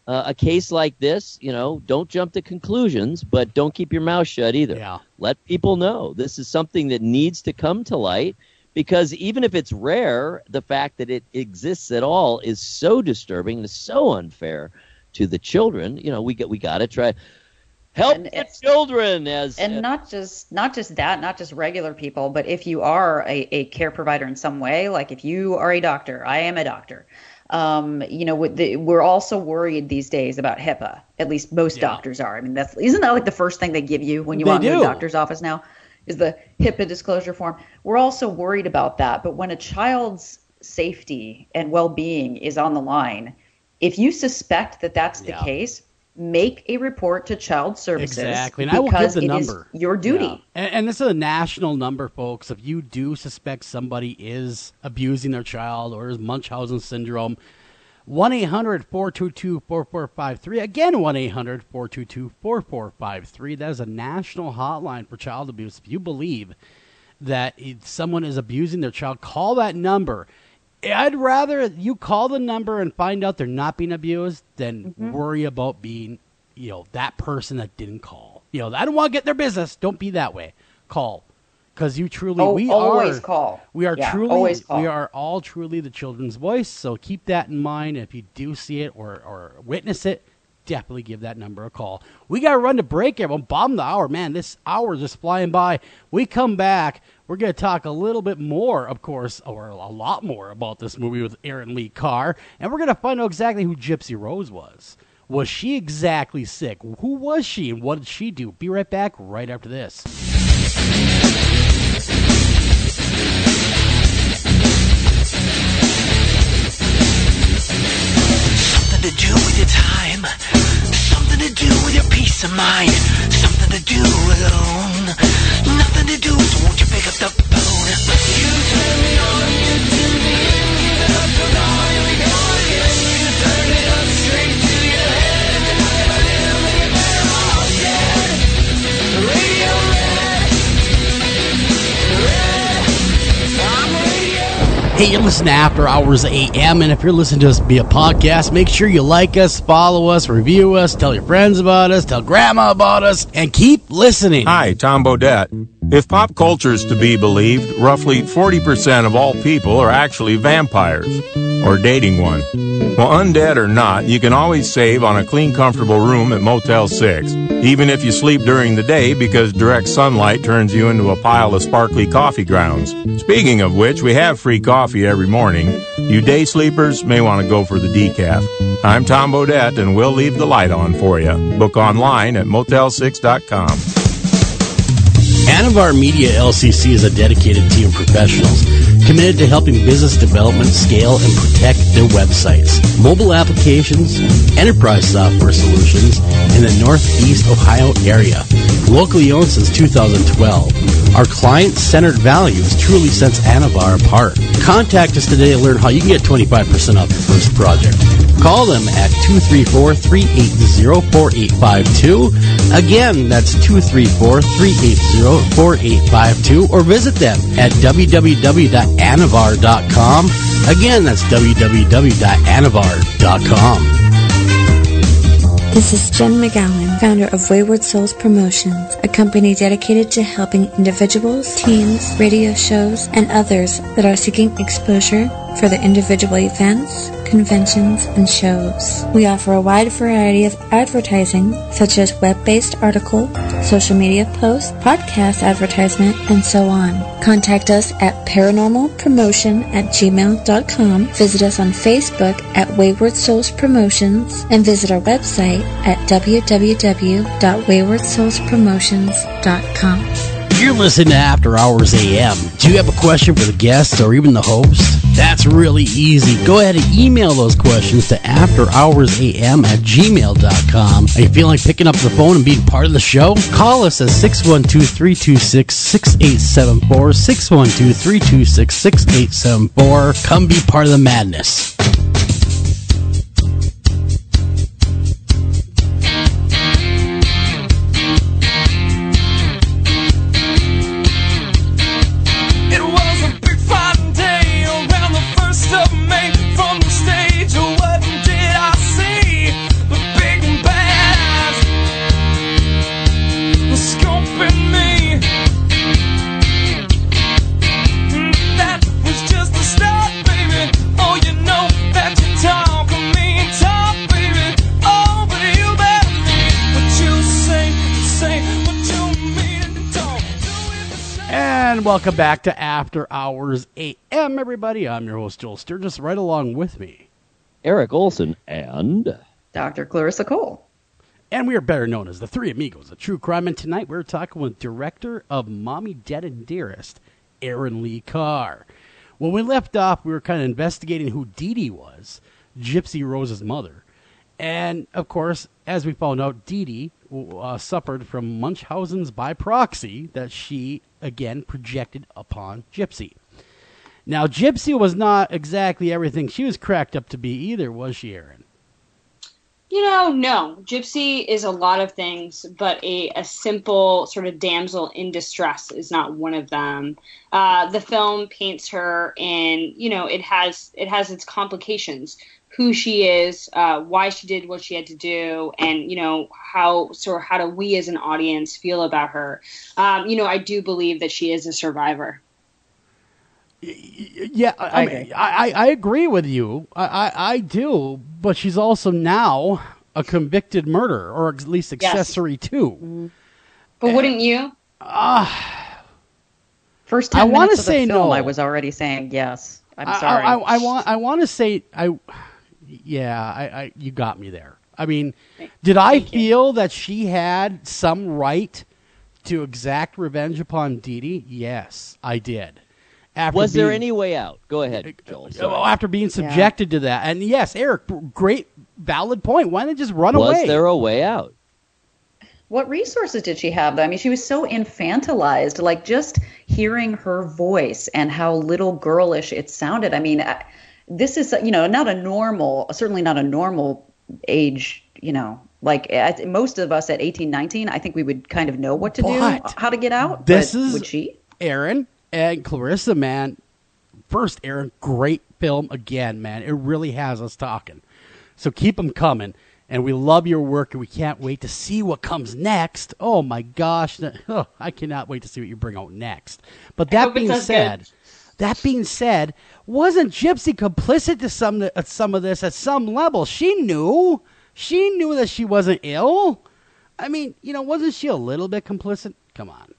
uh, a case like this, you know, don't jump to conclusions, but don't keep your mouth shut either. Yeah. Let people know this is something that needs to come to light because even if it's rare, the fact that it exists at all is so disturbing and so unfair to the children. You know, we get we got to try. Help And the children as and not just not just that not just regular people but if you are a, a care provider in some way like if you are a doctor i am a doctor um, you know the, we're also worried these days about hipaa at least most doctors are i mean that's isn't that like the first thing they give you when you They walk into a doctor's office now is the hipaa disclosure form we're also worried about that but when a child's safety and well-being is on the line if you suspect that that's the case make a report to child services Exactly, and I will give the number. your duty Yeah. And, and this is a national number, folks. If you do suspect somebody is abusing their child or is Munchausen syndrome, 1 800 422 4453. Again, 1 800 422 4453. That is a national hotline for child abuse. If you believe that someone is abusing their child, call that number. I'd rather you call the number and find out they're not being abused than Mm-hmm. worry about being, you know, that person that didn't call. You know, I don't want to get their business. Don't be that way. Call, because you truly Oh, we always are call. We are Yeah, truly always call. we are all truly the children's voice. So keep that in mind. If you do see it or or witness it, definitely give that number a call. We got to run to break, everyone. Bottom the hour, man. This hour is just flying by. We come back. We're going to talk a little bit more, of course, or a lot more about this movie with Erin Lee Carr, and we're going to find out exactly who Gypsy Rose was. Was she exactly sick? Who was she, and what did she do? Be right back, right after this. Something to do with your time. To do with your peace of mind. Something to do alone. Nothing to do, so won't you pick up the phone? You turn me on, you tune me in. You up to Hey, you listen to After Hours AM, and if you're listening to us via podcast, make sure you like us, follow us, review us, tell your friends about us, tell grandma about us, and keep listening. Hi, Tom Bodett. If pop culture is to be believed, roughly 40% of all people are actually vampires or dating one. Well, undead or not, you can always save on a clean, comfortable room at Motel 6, even if you sleep during the day because direct sunlight turns you into a pile of sparkly coffee grounds. Speaking of which, we have free coffee every morning. You day sleepers may want to go for the decaf. I'm Tom Bodett, and we'll leave the light on for you. Book online at motel6.com. Anavar Media LCC is a dedicated team of professionals committed to helping business development scale and protect their websites, mobile applications, enterprise software solutions in the Northeast Ohio area. Locally owned since 2012, our client-centered values truly sets Anavar apart. Contact us today to learn how you can get 25% off your first project. Call them at 234-380-4852. Again, that's 234-380-4852 or visit them at www.anavar.com. Again, that's www.anavar.com. This is Jen McGowan, founder of Wayward Souls Promotions, a company dedicated to helping individuals, teams, radio shows, and others that are seeking exposure for their individual events, conventions, and shows. We offer a wide variety of advertising, such as web-based article, social media posts, podcast advertisement, and so on. Contact us at paranormalpromotion at gmail.com, visit us on Facebook at Wayward Souls Promotions, and visit our website at www.waywardsoulspromotions.com. You're listening to After Hours AM, do you have a question for the guests or even the host? That's really easy. Go ahead and email those questions to afterhoursam at gmail.com. Are you feeling like picking up the phone and being part of the show? Call us at 612-326-6874, 612-326-6874. Come be part of the madness. And welcome back to After Hours AM, everybody. I'm your host, Joel Sturgis, right along with me. Eric Olsen and Dr. Clarissa Cole. And we are better known as the Three Amigos, a true crime. And tonight we're talking with director of Mommy Dead and Dearest, Erin Lee Carr. When we left off, we were kind of investigating who Dee Dee was, Gypsy Rose's mother. And of course, as we found out, Dee Dee uh, suffered from Munchausen's by proxy that she again projected upon Gypsy. Now, Gypsy was not exactly everything she was cracked up to be either, was she, Erin? You know, no. Gypsy is a lot of things, but a, a simple sort of damsel in distress is not one of them. Uh, the film paints her, and you know, it has it has its complications. Who she is, uh, why she did what she had to do, and you know how sort of how do we as an audience feel about her? Um, you know, I do believe that she is a survivor. Yeah, I, I, mean, I, I agree with you. I, I, I do, but she's also now a convicted murderer, or at least accessory to. But wouldn't you? Ah, First I wanna minutes of the say film, no. I was already saying yes. I'm I- sorry. I, I, I want. I want to say. I. Yeah. I, I. You got me there. I mean, did I feel that she had some right to exact revenge upon Dee Dee? Yes, I did. After Was there any way out? Go ahead, Joel. Uh, sorry. Oh, after being subjected to that, and yes, Eric, great, valid point. Why not just run Was away? Was there a way out? What resources did she have? though? I mean, she was so infantilized. Like just hearing her voice and how little girlish it sounded. I mean, I- this is you know not a normal, certainly not a normal age. You know, like at, most of us at 18, 19, I think we would kind of know what to But do, how to get out. This but is would she? Erin and Clarissa, man. First, Erin, great film again, man. It really has us talking. So keep them coming. And we love your work, and we can't wait to see what comes next. Oh my gosh, oh, I cannot wait to see what you bring out next. But that being said, good. That being said, wasn't Gypsy complicit to some at some of this at some level? She knew, she knew that she wasn't ill. I mean, you know, wasn't she a little bit complicit? Come on.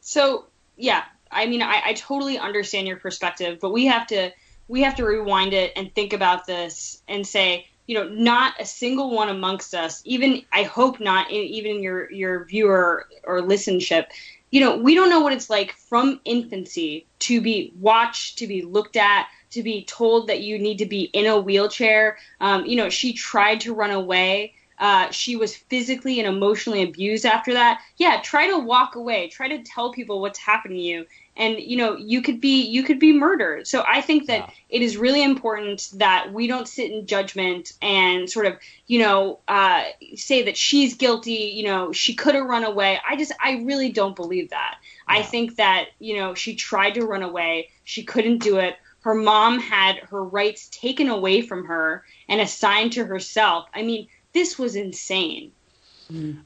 So yeah, I mean, I, I totally understand your perspective, but we have to we have to rewind it and think about this and say, you know, not a single one amongst us, even I hope not, even your your viewer or listenership, you know, we don't know what it's like from infancy to be watched, to be looked at, to be told that you need to be in a wheelchair. Um, you know, she tried to run away. Uh, she was physically and emotionally abused after that. Yeah, try to walk away. Try to tell people what's happening to you, and you know you could be you could be murdered. So I think that it is really important that we don't sit in judgment and sort of you know uh, say that she's guilty. You know she could have run away. I just I really don't believe that. I think that you know she tried to run away. She couldn't do it. Her mom had her rights taken away from her and assigned to herself. I mean, this was insane.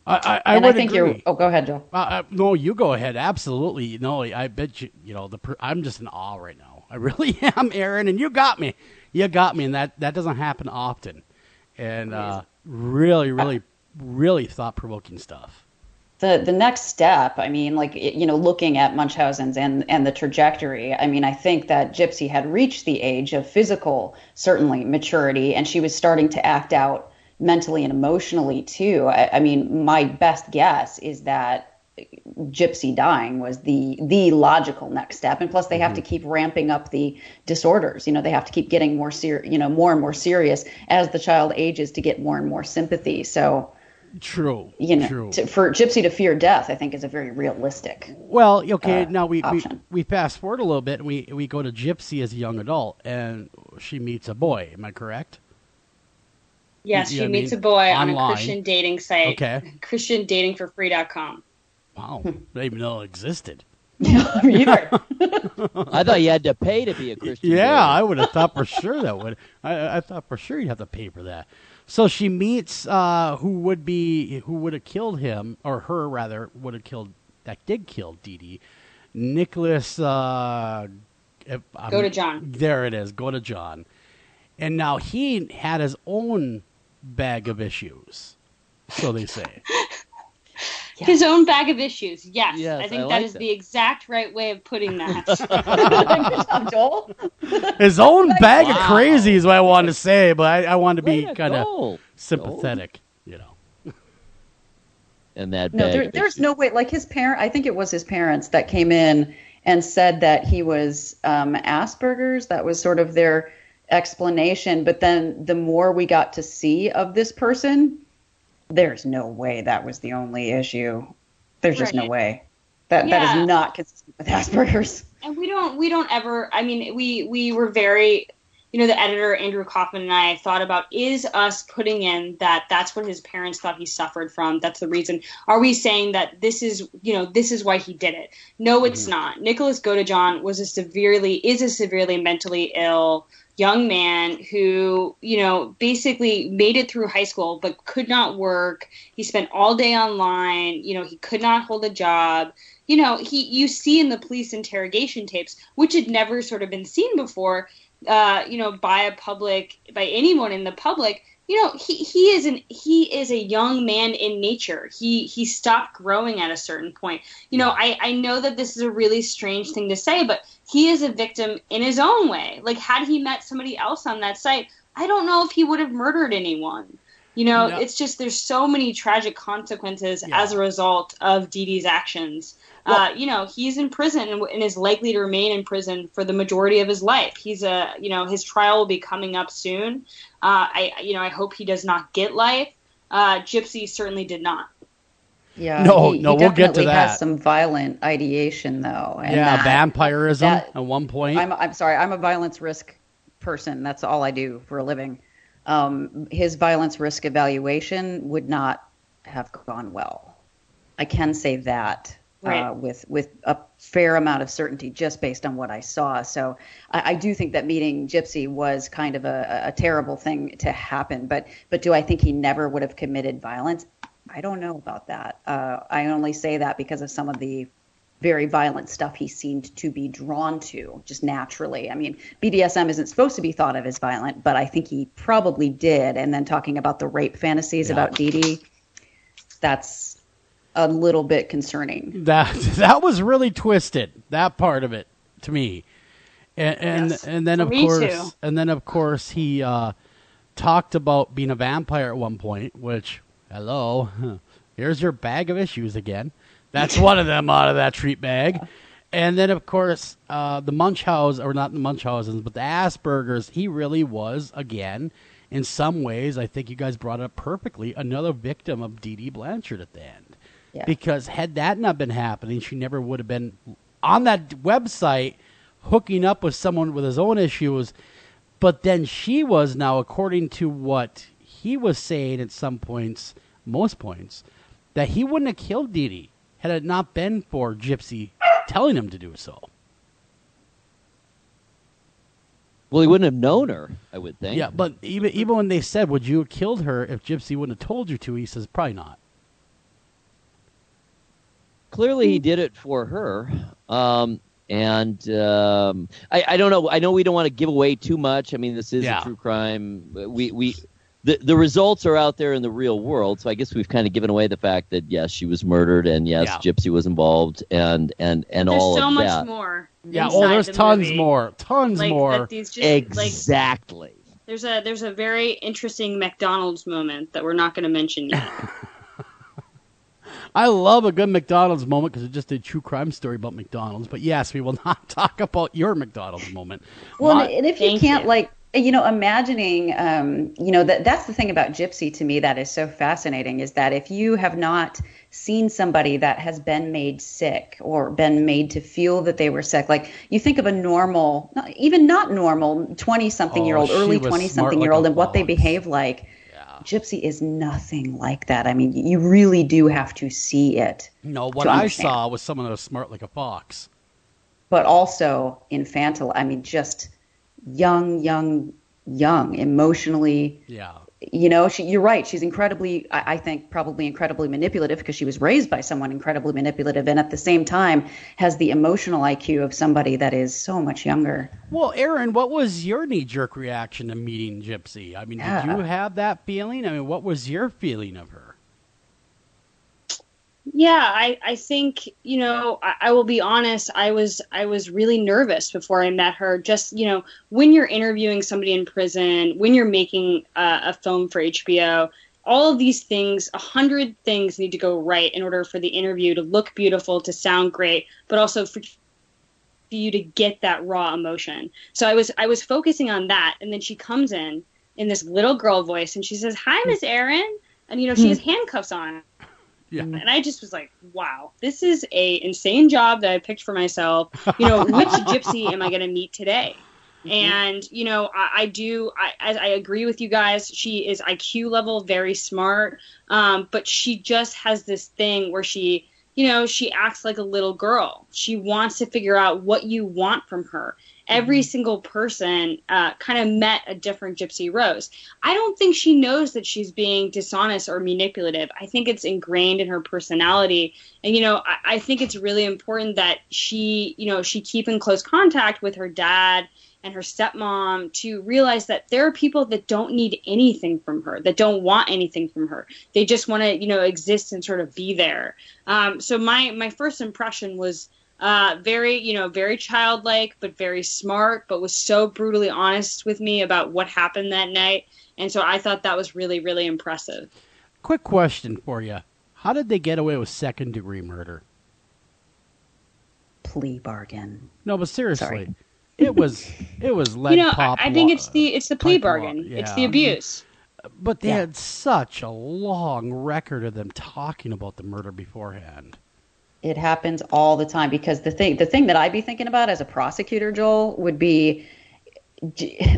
I, I, I and I think agree. you're. Oh, go ahead, Joe. Uh, uh, no, you go ahead. Absolutely. No, I bet you. You know, the per- I'm just in awe right now. I really am, Erin, and you got me. You got me, and that that doesn't happen often. And uh, really, really, really thought provoking stuff. the the next step i mean like you know looking at munchausen's and and the trajectory i mean i think that gypsy had reached the age of physical certainly maturity and she was starting to act out mentally and emotionally too i, I mean my best guess is that gypsy dying was the the logical next step and plus they have to keep ramping up the disorders you know they have to keep getting more ser- you know more and more serious as the child ages to get more and more sympathy so True. you know, True. to, for Gypsy to fear death, I think is a very realistic. Well, okay. uh, now we, we we fast forward a little bit, and we we go to Gypsy as a young adult, and she meets a boy. Am I correct? Yes, Yeah, she I means mean, a boy on a Christian dating site. Okay. ChristianDatingForFree.com. Wow, I didn't even know it existed. Either. I thought you had to pay to be a Christian. Yeah, dater. I would have thought for sure that would. I, I thought for sure you'd have to pay for that. So she meets uh, who would be who would have killed him or her rather would have killed that did kill Dee Dee. Nicholas. Uh, if I'm- Godejohn. There it is. Godejohn. And now he had his own bag of issues. So they say. His own bag of issues. Yes, Yes, I think I that like is that. the exact right way of putting that. Good job, Joel. His own bag of crazy is what I wanted to say, but I, I wanted to Way be kind of go. sympathetic. You know. And that No, there, of there's no way. Like his parent, I think it was his parents that came in and said that he was um, Asperger's. That was sort of their explanation. But then the more we got to see of this person, there's no way that was the only issue. There's just no way. That that Yeah. is not consistent with Asperger's. and we don't we don't ever i mean we we were very you know the editor andrew kaufman and i thought about is us putting in that that's what his parents thought he suffered from that's the reason are we saying that this is you know this is why he did it no it's mm-hmm. not nicholas godejohn was a severely is a severely mentally ill young man who you know basically made it through high school but could not work. He spent all day online. You know he could not hold a job. You know he you see in the police interrogation tapes which had never sort of been seen before uh, you know by a public by anyone in the public you know he, he is an he is a young man in nature. He he stopped growing at a certain point. You know i i know that this is a really strange thing to say but he is a victim in his own way. Like had he met somebody else on that site i don't know if he would have murdered anyone. You know No. it's just there's so many tragic consequences as a result of Dee Dee's actions uh, you know, he's in prison and, and is likely to remain in prison for the majority of his life. He's a, you know, his trial will be coming up soon. Uh, I, you know, I hope he does not get life. Uh, Gypsy certainly did not. Yeah. No, he, no, he we'll get to definitely that. Has some violent ideation though. And yeah, that- vampirism that- at one point. I'm, I'm sorry, I'm a violence risk person. That's all I do for a living. Um, his violence risk evaluation would not have gone well. I can say that uh, with with a fair amount of certainty, just based on what I saw. So I, I do think that meeting Gypsy was kind of a, a terrible thing to happen. But but do I think he never would have committed violence? I don't know about that. Uh, I only say that because of some of the very violent stuff he seemed to be drawn to just naturally. I mean, BDSM isn't supposed to be thought of as violent, but I think he probably did. And then talking about the rape fantasies about Dee Dee, that's a little bit concerning. That that was really twisted. That part of it to me, and and, Yes. and then For of course, too. and then of course he uh, talked about being a vampire at one point. Which hello, here's your bag of issues again. That's one of them out of that treat bag. And then of course uh, the Munchausen, or not the Munchausen's, but the Asperger's. He really was again. In some ways, I think you guys brought it up perfectly. Another victim of Dee Dee Blanchard at the end Yeah. because had that not been happening, she never would have been on that website hooking up with someone with his own issues. But then she was now, according to what he was saying at some points, most points, that he wouldn't have killed Dee Dee had it not been for Gypsy telling him to do so. Well, he wouldn't have known her, I would think. Yeah, but even even when they said, "Would you have killed her if Gypsy wouldn't have told you to?" He says, "Probably not." Clearly he did it for her. Um, and um, I, I don't know. I know we don't want to give away too much. I mean, this is Yeah. a true crime. We we the the results are out there in the real world. So I guess we've kind of given away the fact that yes, she was murdered, and yes, Yeah. Gypsy was involved, and and and There's all so of much that. more. Yeah, inside oh, there's the tons movie. more, tons Like, more. that these just, like, Exactly. there's a there's a very interesting McDonald's moment that we're not going to mention yet. I love a good McDonald's moment because it's just a true crime story about McDonald's. But yes, we will not talk about your McDonald's moment. Well, My- and if you can't like you know imagining um, you know that that's the thing about gypsy to me that is so fascinating is that if you have not seen somebody that has been made sick or been made to feel that they were sick like you think of a normal not, even not normal 20 something year old Oh, early 20 something like year old a and what they behave like gypsy is nothing like that i mean you really do have to see it no, what I saw was someone that was smart like a fox. but also infantile. I mean, just young, young, young, emotionally. Yeah. You know, she, you're right. She's incredibly, I, I think, probably incredibly manipulative because she was raised by someone incredibly manipulative, and at the same time has the emotional IQ of somebody that is so much younger. Well, Erin, what was your knee jerk reaction to meeting Gypsy? I mean, did you have that feeling? I mean, what was your feeling of her? Yeah, I, I think you know I, I will be honest. I was I was really nervous before I met her. Just you know when you're interviewing somebody in prison, when you're making uh, a film for HBO, all of these things, a hundred things need to go right in order for the interview to look beautiful, to sound great, but also for for you to get that raw emotion. So I was I was focusing on that, and then she comes in in this little girl voice, and she says, "Hi, Miss Erin," and you know she has handcuffs on. Yeah. And I just was like, wow, this is a insane job that I picked for myself. You know, which gypsy am I going to meet today? And you know, I, I do. I, I I agree with you guys. She is IQ level, very smart, um, but she just has this thing where she, you know, she acts like a little girl. She wants to figure out what you want from her. Every single person uh, kind of met a different Gypsy Rose. I don't think she knows that she's being dishonest or manipulative. I think it's ingrained in her personality. And, you know, I, I think it's really important that she, you know, she keep in close contact with her dad and her stepmom to realize that there are people that don't need anything from her, that don't want anything from her. They just want to, you know, exist and sort of be there. Um, so my my first impression was uh, very, you know, very childlike, but very smart, but was so brutally honest with me about what happened that night. And so I thought that was really, really impressive. Quick question for you: How did they get away with second degree murder? Plea bargain. No, but seriously, Sorry. it was it was lead you know, I, pop. I think law- it's the it's the plea pipe law, bargain. It's the yeah. abuse. But they Yeah. had such a long record of them talking about the murder beforehand. It happens all the time because the thing the thing that I'd be thinking about as a prosecutor, Joel, would be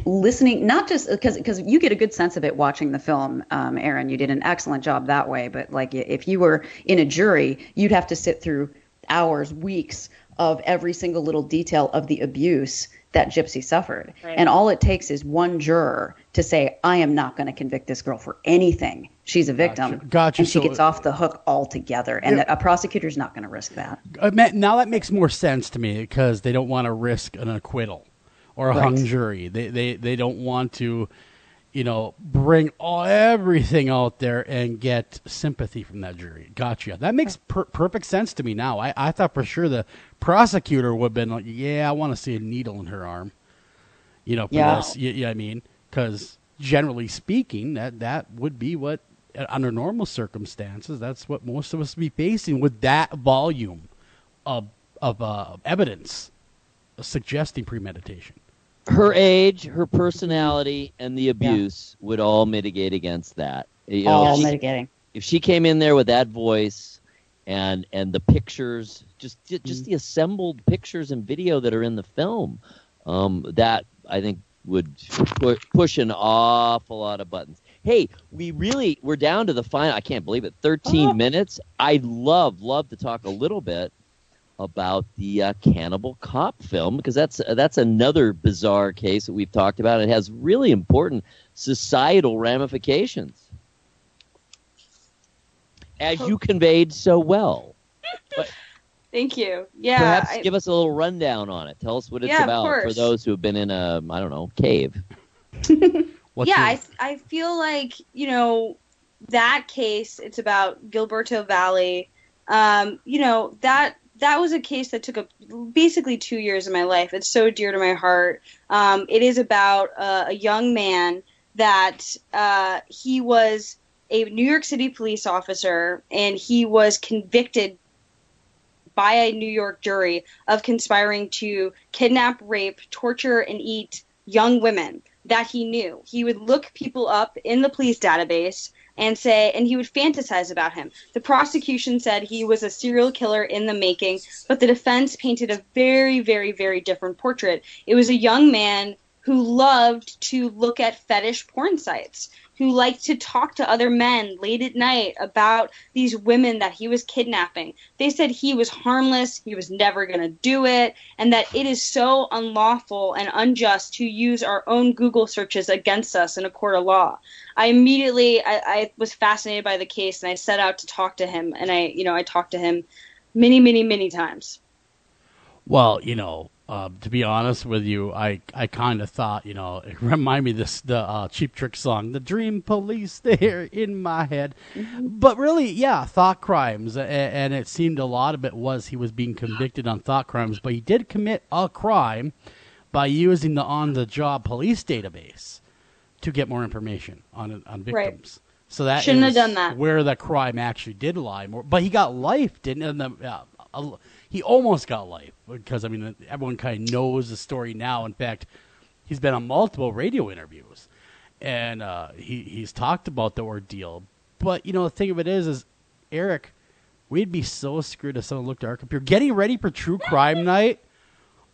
listening not just because because you get a good sense of it watching the film um, erin. You did an excellent job that way. But like if you were in a jury you'd have to sit through hours weeks of every single little detail of the abuse that gypsy suffered. Right. and all it takes is one juror to say i am not going to convict this girl for anything she's a victim Gotcha. Gotcha. and she So- gets off the hook altogether and Yeah. a prosecutor's not going to risk that Uh, Now that makes more sense to me because they don't want to risk an acquittal or a Right. hung jury. They, they they don't want to, you know, bring all everything out there and get sympathy from that jury. Gotcha. That makes per- perfect sense to me now. I, I thought for sure the prosecutor would have been like, yeah, I want to see a needle in her arm. You know, for Yeah. this. You, you know I mean? Because generally speaking, that that would be what under normal circumstances, that's what most of us would be facing with that volume of of uh, evidence suggesting premeditation. Her age, her personality, and the abuse would all mitigate against that. You know, all if she- mitigating if she came in there with that voice and and the pictures just ju- just the assembled pictures and video that are in the film um, that i think would pu- push an awful lot of buttons hey we really we're down to the final i can't believe it 13 minutes i'd love love to talk a little bit about the uh, cannibal cop film because that's that's another bizarre case that we've talked about it has really important societal ramifications as you conveyed so well. Thank you. Yeah. Perhaps I- give us a little rundown on it. Tell us what it's Yeah, about for those who have been in a I don't know cave. What's yeah, your- I I feel like you know that case. It's about Gilberto Valle. Um, you know that that was a case that took a, basically two years of my life. It's so dear to my heart. Um, it is about uh, a young man that uh, he was a New York City police officer, and he was convicted by a New York jury of conspiring to kidnap, rape, torture, and eat young women that he knew. He would look people up in the police database and say, and he would fantasize about him. The prosecution said he was a serial killer in the making, but the defense painted a very, very, very different portrait. It was a young man who loved to look at fetish porn sites, who liked to talk to other men late at night about these women that he was kidnapping. They said he was harmless, he was never going to do it, and that it is so unlawful and unjust to use our own Google searches against us in a court of law. I immediately I, I was fascinated by the case and I set out to talk to him and I you know I talked to him many many many times. Well, you know, Uh, to be honest with you, I, I kind of thought, you know, it reminded me of this the uh, Cheap Trick song, "The Dream Police," there in my head. But really, yeah, thought crimes, and, and it seemed a lot of it was he was being convicted on thought crimes, but he did commit a crime by using the on-the-job police database to get more information on on Right. victims. So that Shouldn't have done that. Where the crime actually did lie more, but he got life, didn't? And the, uh, he almost got life because I mean everyone kind of knows the story now. In fact, he's been on multiple radio interviews, and uh, he he's talked about the ordeal. But you know the thing of it is, is Eric, we'd be so screwed if someone looked at our computer getting ready for True Crime Night.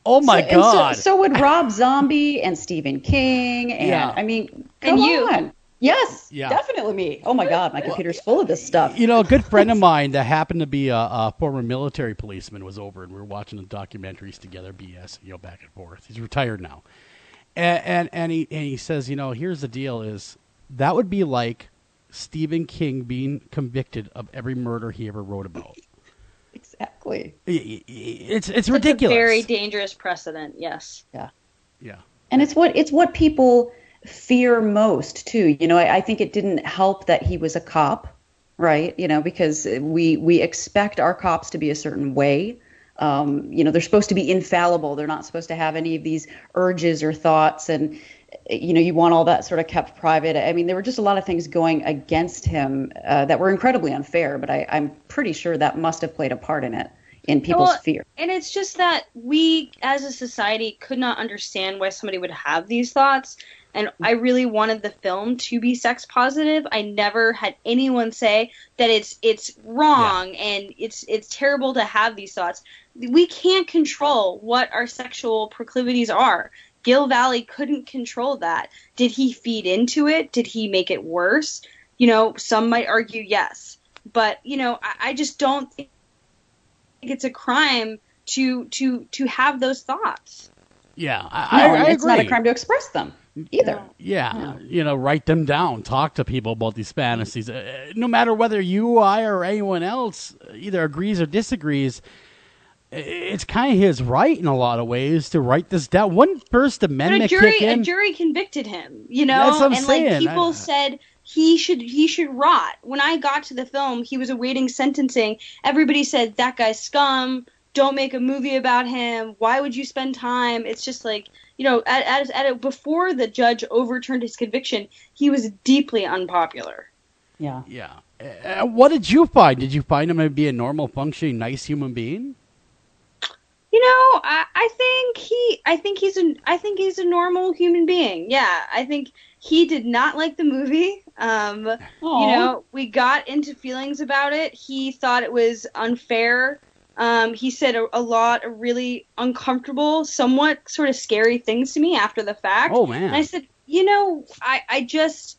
Oh my So- and so- God! So, would Rob Zombie and Stephen King, and Yeah. I mean, And come you. on. Yes, Yeah. definitely me. Oh my God, my computer's full of this stuff. You know, a good friend of mine that happened to be a, a former military policeman was over, and we were watching the documentaries together. BS, you know, back and forth. He's retired now, and and, and he and he says, you know, here's the deal: is that would be like Stephen King being convicted of every murder he ever wrote about. Exactly. It's it's a ridiculous. very dangerous precedent. Yes. Yeah. Yeah. And it's what it's what people fear most too. You know, I, I think it didn't help that he was a cop, right? You know, because we we expect our cops to be a certain way. Um, you know, they're supposed to be infallible. They're not supposed to have any of these urges or thoughts, and you know, you want all that sort of kept private. I mean, there were just a lot of things going against him uh, that were incredibly unfair. But I, I'm pretty sure that must have played a part in it, in people's Well, fear. And it's just that we, as a society, could not understand why somebody would have these thoughts. And I really wanted the film to be sex positive. I never had anyone say that it's it's wrong and it's it's terrible to have these thoughts. We can't control what our sexual proclivities are. Gil Valle couldn't control that. Did he feed into it? Did he make it worse? You know, some might argue yes. But, you know, I, I just don't think it's a crime to to to have those thoughts. Yeah, I, No, I, I it's not a crime to express them either. Yeah, you know, write them down. Talk to people about these fantasies. Uh, no matter whether you, I, or anyone else either agrees or disagrees, it's kind of his right in a lot of ways to write this down. One First But a Amendment jury kick a jury convicted him, you know, That's what I'm and saying. like people I- said he should he should rot. When I got to the film, he was awaiting sentencing. Everybody said that guy's scum. Don't make a movie about him. Why would you spend time? It's just like you know, at at, at a, before the judge overturned his conviction, he was deeply unpopular. Yeah. Yeah. Uh, what did you find? Did you find him to be a normal, functioning, nice human being? You know, I, I think he, I think he's a, I think he's a normal human being. Yeah, I think he did not like the movie. Um, you know, we got into feelings about it. He thought it was unfair. Um, he said a, a lot of really uncomfortable, somewhat sort of scary things to me after the fact. Oh, man. And I said, you know, I, I just,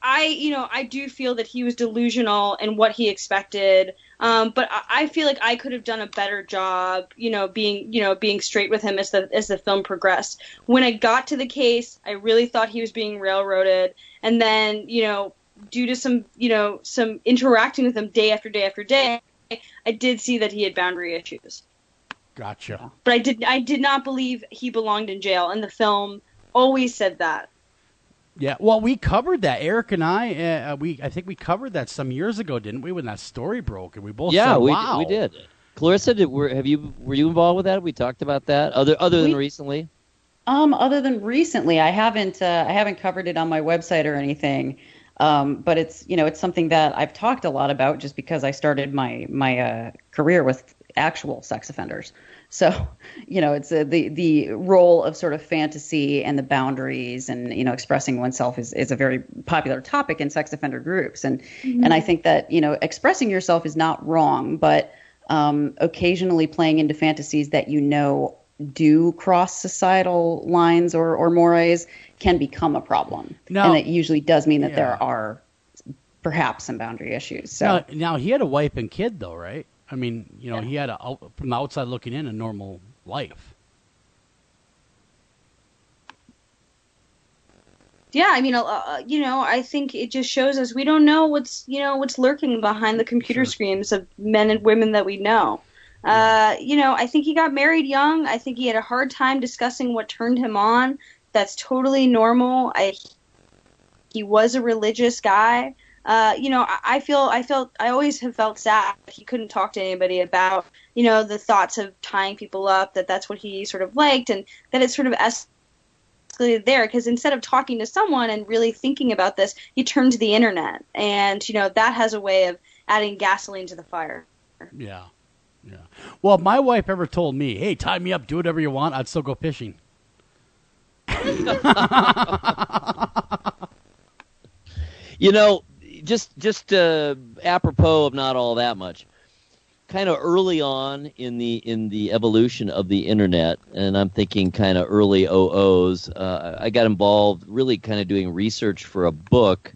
I, you know, I do feel that he was delusional in what he expected. Um, but I, I feel like I could have done a better job, you know, being, you know, being straight with him as the as the film progressed. When I got to the case, I really thought he was being railroaded, and then, you know, due to some, you know, some interacting with him day after day after day, I did see that he had boundary issues. Gotcha. But I did, I did not believe he belonged in jail, and the film always said that. Yeah, well, we covered that. Eric and I, uh, we I think we covered that some years ago, didn't we? When that story broke, and we both yeah, said, we "Wow." we did. Clarissa, did, were have you were you involved with that? We talked about that. Other other than We- recently. Um, other than recently, I haven't uh, I haven't covered it on my website or anything. Um, but it's you know it's something that I've talked a lot about just because I started my my uh, career with actual sex offenders. So you know it's uh, the the role of sort of fantasy and the boundaries and you know expressing oneself is, is a very popular topic in sex offender groups and Mhm. and I think that you know expressing yourself is not wrong, but um, occasionally playing into fantasies that you know do cross societal lines or, or mores can become a problem. Now- and it usually does mean that Yeah. there are perhaps some boundary issues. So Now, now he had a wife and kid, though, right? I mean, you know, he had a from the outside looking in a normal life. Yeah, I mean, uh, uh, you know, I think it just shows us we don't know what's, you know, what's lurking behind the computer screens of men and women that we know. Uh, you know, I think he got married young. I think he had a hard time discussing what turned him on. That's totally normal. I he was a religious guy. Uh, you know, I, I feel I felt I always have felt sad that he couldn't talk to anybody about you know the thoughts of tying people up. That that's what he sort of liked, and that it sort of escalated there because instead of talking to someone and really thinking about this, he turned to the internet, and you know that has a way of adding gasoline to the fire. Yeah. Yeah. Well, if my wife ever told me, "Hey, tie me up, do whatever you want," I'd still go fishing. You know, just just uh, apropos of not all that much. Kind of early on in the in the evolution of the internet, and I'm thinking kind of early OOs. Uh, I got involved, really kind of doing research for a book.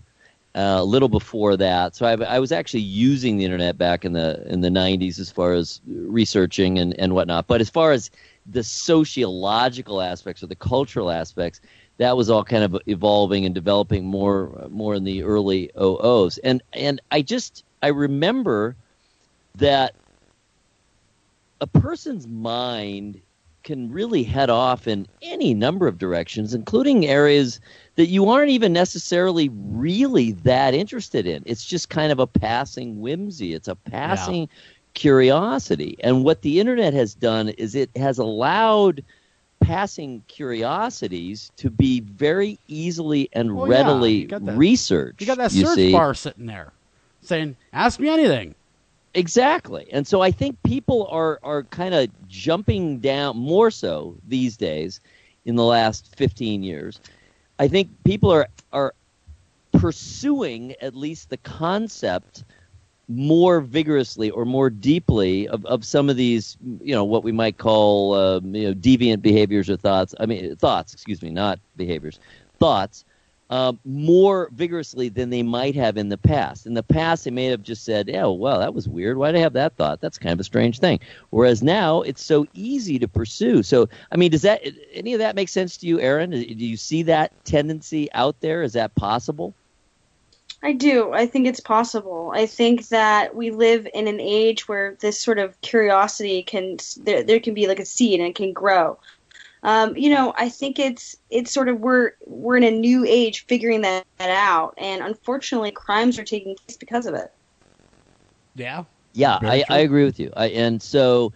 Uh, a little before that, so I, I was actually using the internet back in the in the 90s as far as researching and, and whatnot. But as far as the sociological aspects or the cultural aspects, that was all kind of evolving and developing more more in the early OOs. And and I just I remember that a person's mind can really head off in any number of directions, including areas that you aren't even necessarily really that interested in. It's just kind of a passing whimsy. It's a passing curiosity. And what the internet has done is it has allowed passing curiosities to be very easily and oh, yeah, readily you researched. You got that you search see. bar sitting there, saying, "Ask me anything." Exactly. And so I think people are, are kind of jumping down more so these days in the last 15 years. I think people are, are pursuing at least the concept more vigorously or more deeply of, of some of these, you know, what we might call, um, you know, deviant behaviors or thoughts. I mean, thoughts, excuse me, not behaviors, thoughts uh, more vigorously than they might have in the past. In the past, they may have just said, "Oh, well, that was weird. Why did I have that thought? That's kind of a strange thing." Whereas now, it's so easy to pursue. So, I mean, does that any of that make sense to you, Erin? Do you see that tendency out there? Is that possible? I do. I think it's possible. I think that we live in an age where this sort of curiosity can there, there can be like a seed and it can grow. Um, you know, I think it's it's sort of we're we're in a new age figuring that, that out, and unfortunately, crimes are taking place because of it. Yeah. Yeah, I. I agree with you. I, and so,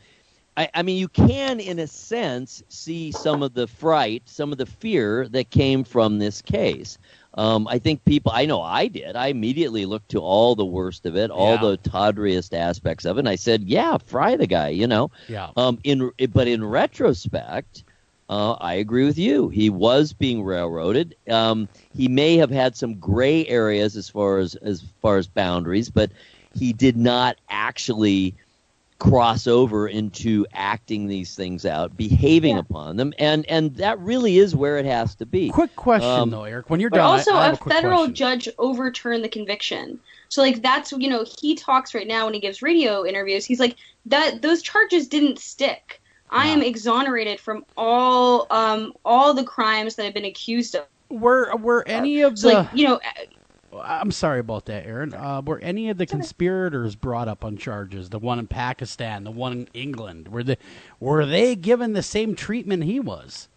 I, I mean, you can, in a sense, see some of the fright, some of the fear that came from this case. Um, I think people, I know I did. I immediately looked to all the worst of it, all Yeah. the tawdriest aspects of it, and I said, "Yeah, fry the guy," you know. Yeah. Um, in but in retrospect, uh, I agree with you. He was being railroaded. Um, he may have had some gray areas as far as as far as boundaries, but he did not actually cross over into acting these things out, behaving upon them, and and that really is where it has to be. Quick question Um, though, Eric. When you're done, also, I have a a federal question. judge overturned the conviction. So, like, that's you know, he talks right now when he gives radio interviews. He's like, that those charges didn't stick. I am exonerated from all um all the crimes that I've been accused of. Were were any of So, the like, you know, I'm sorry about that, Erin. Uh, were any of the conspirators brought up on charges? The one in Pakistan, the one in England, were they were they given the same treatment he was?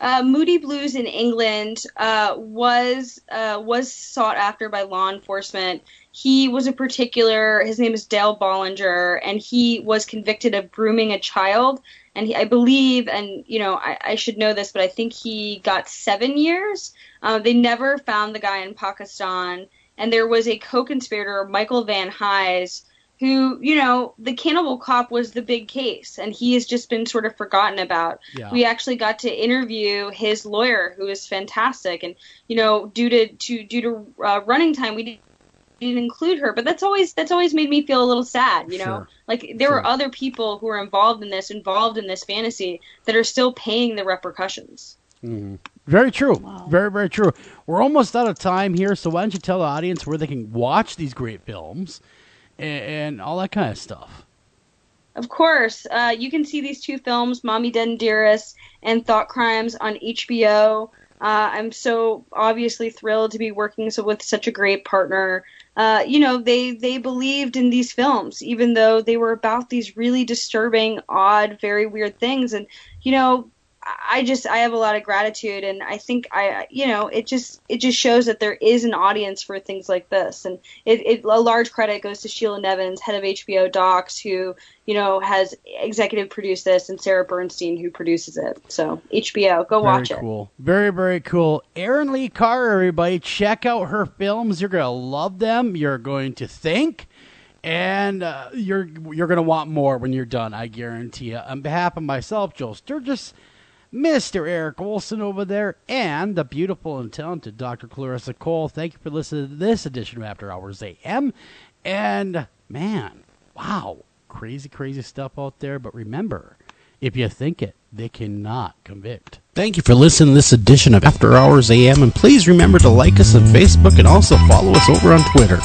uh, Moody Blues in England uh, was uh, was sought after by law enforcement. He was a particular. His name is Dale Bolinger, and he was convicted of grooming a child. And he, I believe, and you know, I, I should know this, but I think he got seven years. Uh, they never found the guy in Pakistan, and there was a co-conspirator, Michael Van Hise, who, you know, the Cannibal Cop was the big case, and he has just been sort of forgotten about. Yeah. We actually got to interview his lawyer, who is fantastic, and you know, due to, to due to uh, running time, we didn't, didn't include her, but that's always that's always made me feel a little sad. You know, Sure. like there were other people who were involved in this, involved in this fantasy, that are still paying the repercussions. Mhm. Very true. Very, very true. We're almost out of time here, so why don't you tell the audience where they can watch these great films and, and all that kind of stuff? Of course, uh, you can see these two films, Mommy Dead and Dearest and Thought Crimes, on HBO. Uh, I'm so obviously thrilled to be working so with such a great partner. Uh, you know, they they believed in these films, even though they were about these really disturbing, odd, very weird things. And you know, I just I have a lot of gratitude, and I think I you know it just it just shows that there is an audience for things like this, and it, it a large credit goes to Sheila Nevins, head of HBO Docs, who you know has executive produced this, and Sarah Bernstein, who produces it. So HBO, go watch it. very it. cool. Very, very cool. Erin Lee Carr, everybody, check out her films. You're gonna love them. You're going to think, and uh, you're you're gonna want more when you're done. I guarantee you. On behalf of myself, Joel Sturgis, Mr. Eric Olsen over there, and the beautiful and talented Dr. Clarissa Cole. Thank you for listening to this edition of After Hours AM. And man, wow, crazy, crazy stuff out there. But remember, if you think it, they cannot convict. Thank you for listening to this edition of After Hours AM, and please remember to like us on Facebook and also follow us over on Twitter.